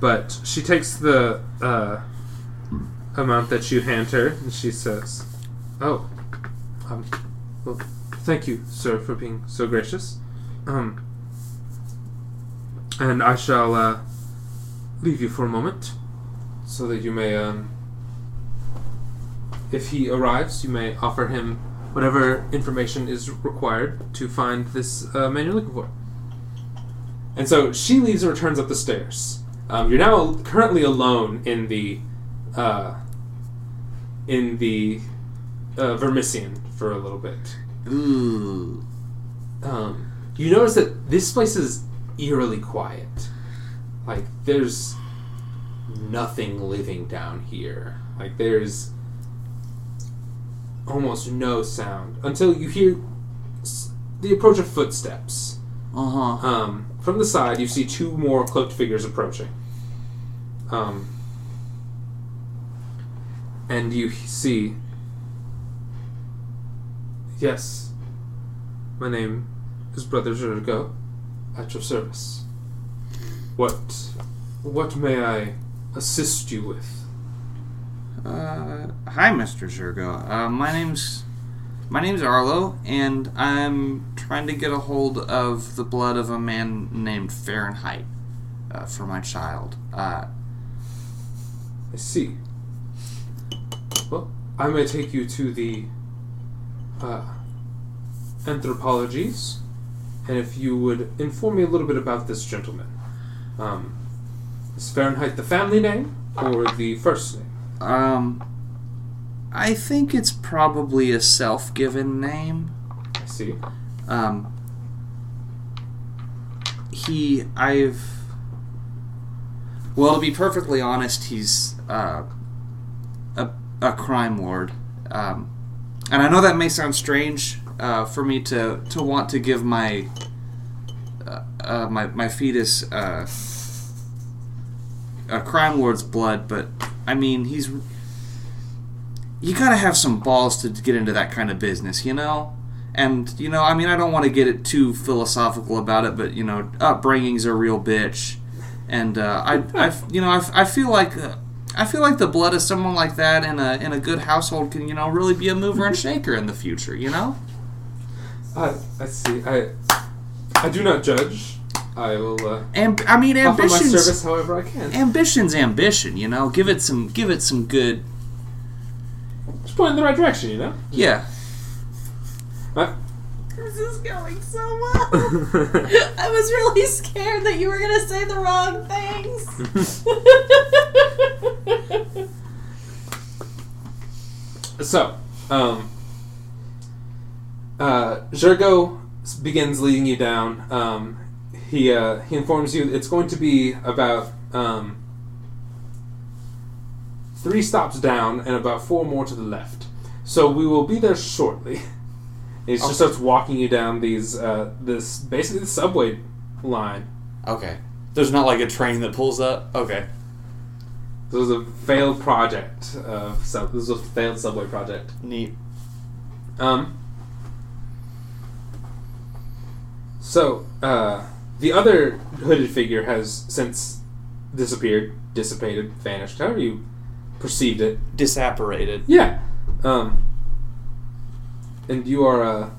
but she takes the uh, amount that you hand her, and she says, "Oh, um, well, thank you, sir, for being so gracious. Um, and I shall uh, leave you for a moment, so that you may, um, if he arrives, you may offer him." Whatever information is required to find this uh, man you're looking for. And so she leaves and returns up the stairs. Um, you're now currently alone in the uh, in the uh, Vermissian for a little bit. Ooh. Um, you notice that this place is eerily quiet. Like there's nothing living down here. Like there's almost no sound until you hear the approach of footsteps. Uh huh. Um, from the side, you see two more cloaked figures approaching. Um, and you see. Yes, my name is Brother Zergo, at your service. What, what may I assist you with? Uh, hi, Mr. Zergo. Uh, my name's my name's Arlo, and I'm trying to get a hold of the blood of a man named Fahrenheit uh, for my child. Uh, I see. Well, I may take you to the uh, anthropologies, and if you would inform me a little bit about this gentleman. Um, is Fahrenheit the family name or the first name? Um, I think it's probably a self-given name. I see. Um, he, I've. Well, to be perfectly honest, he's uh, a, a crime lord. Um, and I know that may sound strange uh, for me to, to want to give my uh, uh, my, my fetus uh, a crime lord's blood, but I mean, he's. You gotta have some balls to get into that kind of business, you know? And, you know, I mean, I don't want to get it too philosophical about it, but, you know, upbringing's a real bitch. And, uh, I, I, you know, I, I feel like. Uh, I feel like the blood of someone like that in a in a good household can you know really be a mover and shaker in the future. You know. I, I see. I I do not judge. I will uh, And I mean, offer my ambitions. service however I can. Ambition's ambition. You know, give it some give it some good. Just point in the right direction, you know. Yeah. Uh, This is going so well. I was really scared that you were gonna say the wrong things. So, um, uh, Zergo s- begins leading you down. Um, he uh, he informs you it's going to be about um, three stops down and about four more to the left. So we will be there shortly. He just starts walking you down these uh, this basically the subway line. Okay. There's not like a train that pulls up. Okay. This was a failed project. Of sub- this was a failed subway project. Neat. Um. So, uh, the other hooded figure has since disappeared, dissipated, vanished, however you perceived it. Disapparated. Yeah. Um. And you are uh,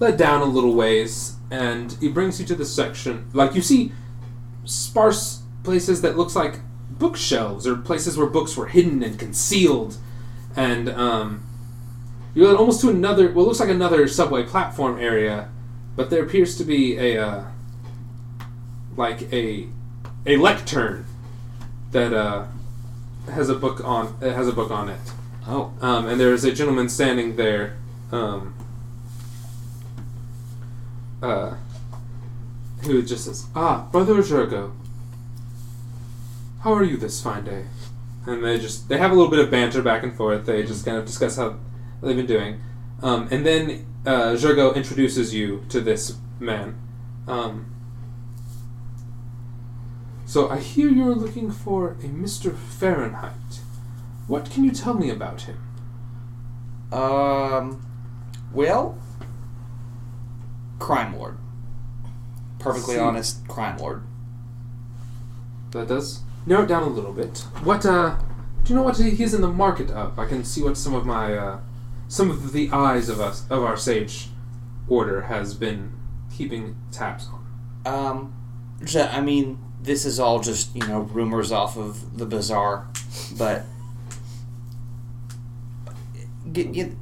led down a little ways, and it brings you to the section. Like you see, sparse places that looks like bookshelves or places where books were hidden and concealed, and um, you're led almost to another. Well, it looks like another subway platform area, but there appears to be a uh, like a a lectern that uh, has a book on. It has a book on it. Oh. Um, and there is a gentleman standing there, um, uh, who just says, "Ah, brother Gergo, how are you this fine day?" And they just they have a little bit of banter back and forth. They just kind of discuss how they've been doing, um, and then uh, Gergo introduces you to this man. Um, so I hear you're looking for a Mister Fahrenheit. What can you tell me about him? Um. Well. Crime lord. Perfectly See. honest, crime lord. That does narrow it down a little bit. What uh do you know what he is in the market of? I can see what some of my uh some of the eyes of us of our sage order has been keeping tabs on. Um, I mean, this is all just you know rumors off of the bazaar, but get, get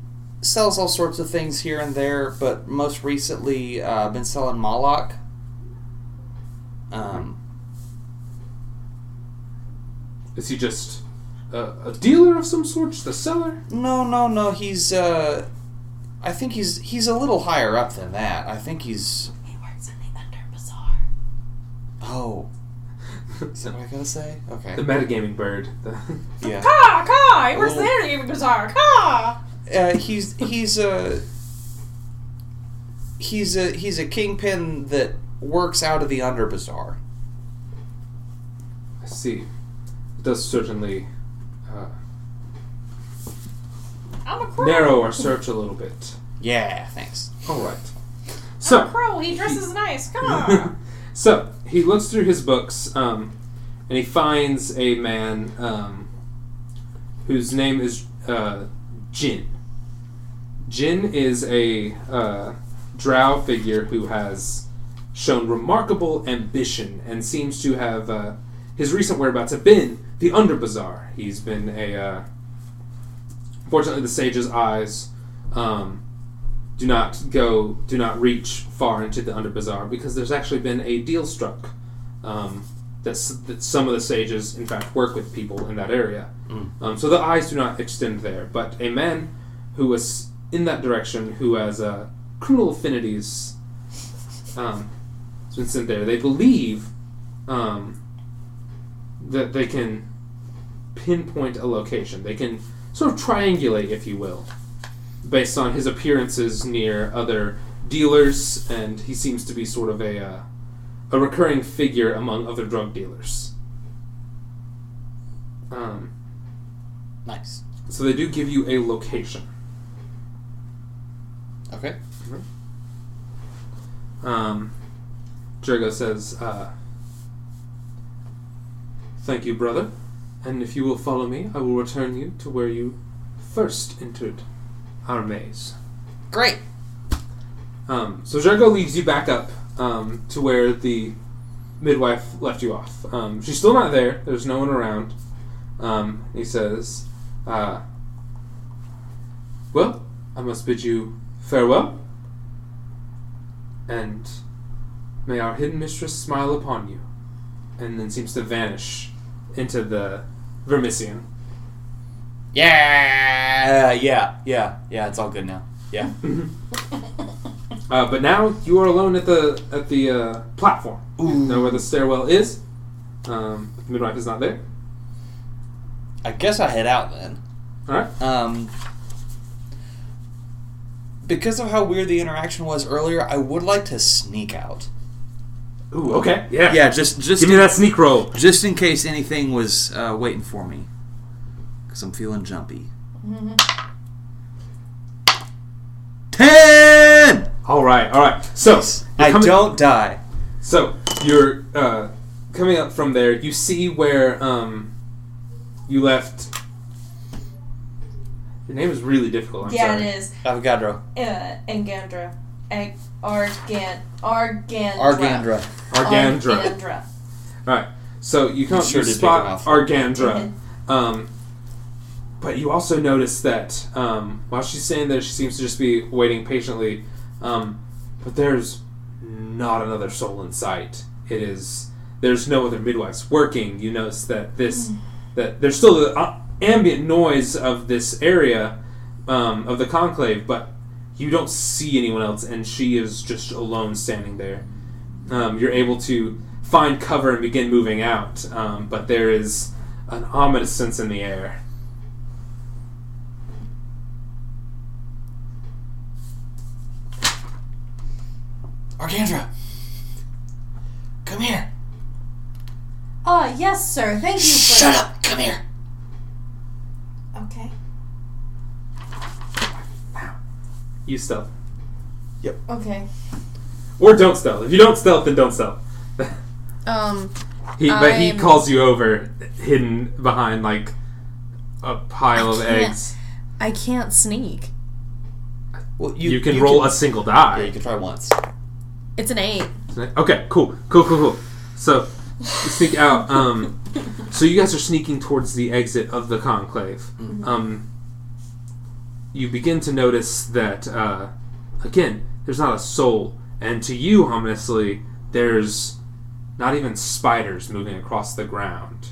sells all sorts of things here and there. But most recently, uh, been selling Malak. Um, Is he just a, a dealer of some sort, just a seller? no, no, no. He's uh, I think he's he's a little higher up than that. I think he's He works in the Under Bazaar. oh. Is that what I gotta say? Okay. the metagaming bird. The Yeah. Ka! Ka! He works in the Under Bazaar. Ka! Uh, he's he's a he's a he's a kingpin that works out of the under bazaar. I see. It does certainly uh, I'm a crow. narrow our search a little bit. Yeah, thanks. All right. I'm a So crow. He dresses nice. Ka! so he looks through his books um, and he finds a man um, whose name is uh, Jin. Jin is a uh, drow figure who has shown remarkable ambition and seems to have uh, his recent whereabouts have been the Under Bazaar. He's been a uh, fortunately the sage's eyes um, do not go, do not reach far into the Underbazaar because there's actually been a deal struck um, that's, that some of the sages, in fact, work with people in that area. Mm. Um, so the eyes do not extend there. But a man who was in that direction, who has uh, criminal affinities, um, has been sent there. They believe um, that they can pinpoint a location. They can sort of triangulate, if you will, based on his appearances near other dealers, and he seems to be sort of a uh, a recurring figure among other drug dealers. Um, Nice. so they do give you a location. Okay. Um, Gergo says, uh, Thank you, brother. And if you will follow me, I will return you to where you first entered our maze. Great. Um, so Gergo leads you back up um, to where the midwife left you off. Um, she's still not there. There's no one around. Um, he says, uh, "Well, I must bid you farewell, and may our hidden mistress smile upon you." And then seems to vanish into the Vermissian. Yeah. Yeah. Yeah. Yeah. It's all good now. Yeah. Uh, but now you are alone at the at the uh, platform. Know where the stairwell is. Um, the midwife is not there. I guess I head out then. All right. Um, because of how weird the interaction was earlier, I would like to sneak out. Ooh. Okay. Yeah. Yeah, just just Give me that sneak roll. just in case anything was uh, waiting for me, because I'm feeling jumpy. Ten. All right. All right. So you're I coming- don't die. So you're uh, coming up from there. You see where um, you left. Your name is really difficult. I'm yeah, sorry. it is. Avogadro. Uh, Engandra. Ag- Argan. Argandra. Argandra. Argandra. Argandra. All right. So you come You up, sure you did spot make. Argandra. Um, but you also notice that um, while she's standing there, she seems to just be waiting patiently. Um, but there's not another soul in sight. It is there's no other midwives working. You notice that this that there's still the uh, ambient noise of this area um, of the conclave, but you don't see anyone else, and she is just alone standing there. Um, you're able to find cover and begin moving out, um, but there is an ominous sense in the air. Argandra. Come here. Ah, yes, sir. Thank you for Shut up. Come here. Okay. You stealth. Yep. Okay. Or don't stealth. If you don't stealth, then don't stealth. Um. He, but he I'm- calls you over, hidden behind like a pile of can't. eggs. I can't sneak. Well, You, can roll a single die. Yeah, you can try once. It's an eight. Okay, cool, cool, cool, cool. So you sneak out. Um, so you guys are sneaking towards the exit of the conclave. Um, you begin to notice that uh, again, there's not a soul, and to you, ominously, there's not even spiders moving across the ground.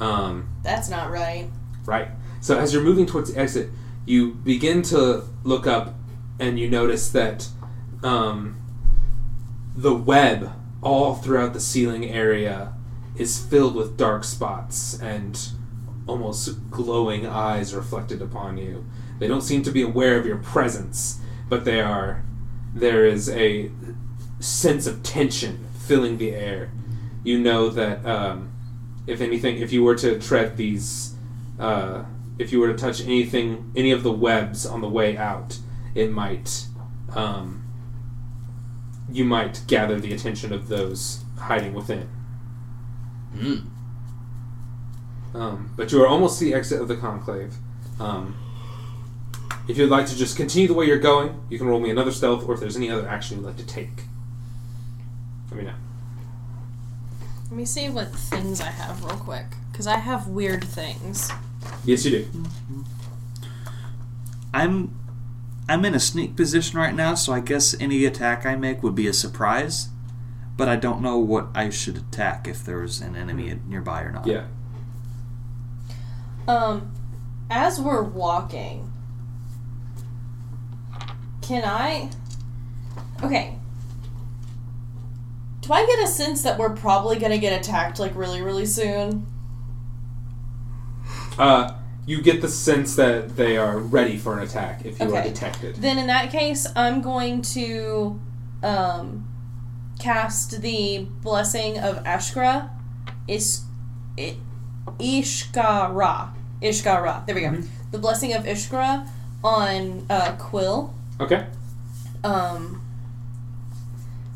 Um, That's not right. Right. So as you're moving towards the exit, you begin to look up, and you notice that um, the web all throughout the ceiling area is filled with dark spots and almost glowing eyes reflected upon you. They don't seem to be aware of your presence, but they are. There is a sense of tension filling the air. You know that um, if anything, if you were to tread these, uh, if you were to touch anything, any of the webs on the way out, it might, um, you might gather the attention of those hiding within. Mm. Um, but you are almost the exit of the conclave. Um, if you'd like to just continue the way you're going, you can roll me another stealth, or if there's any other action you'd like to take. Let me know. Let me see what things I have real quick. Because I have weird things. Yes, you do. I'm I'm in a sneak position right now, so I guess any attack I make would be a surprise. But I don't know what I should attack if there's an enemy nearby or not. Yeah. Um, as we're walking, can I? Okay. Do I get a sense that we're probably gonna get attacked like really, really soon? Uh, you get the sense that they are ready for an attack if you are detected. Then in that case, I'm going to um, cast the blessing of Ashkra. Is it Ishkara? Ishkara. There we go. Mhm. The blessing of Ishkara on uh, Quill. Okay. Um,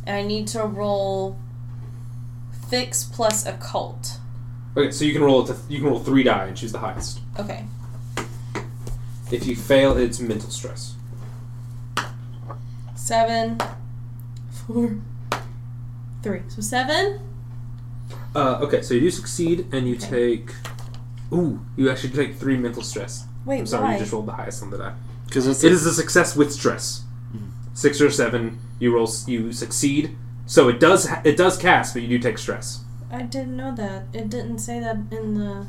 and I need to roll fix plus occult. Okay, so you can roll it to, you can roll three die and choose the highest. Okay. If you fail, it's mental stress. Seven, four, three. So seven. Uh, okay, so you do succeed, and you take. Ooh, you actually take three mental stress. Wait, I'm sorry, why? you just rolled the highest on the die. Because it's It is a success with stress. Six or seven, you roll, you succeed. So it does, ha- it does cast, but you do take stress. I didn't know that. It didn't say that in the.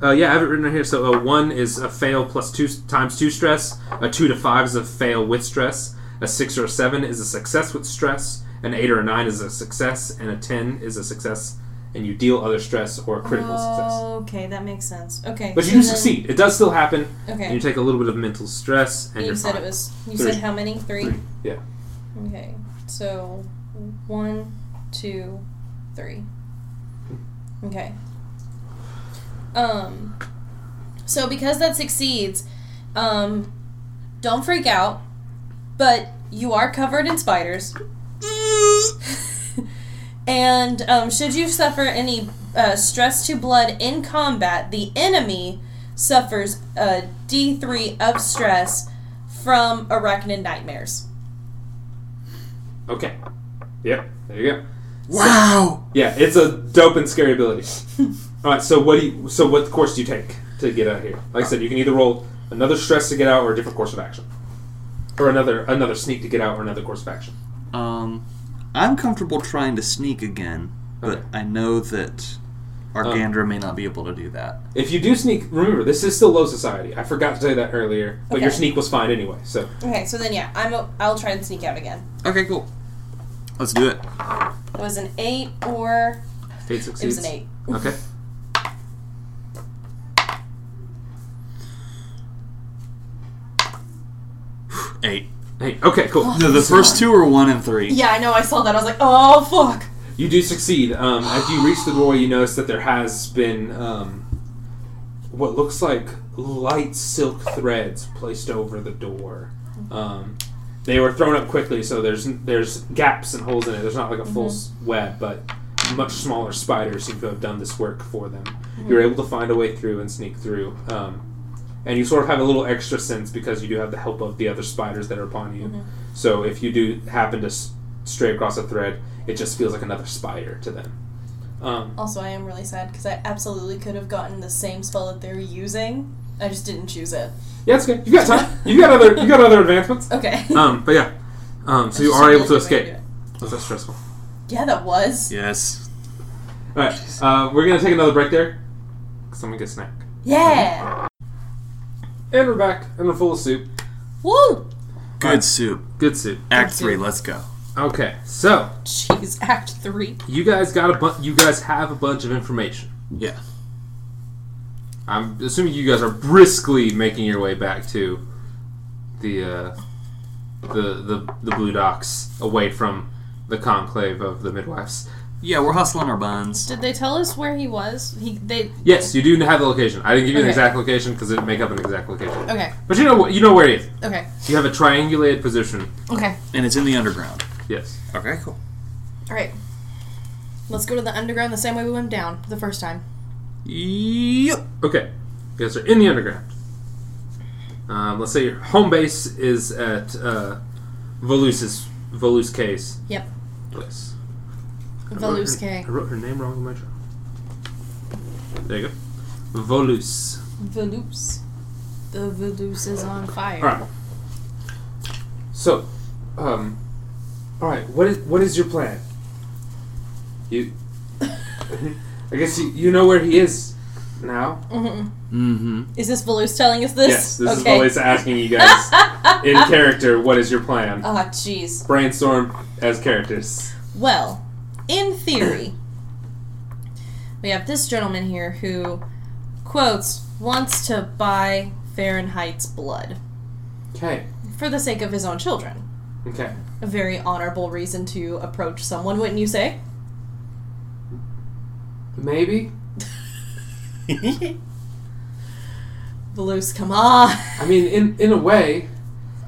Uh, yeah, I have it written right here. So a one is a fail plus two times two stress. A two to five is a fail with stress. A six or a seven is a success with stress. An eight or a nine is a success, and a ten is a success, and you deal other stress or a critical success. Okay, that makes sense. Okay. But so you do then- succeed. It does still happen, and Okay. you take a little bit of mental stress, and You said fine. it was. You Three. said how many? Three. Three. Yeah. Okay. So one, two, three. Okay. Um. So because that succeeds, um, don't freak out. But you are covered in spiders. and um, should you suffer any uh, stress to blood in combat, the enemy suffers a D3 of stress from arachnid nightmares. Okay. Yep. There you go. Wow! Yeah, it's a dope and scary ability. All right. So what do you? So what course do you take to get out of here? Like I said, you can either roll another stress to get out, or a different course of action, or another another sneak to get out, or another course of action. Um, I'm comfortable trying to sneak again, but Okay. I know that Argandra may not be able to do that. If you do sneak, remember this is still low society. I forgot to tell you that earlier, but your sneak was fine anyway. So Okay, so then yeah, I'm a, I'll try and sneak out again. Okay, cool. Let's do it. It was an eight or eight it succeeds. was an eight. Okay. Eight. Hey. Okay. Cool. No, the first two are one and three. Yeah, I know. I saw that. I was like, oh fuck. You do succeed. Um, as you reach the door, you notice that there has been um, what looks like light silk threads placed over the door. Um, they were thrown up quickly, so there's there's gaps and holes in it. There's not like a full s web, but much smaller spiders seem to have done this work for them. You're able to find a way through and sneak through, um, and you sort of have a little extra sense because you do have the help of the other spiders that are upon you. So if you do happen to s- stray across a thread, it just feels like another spider to them. Um, Also, I am really sad because I absolutely could have gotten the same spell that they're using. I just didn't choose it. Yeah, it's good. You got time. You got other. You got other advancements. Okay. Um, but yeah. Um, so you are able to like the way escape. Was that stressful? Yeah, that was. Yes. All right. Uh, we're gonna take another break there. Someone get a snack. Yeah. And we're back, and we're full of soup. Woo. Good soup. Good soup. Act Good three, soup. let's go. Okay, so Jeez, Act Three. you guys got a bu- You guys have a bunch of information. Yeah. I'm assuming you guys are briskly making your way back to the uh, the the the Blue Docks, away from the conclave of the midwives. Yeah, we're hustling our buns. Did they tell us where he was? He they. Yes, you do have the location. I didn't give you an Okay. exact location because it didn't make up an exact location. Okay. But you know what? You know where he is. Okay. You have a triangulated position. Okay. And it's in the underground. Yes. Okay, cool. All right. Let's go to the underground the same way we went down the first time. Yep. Okay. You guys are in the underground. Um, let's say your home base is at uh, Voluce's Voluse K's Yep. place. I wrote Voluce her- K. I wrote her name wrong in my job. There you go. Voluce. Voluce. The Voluce is on fire. All right. So, um, all right. What is what is your plan? You, I guess you you know where he is now. Mhm. Mm-hmm. Is this Voluce telling us this? Yes. This okay. is always asking you guys in character. What is your plan? Ah, jeez. Brainstorm as characters. Well, in theory, we have this gentleman here who, quotes, wants to buy Fahrenheit's blood Okay. for the sake of his own children. Okay. A very honorable reason to approach someone, wouldn't you say? Maybe. Voluce, come on. I mean, in in a way,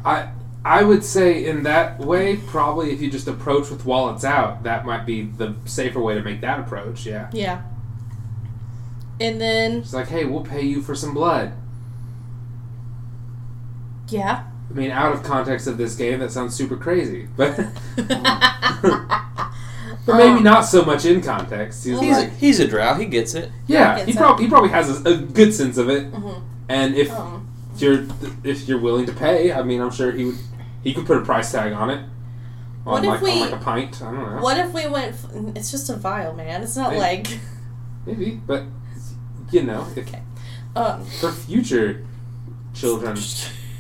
I I would say in that way, probably if you just approach with wallets out, that might be the safer way to make that approach. Yeah. Yeah. And then, It's like, hey, we'll pay you for some blood. yeah. I mean, out of context of this game, that sounds super crazy, but but maybe Um, not so much in context. He's He's a, like, he's a drow. He gets it. yeah, gets he it. probably he probably has a, a good sense of it, Mhm. and if Um, you're if you're willing to pay, I mean, I'm sure he would he could put a price tag on it. On What if like, we- on like a pint? I don't know. what if we went. F- it's just a vial, man. It's not Maybe. like. Maybe, but you know, if, Um, for future children.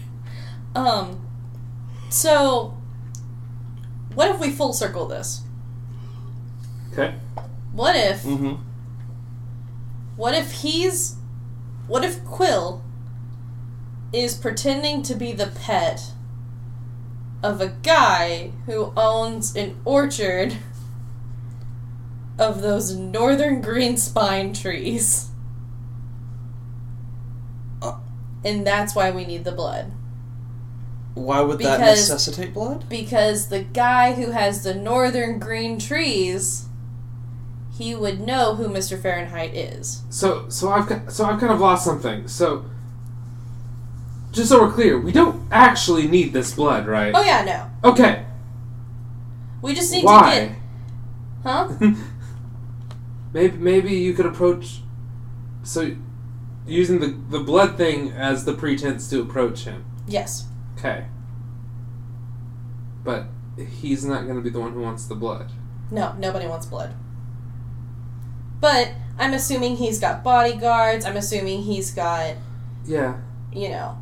um, so, what if we full circle this? Okay. What if, Mm-hmm. what if he's, what if Quill is pretending to be the pet of a guy who owns an orchard of those northern green spine trees? Uh. and that's why we need the blood. Why would that necessitate blood? Because the guy who has the northern green trees, he would know who Mr. Fahrenheit is. So so I've got, so I've kind of lost something. So just so we're clear, we don't actually need this blood, right? Oh yeah, no. Okay. We just need Why? to get Huh? maybe maybe you could approach so using the the blood thing as the pretense to approach him. Yes. Okay. But he's not going to be the one who wants the blood. No, nobody wants blood. But I'm assuming he's got bodyguards. I'm assuming he's got, Yeah. you know.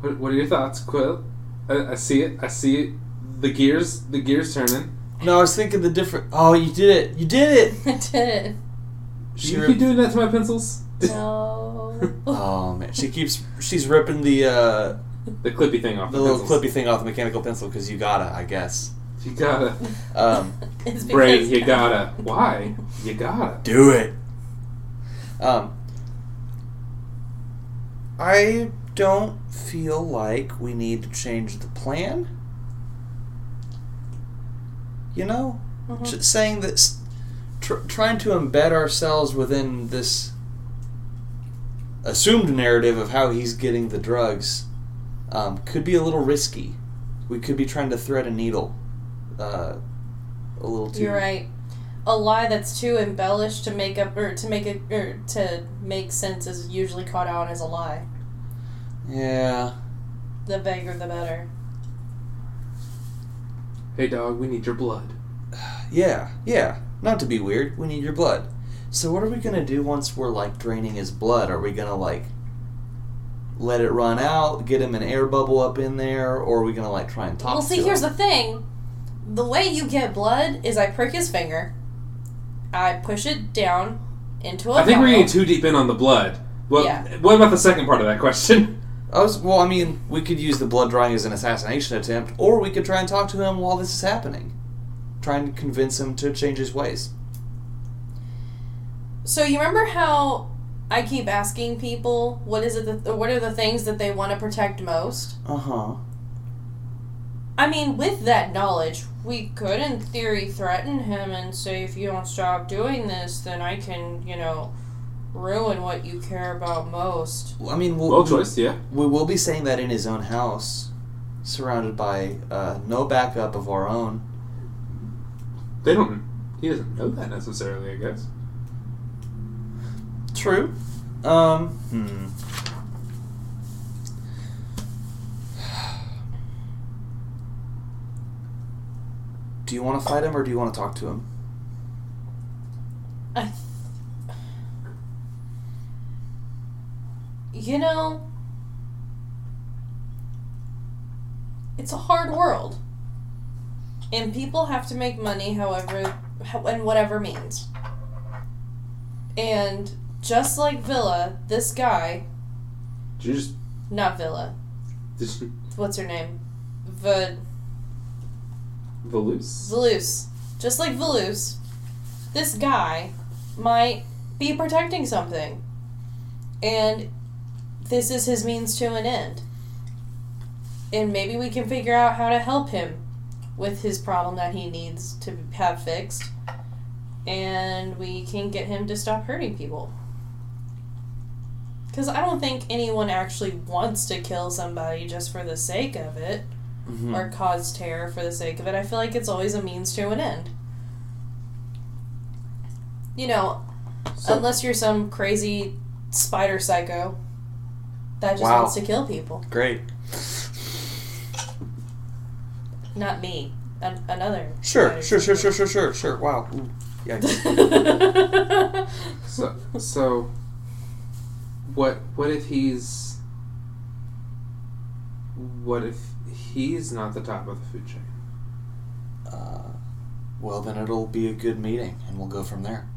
What, what are your thoughts, Quill? I, I see it. I see it. The gears, the gears turning. No, I was thinking the different. Oh, you did it! You did it! I did it. She you ripped- keep doing that to my pencils. No. Oh man, she keeps she's ripping the uh, the clippy thing off the the, little pencils. clippy thing off the mechanical pencil because you gotta, I guess. You gotta, Um, it's brain. You gotta. Why? You gotta. do it. Um, I don't feel like we need to change the plan. You know, Mhm. J- saying that, tr- trying to embed ourselves within this assumed narrative of how he's getting the drugs um, could be a little risky. We could be trying to thread a needle uh, a little too. You're right. A lie that's too embellished to make up or to make it or to make sense is usually caught on as a lie. Yeah. The vaguer, the better. Hey, dog. We need your blood. Yeah, yeah. Not to be weird, we need your blood. So what are we gonna do once we're like draining his blood? Are we gonna like let it run out, get him an air bubble up in there, or are we gonna like try and talk well, see, to here's him? the thing. The way you get blood is I prick his finger, I push it down into a I think we're getting too deep in on the blood. Well, Yeah. what about the second part of that question? Oh, I was well, I mean, we could use the blood drawing as an assassination attempt, or we could try and talk to him while this is happening. Try and convince him to change his ways. So you remember how I keep asking people what is it that what are the things that they want to protect most? Uh-huh. I mean, with that knowledge, we could in theory threaten him and say if you don't stop doing this, then I can, you know, ruin what you care about most. I mean, we'll, Well choice, yeah. We will be saying that in his own house, surrounded by uh, no backup of our own. They don't. He doesn't know that necessarily. I guess. True. Um. Hmm. Do you want to fight him or do you want to talk to him? I you know, it's a hard world. And people have to make money however, and whatever means. And just like Villa, this guy, Did you just. not Villa, what's her name? V- Voluce? Voluce. Just like Voluce, this guy might be protecting something. And this is his means to an end. And maybe we can figure out how to help him with his problem that he needs to have fixed. And we can get him to stop hurting people. Because I don't think anyone actually wants to kill somebody just for the sake of it Mm-hmm. or cause terror for the sake of it. I feel like it's always a means to an end. You know, So, unless you're some crazy spider psycho that just Wow. wants to kill people. Great. Not me. An- another. Sure, sure, sure, sure, sure, sure, sure. Wow. Ooh. Yikes. So, so what what if he's what if he's not the top of the food chain? Uh, well, then it'll be a good meeting, and we'll go from there.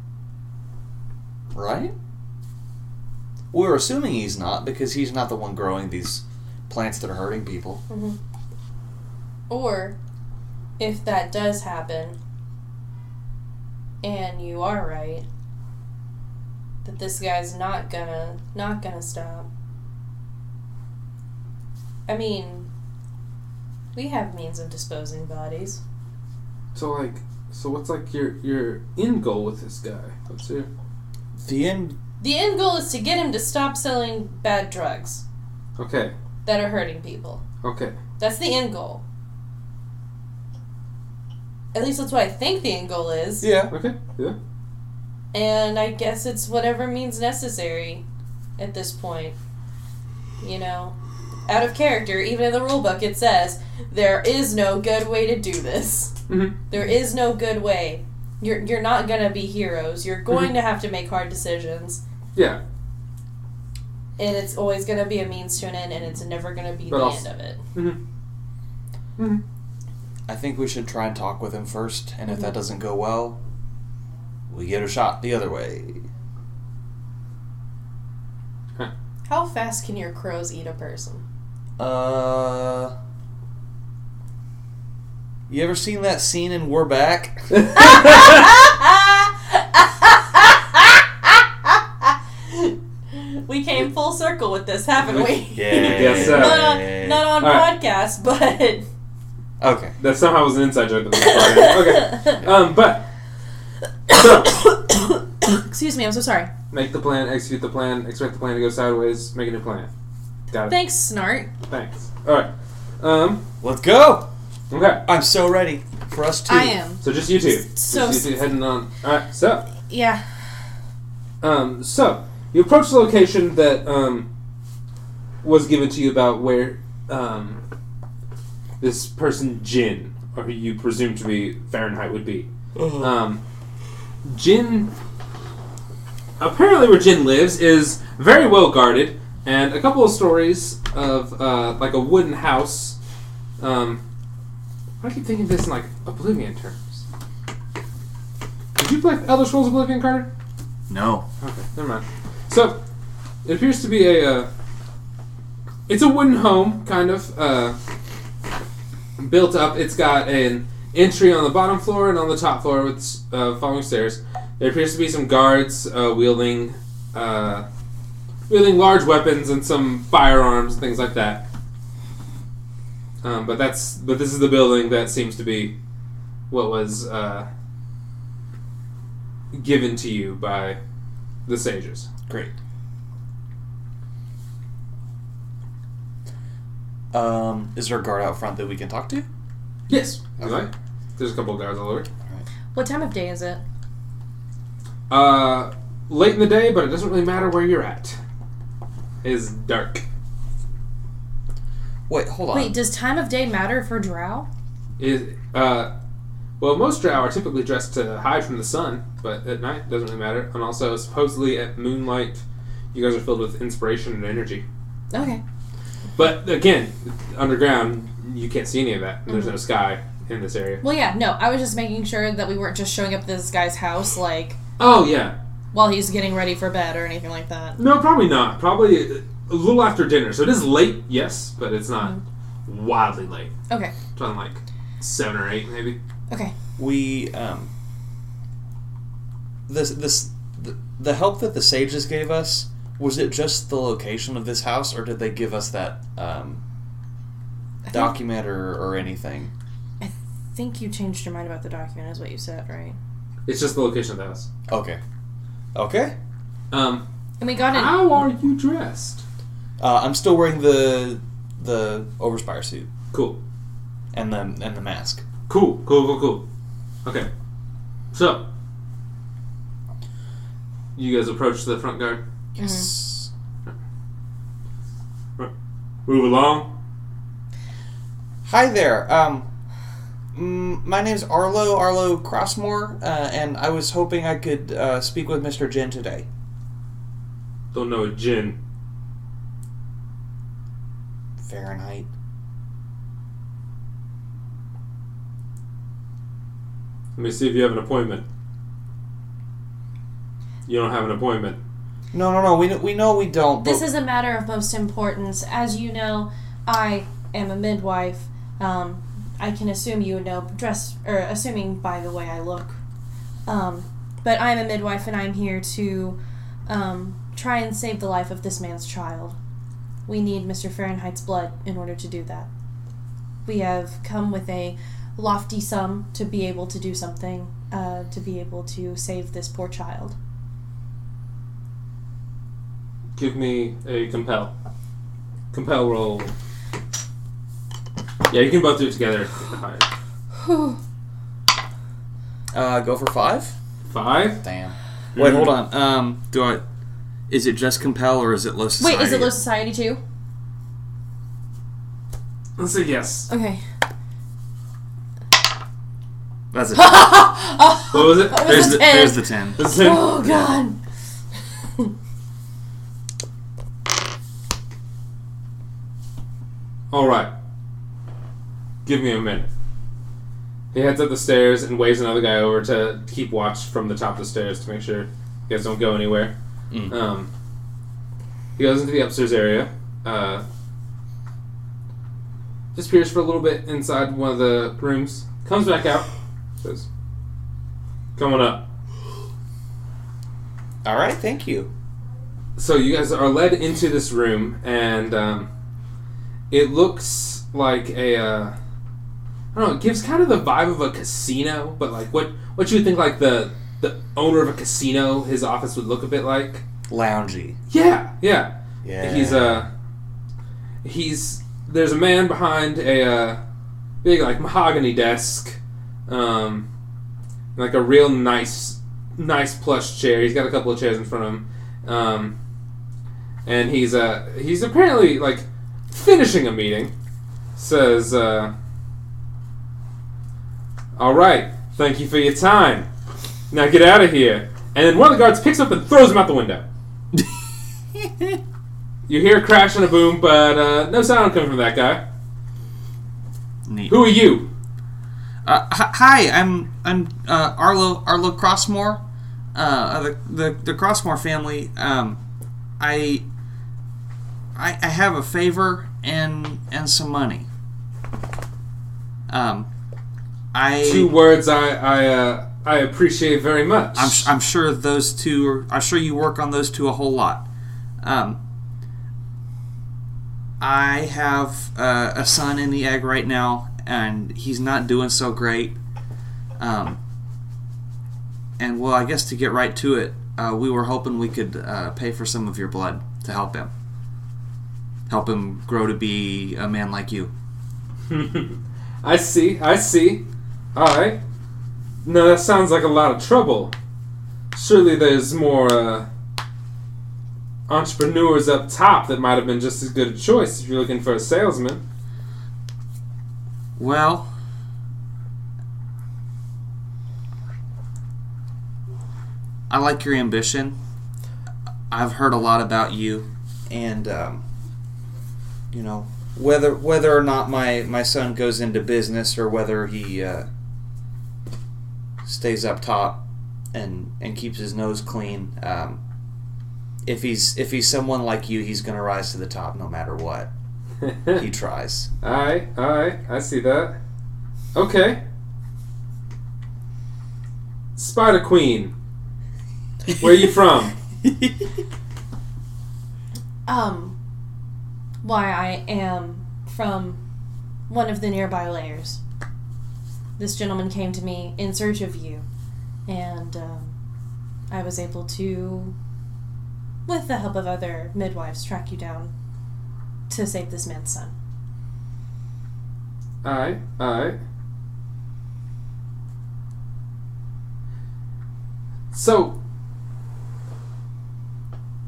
Right? We're assuming he's not because he's not the one growing these plants that are hurting people. Mhm. Or, if that does happen, and you are right, that this guy's not gonna not gonna stop. I mean, we have means of disposing bodies. So like so what's like your your end goal with this guy? What's your The end. The end goal is to get him to stop selling bad drugs Okay. that are hurting people. Okay. That's the end goal. At least that's what I think the end goal is. Yeah. Okay. Yeah. And I guess it's whatever means necessary at this point. You know, out of character, even in the rule book, it says there is no good way to do this. Mhm. There is no good way. You're you're not gonna be heroes. You're going to have to make hard decisions, Yeah. and it's always gonna be a means to an end, and it's never gonna be But the also- end of it. Mhm. Mhm. I think we should try and talk with him first, and if that doesn't go well, we get a shot the other way. How fast can your crows eat a person? Uh. You ever seen that scene in We're Back? we came full circle with this, haven't we? Yes, sir. not on, not on All right. podcast, but Okay. That somehow was an inside joke. That was okay. Um, but so excuse me, I'm so sorry. make the plan, execute the plan, expect the plan to go sideways, make a new plan. Got it. Thanks, Snart. Thanks. All right. Um. Let's go! Okay. I'm so ready for us to. I am. So just you two. So- just you two heading on. All right. So. Yeah. Um, so you approach the location that um, was given to you about where um, this person Jin, or who you presume to be Fahrenheit, would be. Um, Jin. Apparently, where Jin lives is very well guarded, and a couple of stories of uh, like a wooden house. Um, I keep thinking this in like Oblivion terms. Did you play Elder Scrolls Oblivion, Carter? No. Okay, never mind. So, it appears to be a. Uh, it's a wooden home, kind of uh, built up. It's got an entry on the bottom floor and on the top floor with uh, following stairs. There appears to be some guards uh, wielding uh, wielding large weapons and some firearms and things like that. Um, but that's but this is the building that seems to be what was uh, given to you by the sages. Great. Um, is there a guard out front that we can talk to? Yes. Okay. Right. There's a couple of guards all over. What time of day is it? Uh, late in the day, but it doesn't really matter where you're at. It's dark. Wait, hold on. Wait, does time of day matter for Drow? Is uh, well, most drow are typically dressed to hide from the sun, but at night it doesn't really matter. And also, supposedly at moonlight, you guys are filled with inspiration and energy. Okay. But again, underground, you can't see any of that. There's no sky in this area. Well, yeah, no, I was just making sure that we weren't just showing up at this guy's house, like, Oh yeah, while he's getting ready for bed or anything like that. no, probably not. Probably a little after dinner. So it is late, yes, but it's not wildly late. Okay. Talking like seven or eight, maybe. Okay. we um this this the, the help that the sages gave us was it just the location of this house or did they give us that um document or, or anything I think you changed your mind about the document, is what you said, right? It's just the location of the house. okay okay Um, And we got an. how are you dressed? uh, i'm still wearing the the overspire suit Cool, and the and the mask cool, cool, cool, cool. Okay, so you guys approach the front guard. yes Move along. hi there um my name's Arlo, Arlo Crossmore, uh, and I was hoping I could uh, speak with Mr. Jin today. Don't know a gin. Fahrenheit. Let me see if you have an appointment. You don't have an appointment. No, no, no. We, we know we don't. But This is a matter of most importance. As you know, I am a midwife. Um, I can assume you know, dress or assuming by the way I look. Um, but I'm a midwife, and I'm here to um, try and save the life of this man's child. We need Mr. Fahrenheit's blood in order to do that. We have come with a lofty sum to be able to do something, uh, to be able to save this poor child. Give me a compel. Compel roll. Yeah, you can both do it together. Uh, go for five. Five. Damn. Wait, Mhm. hold on. Um, do I? Is it just compel or is it low society? Wait, is it low society too? Let's say yes. Okay. That's it. oh, What was it? That was There's a the, 10. there's the ten. This is it. Oh god. All right. Give me a minute. He heads up the stairs and waves another guy over to keep watch from the top of the stairs to make sure you guys don't go anywhere. Mm. Um, he goes into the upstairs area. Uh, disappears for a little bit inside one of the rooms. Comes back out. Says, "Coming up." All right. Thank you. so you guys are led into this room and um, it looks like a uh, I don't know. It gives kind of the vibe of a casino, but like what what you would think like the the owner of a casino, his office would look a bit like. Loungy. Yeah, yeah. Yeah. He's uh he's there's a man behind a uh, big like mahogany desk, um, like a real nice nice plush chair. He's got a couple of chairs in front of him, um, and he's uh he's apparently like finishing a meeting. Says, uh, "All right, thank you for your time. Now get out of here." And then one of the guards picks up and throws him out the window. You hear a crash and a boom, but uh, no sound coming from that guy. Neat. Who are you? Uh, hi- I'm I'm uh, Arlo Arlo Crossmore, uh, the, the the Crossmore family. Um, I, I I have a favor and and some money. Um, I Two words I I uh, I appreciate very much. I'm, I'm sure those two are. I'm sure you work on those two a whole lot. Um, I have uh, a son in the egg right now, and he's not doing so great. Um, and well, I guess to get right to it, uh, we were hoping we could uh, pay for some of your blood to help him, help him grow to be a man like you. I see. I see. All right. No, that sounds like a lot of trouble. Surely there's more uh, entrepreneurs up top that might have been just as good a choice if you're looking for a salesman. Well, I like your ambition. I've heard a lot about you. and um, you know whether whether or not my my son goes into business or whether he uh, stays up top and and keeps his nose clean. Um, if he's if he's someone like you, he's gonna rise to the top no matter what. He tries. Aye, aye, I see that. Okay. Spider Queen, where are you from? Um, why I am from one of the nearby layers. This gentleman came to me in search of you, and um, I was able to, with the help of other midwives, track you down to save this man's son. Aye, aye. So,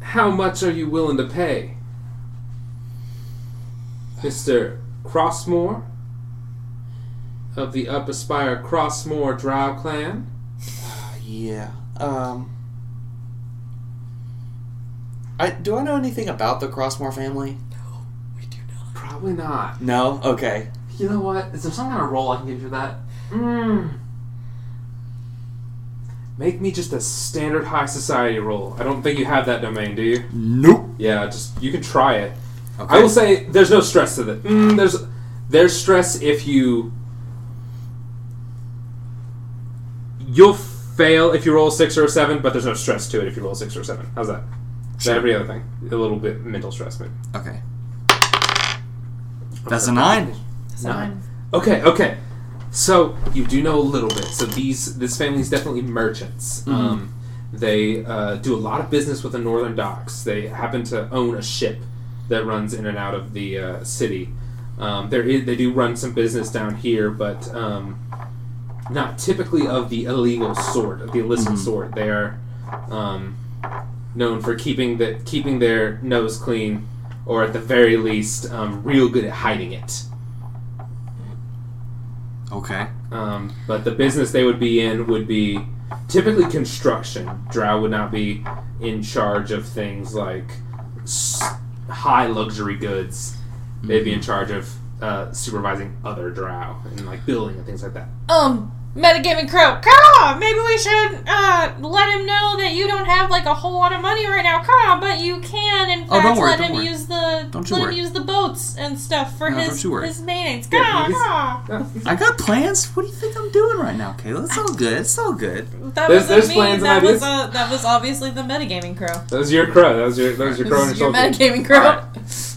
how much are you willing to pay? Mr. Crossmore? Of the Upspire Crossmore Drow clan? Yeah. Um. I do I know anything about the Crossmore family? No, we do not. Probably not. No. Okay. You know what? Is there some kind of role I can give you for that? Mm. Make me just a standard high society roll. I don't think you have that domain, do you? Nope. Yeah, just you can try it. Okay. I will say there's no stress to that. Mm, there's there's stress if you you'll fail if you roll a six or a seven, but there's no stress to it if you roll a six or a seven. How's that? Is that Sure. every other thing? A little bit mental stress, maybe. Okay. That's a nine. Nine. Okay, okay. So you do know a little bit. So these this family is definitely merchants. Mhm. Um, they uh, do a lot of business with the northern docks. They happen to own a ship that runs in and out of the uh, city. Um, there is, they do run some business down here, but um, not typically of the illegal sort, of the illicit Mhm. sort. They are um, known for keeping the keeping their nose clean, or at the very least, um, real good at hiding it. Okay. Um, but the business they would be in would be typically construction. Drow would not be in charge of things like s- high luxury goods. They'd be in charge of uh, supervising other Drow and like building and things like that. Um, Metagaming Crow, come on! Maybe we should uh, let him know that you don't have like a whole lot of money right now. Come on, but you can in Oh, fact don't worry, let don't him worry. use the Don't you let him worry. use the boats and stuff for No, his don't you worry. his maintenance. Yeah, Come on, come on. Yeah. I got plans. What do you think I'm doing right now, Kayla? It's all good. It's all good. That There's- was there's me. plans that was ideas. uh, that was obviously the Metagaming Crow. That was your crow. That was your that was your crow on This your is your. Metagaming Crow.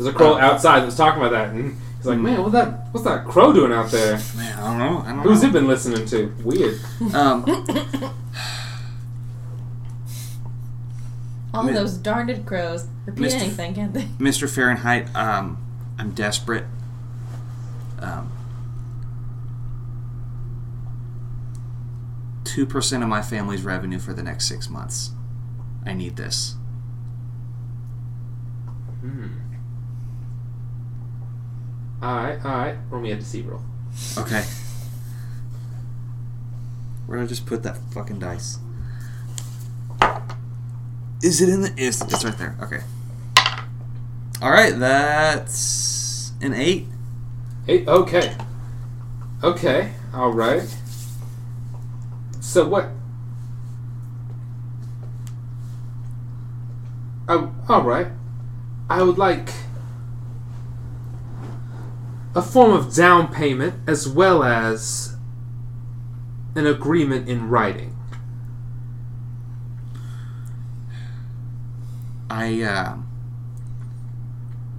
Alright. There's a crow outside that was talking about that, and he's like, "Man, what that what's that crow doing out there? Man, I don't know. I don't Who's know. it been listening to? Weird." Um, All Mi- those darned crows repeat Mr. anything, can't they? Mr. Fahrenheit, um, I'm desperate. Um, two percent of my family's revenue for the next six months. I need this. Hmm. All right, all right. Roll me a deceive roll. Okay. Where did I just put that fucking dice? Is it in the? It's, it's right there. Okay. All right, that's an eight. Hey, okay. Okay, all right. So what? Oh, all right. I would like a form of down payment as well as an agreement in writing. I uh,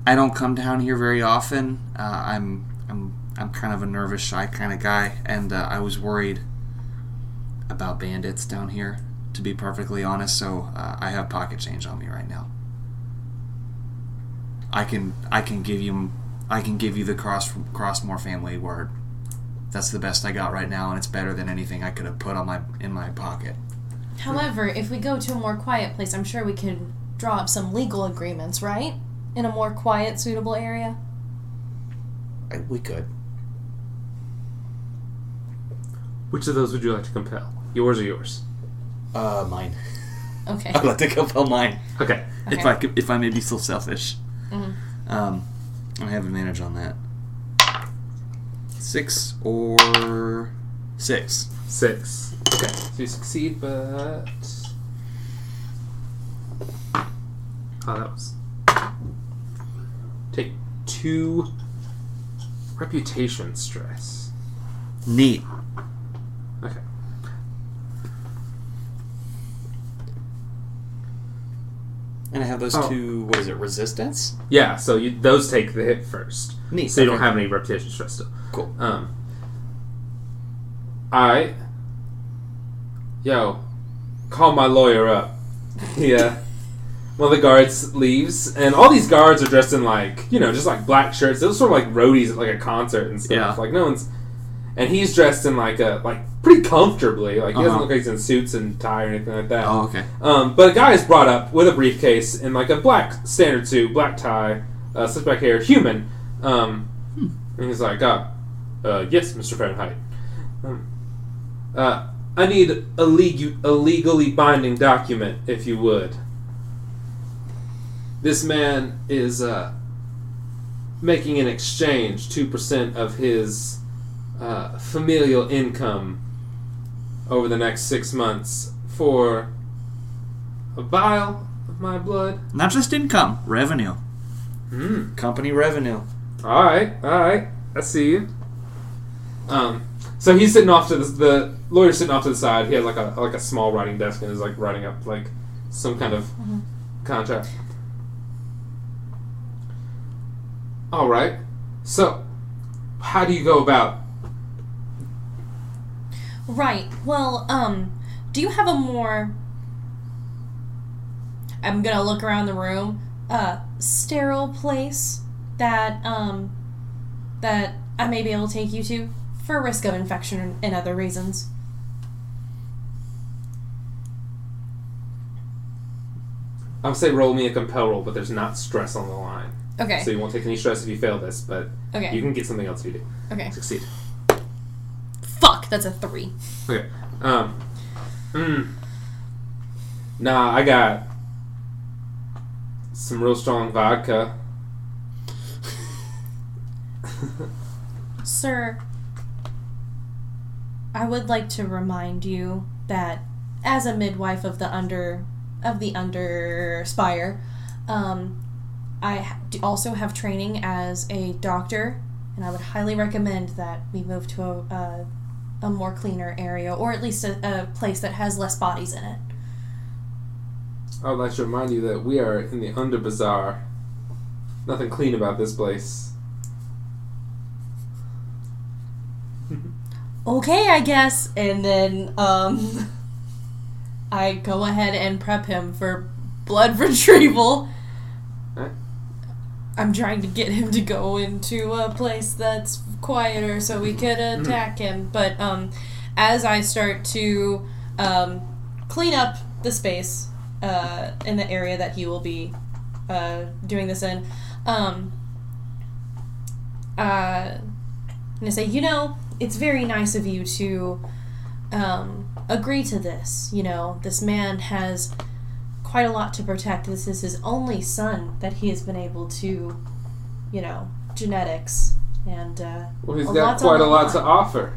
I don't come down here very often. Uh, I'm I'm I'm kind of a nervous, shy kind of guy, and uh, I was worried about bandits down here. To be perfectly honest, so uh, I have pocket change on me right now. I can I can give you I can give you the cross Crossmore family word. That's the best I got right now, and it's better than anything I could have put on my in my pocket. However, if we go to a more quiet place, I'm sure we can draw up some legal agreements, right? In a more quiet, suitable area. I, we could. Which of those would you like to compel? Yours or yours? Uh, mine. Okay. I'd like to compel mine. Okay. okay. if I could, if I may be so selfish. Mhm. Um, and I have advantage on that. Six or six. Six. Okay. So you succeed, but. Oh, that was. Take two reputation stress. Neat. Okay. And I have those Oh. two. What is it? Resistance. Yeah, so you, those take the hit first. Neat. So you don't have any reputation stress still. Cool. Um. Alright. Yo, call my lawyer up. yeah. One of the guards leaves, and all these guards are dressed in like, you know, just like black shirts. Those sort of like roadies at like a concert and stuff. Yeah. Like no one's, and he's dressed in like a like pretty comfortably. Like he doesn't Uh-huh. look like he's in suits and tie or anything like that. Oh, okay. Um, but a guy is brought up with a briefcase in like a black standard suit, black tie, uh, slicked back hair, human. Um, and he's like, uh, Uh, yes, Mr. Fahrenheit. Um, uh, I need a, leg- a legally binding document, if you would. This man is uh, making an exchange 2% of his uh, familial income over the next six months for a vial of my blood. Not just income, revenue. Hmm. Company revenue. All right, all right. I see you. Um, so he's sitting off to the the lawyer's sitting off to the side. He has like a like a small writing desk and is like writing up like some kind of contract. All right. So, how do you go about? Right. Well, um, do you have a more I'm gonna look around the room, uh, sterile place that um that I may be able to take you to for risk of infection and other reasons. I would say roll me a compel roll, but there's not stress on the line, Okay. so you won't take any stress if you fail this. But okay. you can get something else if you do okay. succeed. That's a three. Okay. Um. Mm, nah, I got some real strong vodka. Sir, I would like to remind you that as a midwife of the under of the under spire, um, I also have training as a doctor, and I would highly recommend that we move to a, a, a more cleaner area, or at least a, a place that has less bodies in it. I would like to remind you that we are in the Under Bazaar. Nothing clean about this place. Okay, I guess. And then um I go ahead and prep him for blood retrieval. I'm trying to get him to go into a place that's quieter so we could attack him. But um as I start to um clean up the space uh in the area that he will be uh doing this in, um uh I'm gonna say, you know, it's very nice of you to um, agree to this. You know, this man has quite a lot to protect. This is his only son that he has been able to, you know, genetics and uh, Well, he's got quite a lot line. to offer.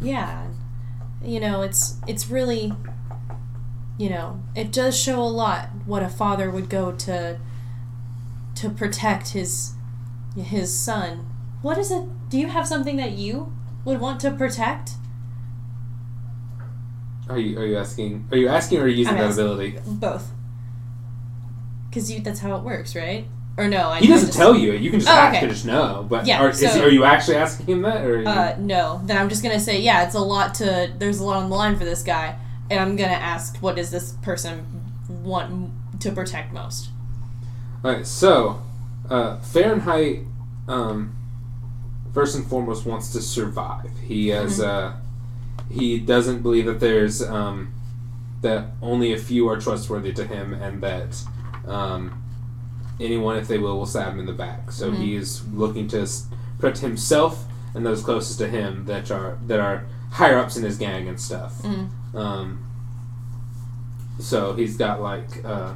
yeah, you know, it's it's really, you know, it does show a lot what a father would go to to protect his his son. What is it? Do you have something that you would want to protect? Are you are you asking? Are you asking or are you using I'm that ability? Both. Because you that's how it works, right? Or no? I He doesn't just, tell you. You can just Oh, ask okay. just know. But Yeah, are, is, are you actually asking him that, or Uh, no. Then I'm just gonna say, yeah, it's a lot to. There's a lot on the line for this guy, and I'm gonna ask, what does this person want to protect most? All right, so uh, Fahrenheit, um, first and foremost, wants to survive. He has, uh, he doesn't believe that there's um, that only a few are trustworthy to him, and that um, anyone, if they will, will stab him in the back. So he is looking to protect himself and those closest to him that are that are higher ups in his gang and stuff. Mhm. Um, so he's got like. Uh,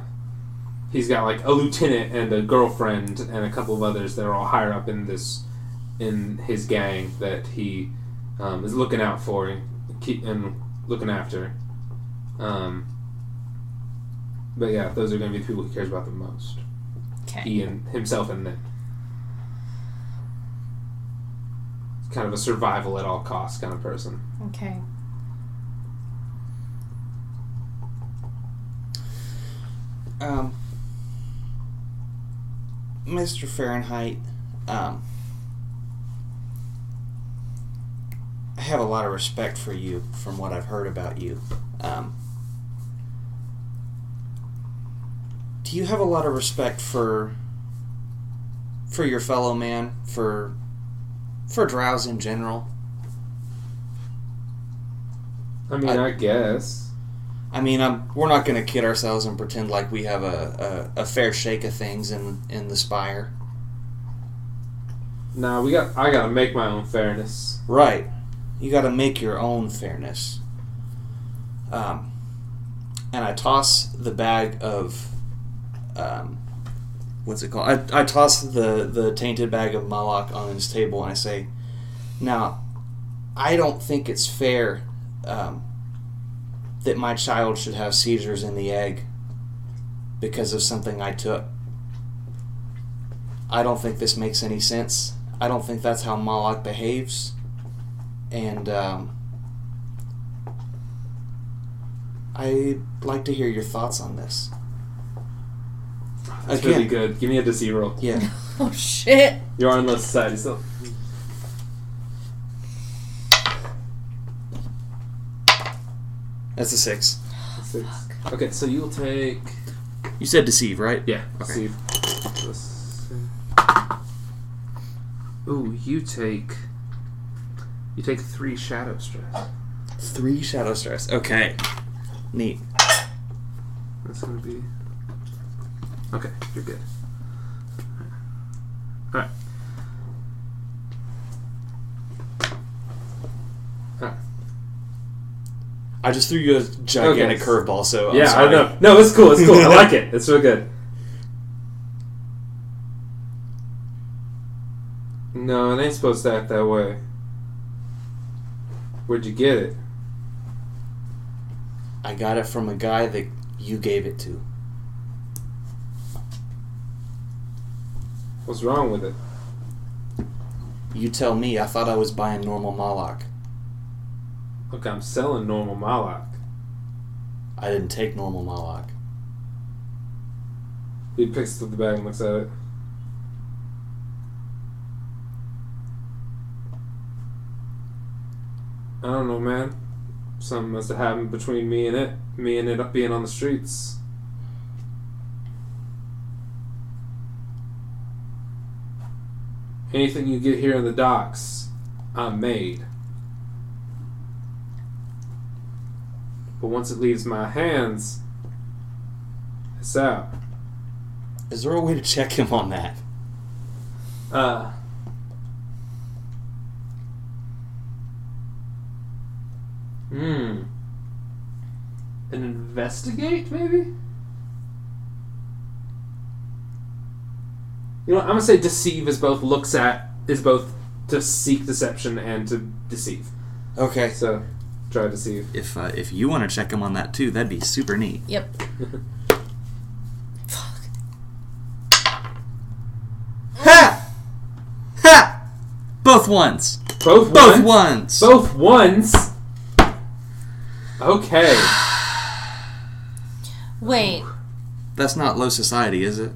he's got like a lieutenant and a girlfriend and a couple of others that are all higher up in this in his gang that he um, is looking out for and keep and looking after. Um, but yeah, those are going to be the people he cares about the most. Okay. He and himself and them. It's kind of a survival at all costs kind of person. Okay. Um, Mr. Fahrenheit, um, I have a lot of respect for you from what I've heard about you. Um, do you have a lot of respect for for your fellow man, for for drows in general? I mean, I- I guess. I mean, um, we're not going to kid ourselves and pretend like we have a, a, a fair shake of things in, in the Spire. Nah, we got. I gotta make my own fairness. Right. You got to make your own fairness. Um, and I toss the bag of, um, what's it called? I, I toss the, the tainted bag of Malak on his table and I say, now, I don't think it's fair um, that my child should have seizures in the egg because of something I took. I don't think this makes any sense. I don't think that's how Malak behaves and um, I'd like to hear your thoughts on this. That's Again. really good. Give me a deceive roll. Yeah. Oh shit! You're on the society still. That's a six. Six. Okay, so you'll take. You said deceive, right? Yeah. Okay. See. Let's- Ooh, you take. You take three shadow stress. Three shadow stress. Okay. Neat. That's gonna be. Okay, you're good. Alright. Alright. I just threw you a gigantic Okay. curveball, so I'm yeah, sorry. I know. No, it's cool. It's cool. I like it. It's real good. No, it ain't supposed to act that way. Where'd you get it? I got it from a guy that you gave it to. What's wrong with it? You tell me. I thought I was buying normal Malak. Look, I'm selling normal Malak. I didn't take normal Malak. He picks up the bag and looks at it. I don't know, man. Something must have happened between me and it. Me and it being on the streets. Anything you get here in the docks, I'm made. But once it leaves my hands, it's out. Is there a way to check him on that? Uh. Hmm. An investigate, maybe? You know, I'm gonna say deceive is both looks at is both to seek deception and to deceive. Okay. So try to deceive. If uh, if you want to check him on that too, that'd be super neat. Yep. Fuck. Ha! Ha! Both ones. Both Both ones. ones. Both ones. Okay. Wait. That's not low society, is it?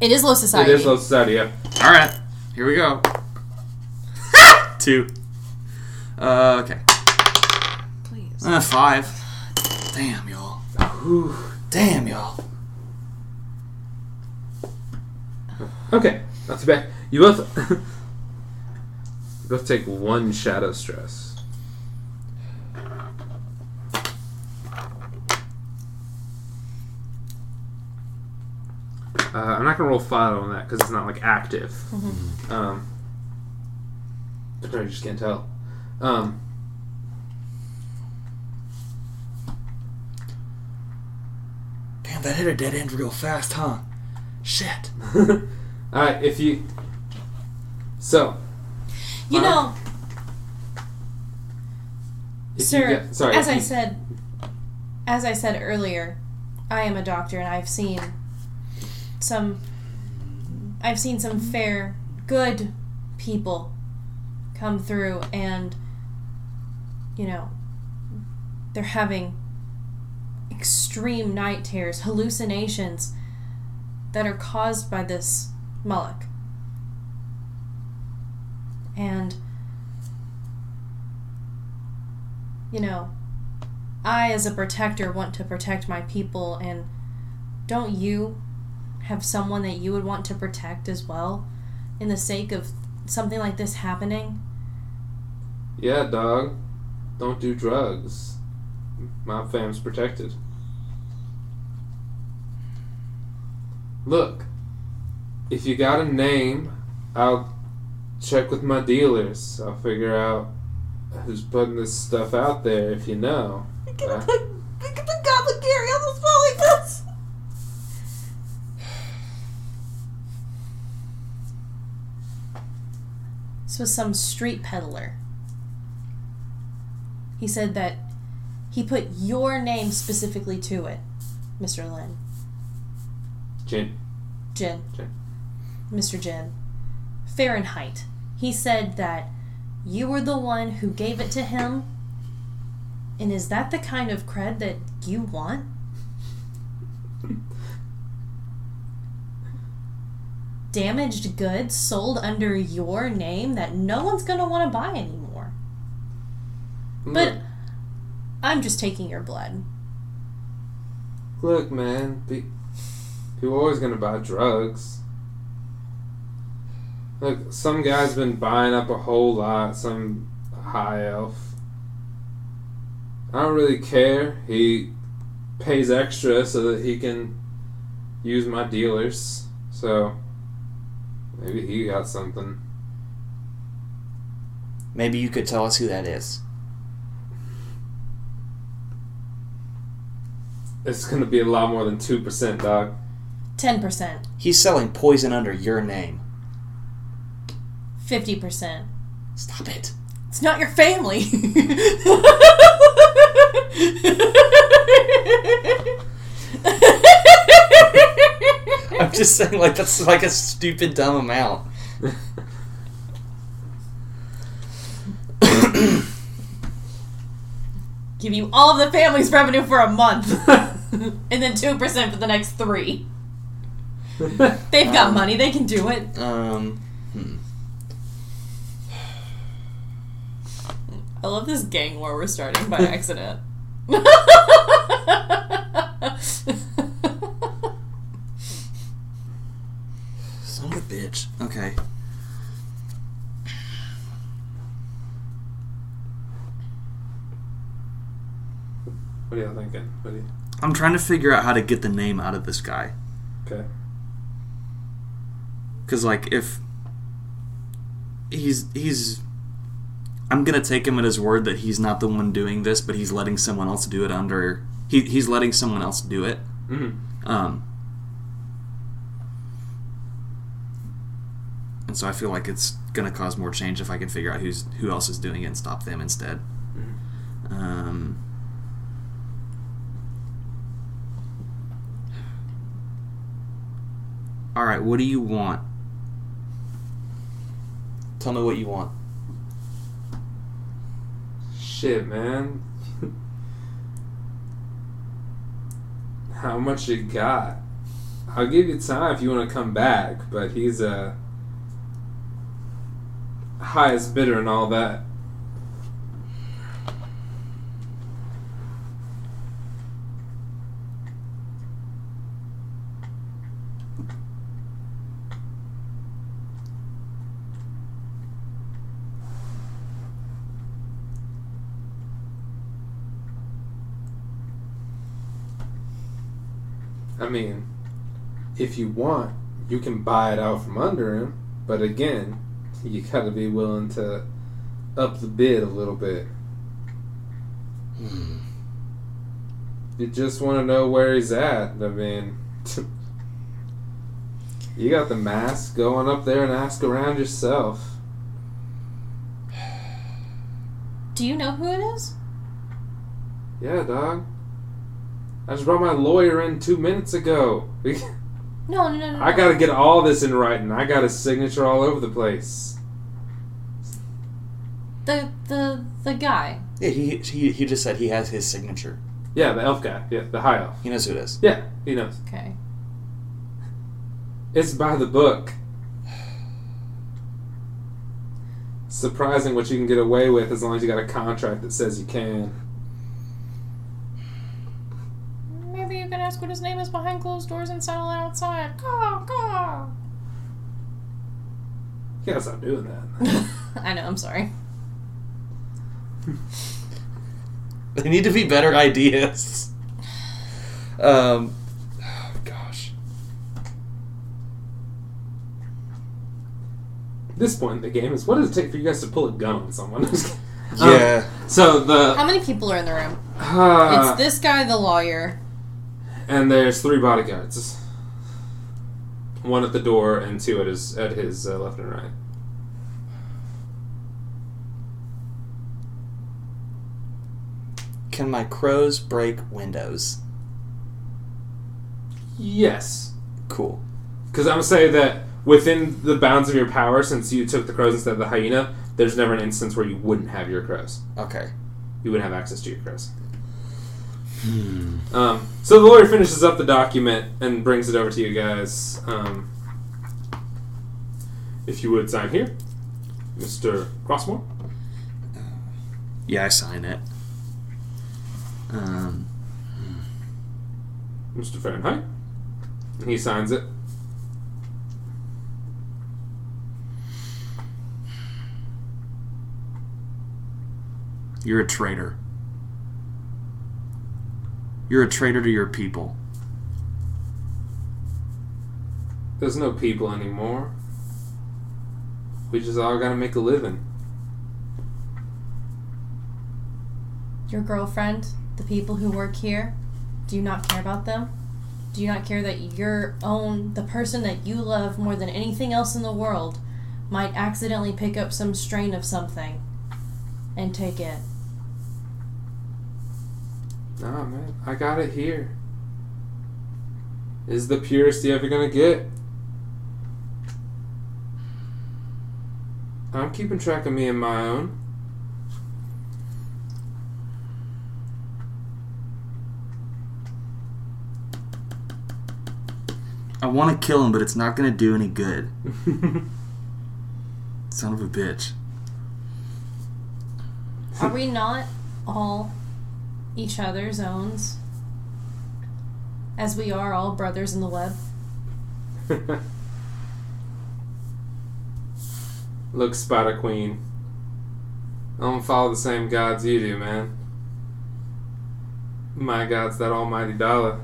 It is low society. It is low society, yeah. All right. Here we go. Two. Uh, okay. Please. Uh, five. Damn y'all. Whew. Damn y'all. Okay, not too bad. You both you both take one shadow stress. Uh, I'm not gonna roll five on that because it's not like active. Um, I just can't tell. Um, Damn, that hit a dead end real fast, huh? Shit. all right, if you so You Huh? know, sir, you get, sorry, as I you- said, as I said earlier, I am a doctor and I've seen some, I've seen some fair, good people come through and, you know, they're having extreme night terrors, hallucinations that are caused by this Malak. And you know, I, as a protector, want to protect my people, and don't you have someone that you would want to protect as well, in the sake of something like this happening? Yeah, dog. Don't do drugs. My fam's protected. Look, if you got a name I'll check with my dealers. I'll figure out who's putting this stuff out there. If you know. We're gonna Uh. put, we're gonna put Goblin Gary on the spot This was some street peddler. He said that he put your name specifically to it, Mr. Lin. Jin. Jin. Jin. Mr. Jin. Fahrenheit. He said that you were the one who gave it to him. And is that the kind of cred that you want? Damaged goods sold under your name that no one's gonna want to buy anymore. But I'm just taking your blood. Look, man, pe- people are always gonna buy drugs. Look, some guy's been buying up a whole lot. Some high elf. I don't really care. He pays extra so that he can use my dealers. So maybe he got something. Maybe you could tell us who that is. It's gonna be a lot more than two percent, dog. 10%, He's selling poison under your name. 50%. Stop it. It's not your family. just saying, like, that's like a stupid, dumb amount. Give you all of the family's revenue for a month, and then 2% for the next three. They've got Um, money, they can do it. Um, hmm. I love this gang war we're starting by accident. Son of a bitch. Okay. What are y'all thinking? What do you? I'm trying to figure out how to get the name out of this guy. Okay. Cause like if he's he's I'm gonna take him at his word that he's not the one doing this, but he's letting someone else do it under he, he's letting someone else do it. Mm-hmm. Um and so I feel like it's gonna cause more change if I can figure out who's who else is doing it and stop them instead. Um All right, what do you want? Tell me what you want. Shit, man. How much you got? I'll give you time if you want to come back, but he's a highest bidder and all that. I mean, if you want, you can buy it out from under him, but again, you gotta be willing to up the bid a little bit. Hmm. You just want to know where he's at. I mean, you got the mask. Go on up there and ask around yourself. Do you know who it is? Yeah, dog. I just brought my lawyer in two minutes ago. No, no, no, no. I gotta get all this in writing. I got his signature all over the place. the the the guy. Yeah, he, he he just said he has his signature. Yeah, the elf guy. Yeah, the high elf. He knows who it is. Yeah, he knows. Okay. It's by the book. Surprising what you can get away with as long as you got a contract that says you can. Maybe you can ask what his name is behind closed doors and settle it outside. Caw, caw. You gotta stop doing that. I know. I'm sorry. They need to be better ideas. Um, oh, gosh. this point in the game is what does it take for you guys to pull a gun on someone? Yeah. so the How many people are in the room? uh, it's this guy, the lawyer. And there's three bodyguards, one at the door and two at his at his uh, left and right. Can my crows break windows? Yes, Cool. because I'm gonna say that within the bounds of your power, since you took the crows instead of the hyena, there's never an instance where you wouldn't have your crows. Okay. You wouldn't have access to your crows. Um, so the lawyer finishes up the document and brings it over to you guys. Um, if you would sign here, Mr. Crossmore. Yeah, I sign it. Um, Mr. Fahrenheit. He signs it. you're a traitor. You're a traitor to your people. There's no people anymore. We just all gotta make a living. Your girlfriend, the people who work here, do you not care about them? Do you not care that your own, the person that you love more than anything else in the world, might accidentally pick up some strain of something and take it? Nah, man, I got it here. Is the purest you ever gonna get? I'm keeping track of me and my own. I want to kill him, but it's not going to do any good. Son of a bitch. Are we not all each other's owns? As we are all brothers in the web? Look, Spider Queen. I don't follow the same gods you do, man. My god's that almighty dollar.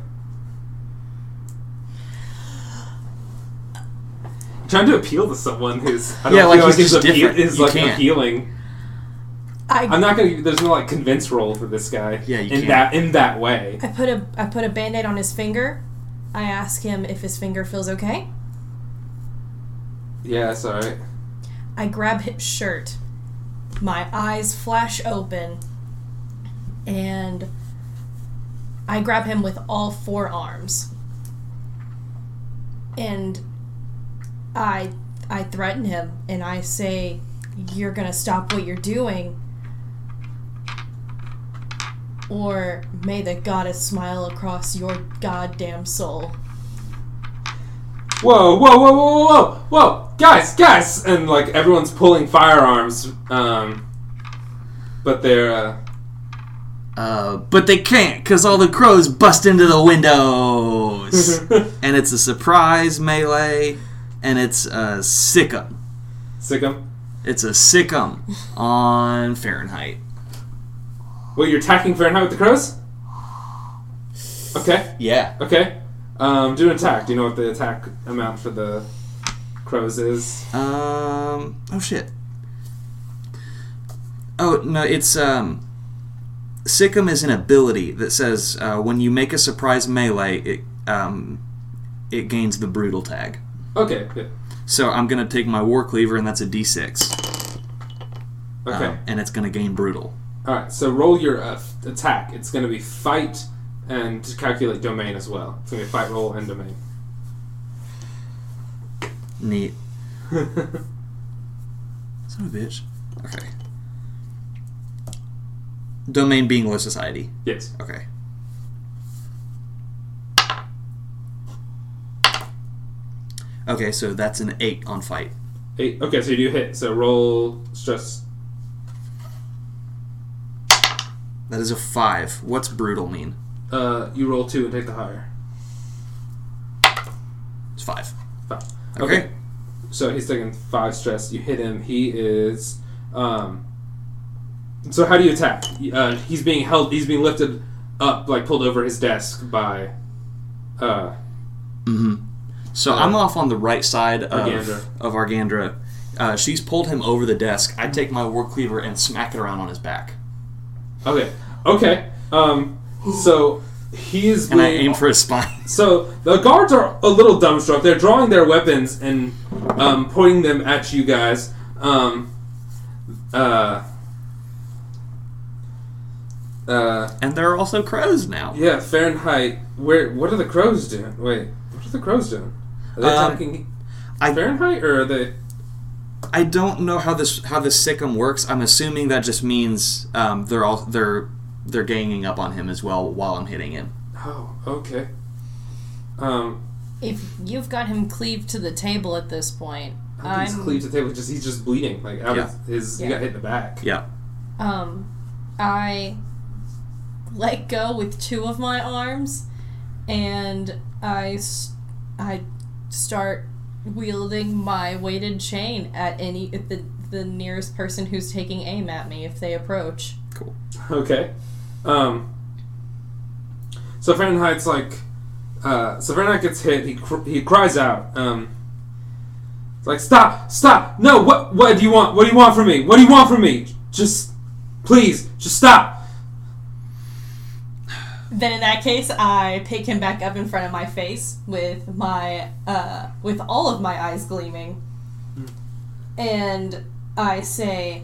Trying to appeal to someone who's I don't Yeah, like feel he's like is, just appeal, different. is You like can't. appealing. I I'm not gonna. There's no like convince roll for this guy. Yeah, you in can't. that in that way. I put a I put a band-aid on his finger. I ask him if his finger feels okay. Yeah, it's all right. I grab his shirt. My eyes flash open. And I grab him with all four arms. And I I threaten him and I say you're going to stop what you're doing or may the goddess smile across your goddamn soul. Whoa, whoa, whoa, whoa, whoa, whoa, whoa, guys, guys, and like everyone's pulling firearms, um, but they're uh, Uh, but they can't because all the crows bust into the windows. and it's a surprise melee, and it's a sick'em. sick 'em. It's a sick'em on Fahrenheit. Wait, you're attacking Fahrenheit with the crows? Okay, Yeah. okay. Um, do an attack. Do you know what the attack amount for the crows is? Um. Oh shit. Oh no, it's um. Sick'em is an ability that says uh, when you make a surprise melee, it um, it gains the brutal tag. Okay, good. So I'm gonna take my war cleaver, and that's a d6. Okay. Um, and it's gonna gain brutal. All right. So roll your uh, attack. It's going to be fight and calculate domain as well. It's going to be fight roll and domain. Neat. Son of a bitch. Okay. Domain being low society. yes. Okay. Okay, so that's an eight on fight. Eight. Okay, so you do hit. So roll stress. That is a five. What's brutal mean? Uh, you roll two and take the higher. It's five. Five. Okay. Okay. So he's taking five stress. You hit him. He is. Um, so how do you attack? Uh, he's being held. He's being lifted up, like pulled over his desk by. Uh, Mm-hmm. So Uh, I'm off on the right side of Argandra. of Argandra. uh, she's pulled him over the desk. I take my war cleaver and smack it around on his back, Okay. Okay. Um. So he's is. and I aim for his spine. So the guards are a little dumbstruck. They're drawing their weapons and um, pointing them at you guys. Um, uh, uh, and there are also crows now. yeah, Fahrenheit. Where? What are the crows doing? Wait, what are the crows doing? Are they Um, attacking I Fahrenheit or are they? I don't know how this how this sickum works. I'm assuming that just means um, they're all they're they're ganging up on him as well while I'm hitting him. Oh, okay. Um, If you've got him cleaved to the table at this point, I think he's I'm cleaved to the table. Just he's just bleeding. Like out Yeah. of his, he got hit in the back. Yeah. um I let go with two of my arms and I I start wielding my weighted chain at any at the the nearest person who's taking aim at me if they approach. Cool. Okay. Um. So Fahrenheit's like, uh, so Fahrenheit gets hit. He cr- he cries out. Um. Like stop, stop! No, what what do you want? What do you want from me? What do you want from me? Just, please, just stop. Then in that case, I pick him back up in front of my face with my uh, with all of my eyes gleaming, and I say,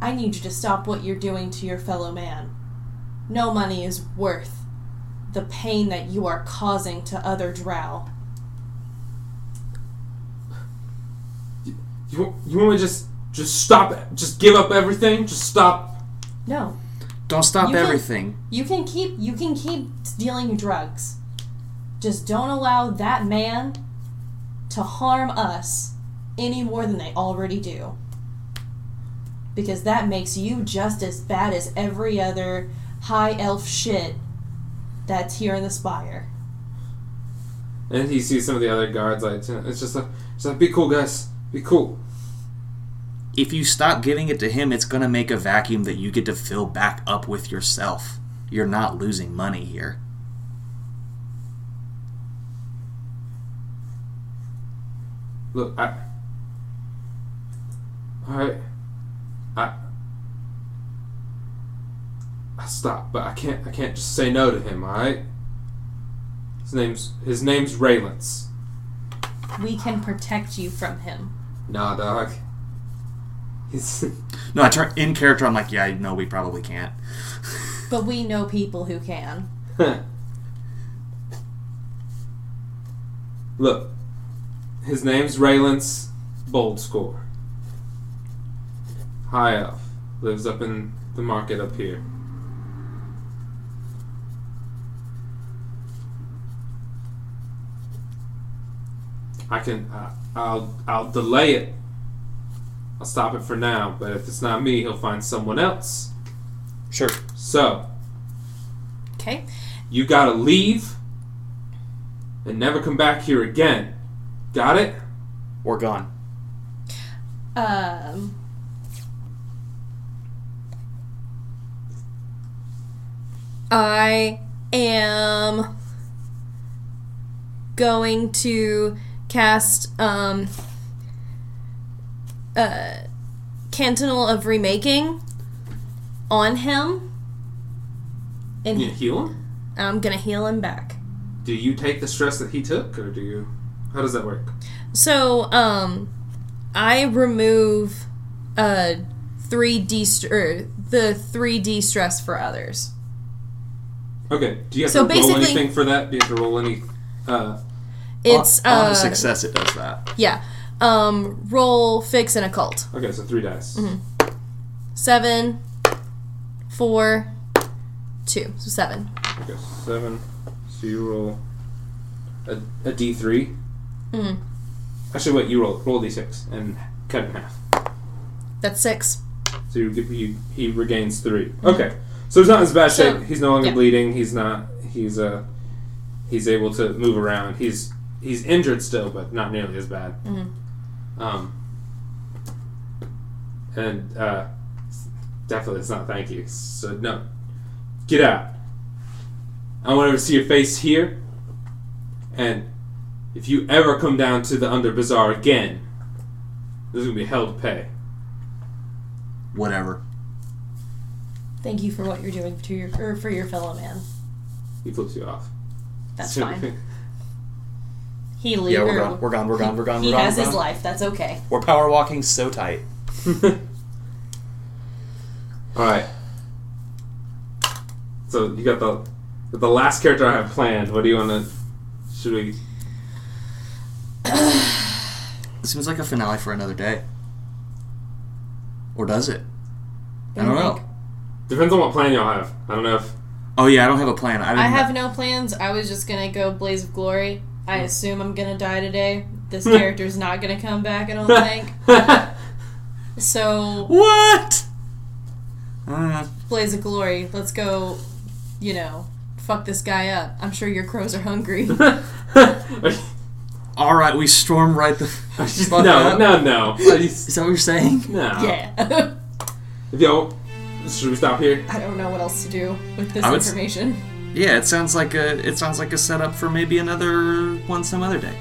"I need you to stop what you're doing to your fellow man. No money is worth the pain that you are causing to other drow." You want- you want me to just just stop it? Just give up everything? Just stop? No, Don't stop You can- everything. you can keep you can keep dealing drugs. Just don't allow that man to harm us any more than they already do. Because that makes you just as bad as every other high elf shit that's here in the spire. And he sees some of the other guards. Like it's just like, it's like be cool, guys. Be cool. If you stop giving it to him, it's gonna make a vacuum that you get to fill back up with yourself. You're not losing money here. Look, I. Alright. I. I stop, but I can't I can't just say no to him, alright? His name's his name's Raylance. We can protect you from him. Nah dog. He's No, I turn in character. I'm like, yeah, no, we probably can't. But we know people who can. Look. His name's Raylance Bold Score. High elf. Lives up in the market up here. I can. Uh, I'll. I'll delay it. I'll stop it for now. But if it's not me, he'll find someone else. Sure. So Okay? you gotta leave and never come back here again. Got it? We're gone. Um. I am going to cast um uh Cantonal of Remaking on him and You heal him? I'm gonna heal him back. Do you take the stress that he took, or do you? How does that work? So, um, I remove uh three D st- or the three D stress for others. Okay. Do you have So to roll anything for that? Do you have to roll any? Uh, It's on, on uh a success, it does that. yeah. Um, roll, fix, and occult. okay, so three dice. Mm-hmm. Seven, four, two. So seven. Okay, seven. So you roll a, a d three. Mhm. Actually, wait. You roll roll a d six and cut it in half. That's six. So you, he regains three. Okay, so he's not in as bad So, shape. He's no longer yeah. bleeding. He's not. He's uh. He's able to move around. He's he's injured still, but not nearly as bad. Mhm. Um. And uh, definitely it's not thank you. So no, get out. I want to see your face here. And if you ever come down to the Under Bazaar again, This is gonna be hell to pay. Whatever. Thank you for what you're doing to your or for your fellow man. He flips you off. That's fine. He leaves. Yeah, we're gone. We're gone. We're gone. We're gone. He we're gone. has we're his gone. life. That's okay. We're power walking so tight. All right. So you got the the last character I have planned. What do you want to? Should we? It seems like a finale for another day. Or does it? I don't know. Depends on what plan y'all have. I don't know if. Oh yeah, I don't have a plan. I, didn't I have no plans. I was just gonna go Blaze of Glory. Hmm. I assume I'm gonna die today. This character's not gonna come back. I don't think. So What? Uh, Blaze of Glory. Let's go. You know, fuck this guy up. I'm sure your crows are hungry. all right, we storm right the. fuck no, up. no, no. I Is that what you're saying? no. yeah. If y'all, should we stop here? I don't know what else to do with this I would s- information. Yeah, it sounds like a it sounds like a setup for maybe another one some other day.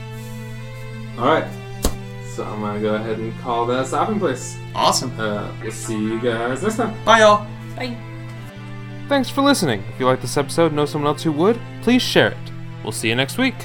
All right. So I'm gonna go ahead and call that a stopping place. Awesome. Uh, we'll see you guys next time. Bye, y'all. Bye. Thanks for listening. If you like this episode, know someone else who would, please share it. We'll see you next week.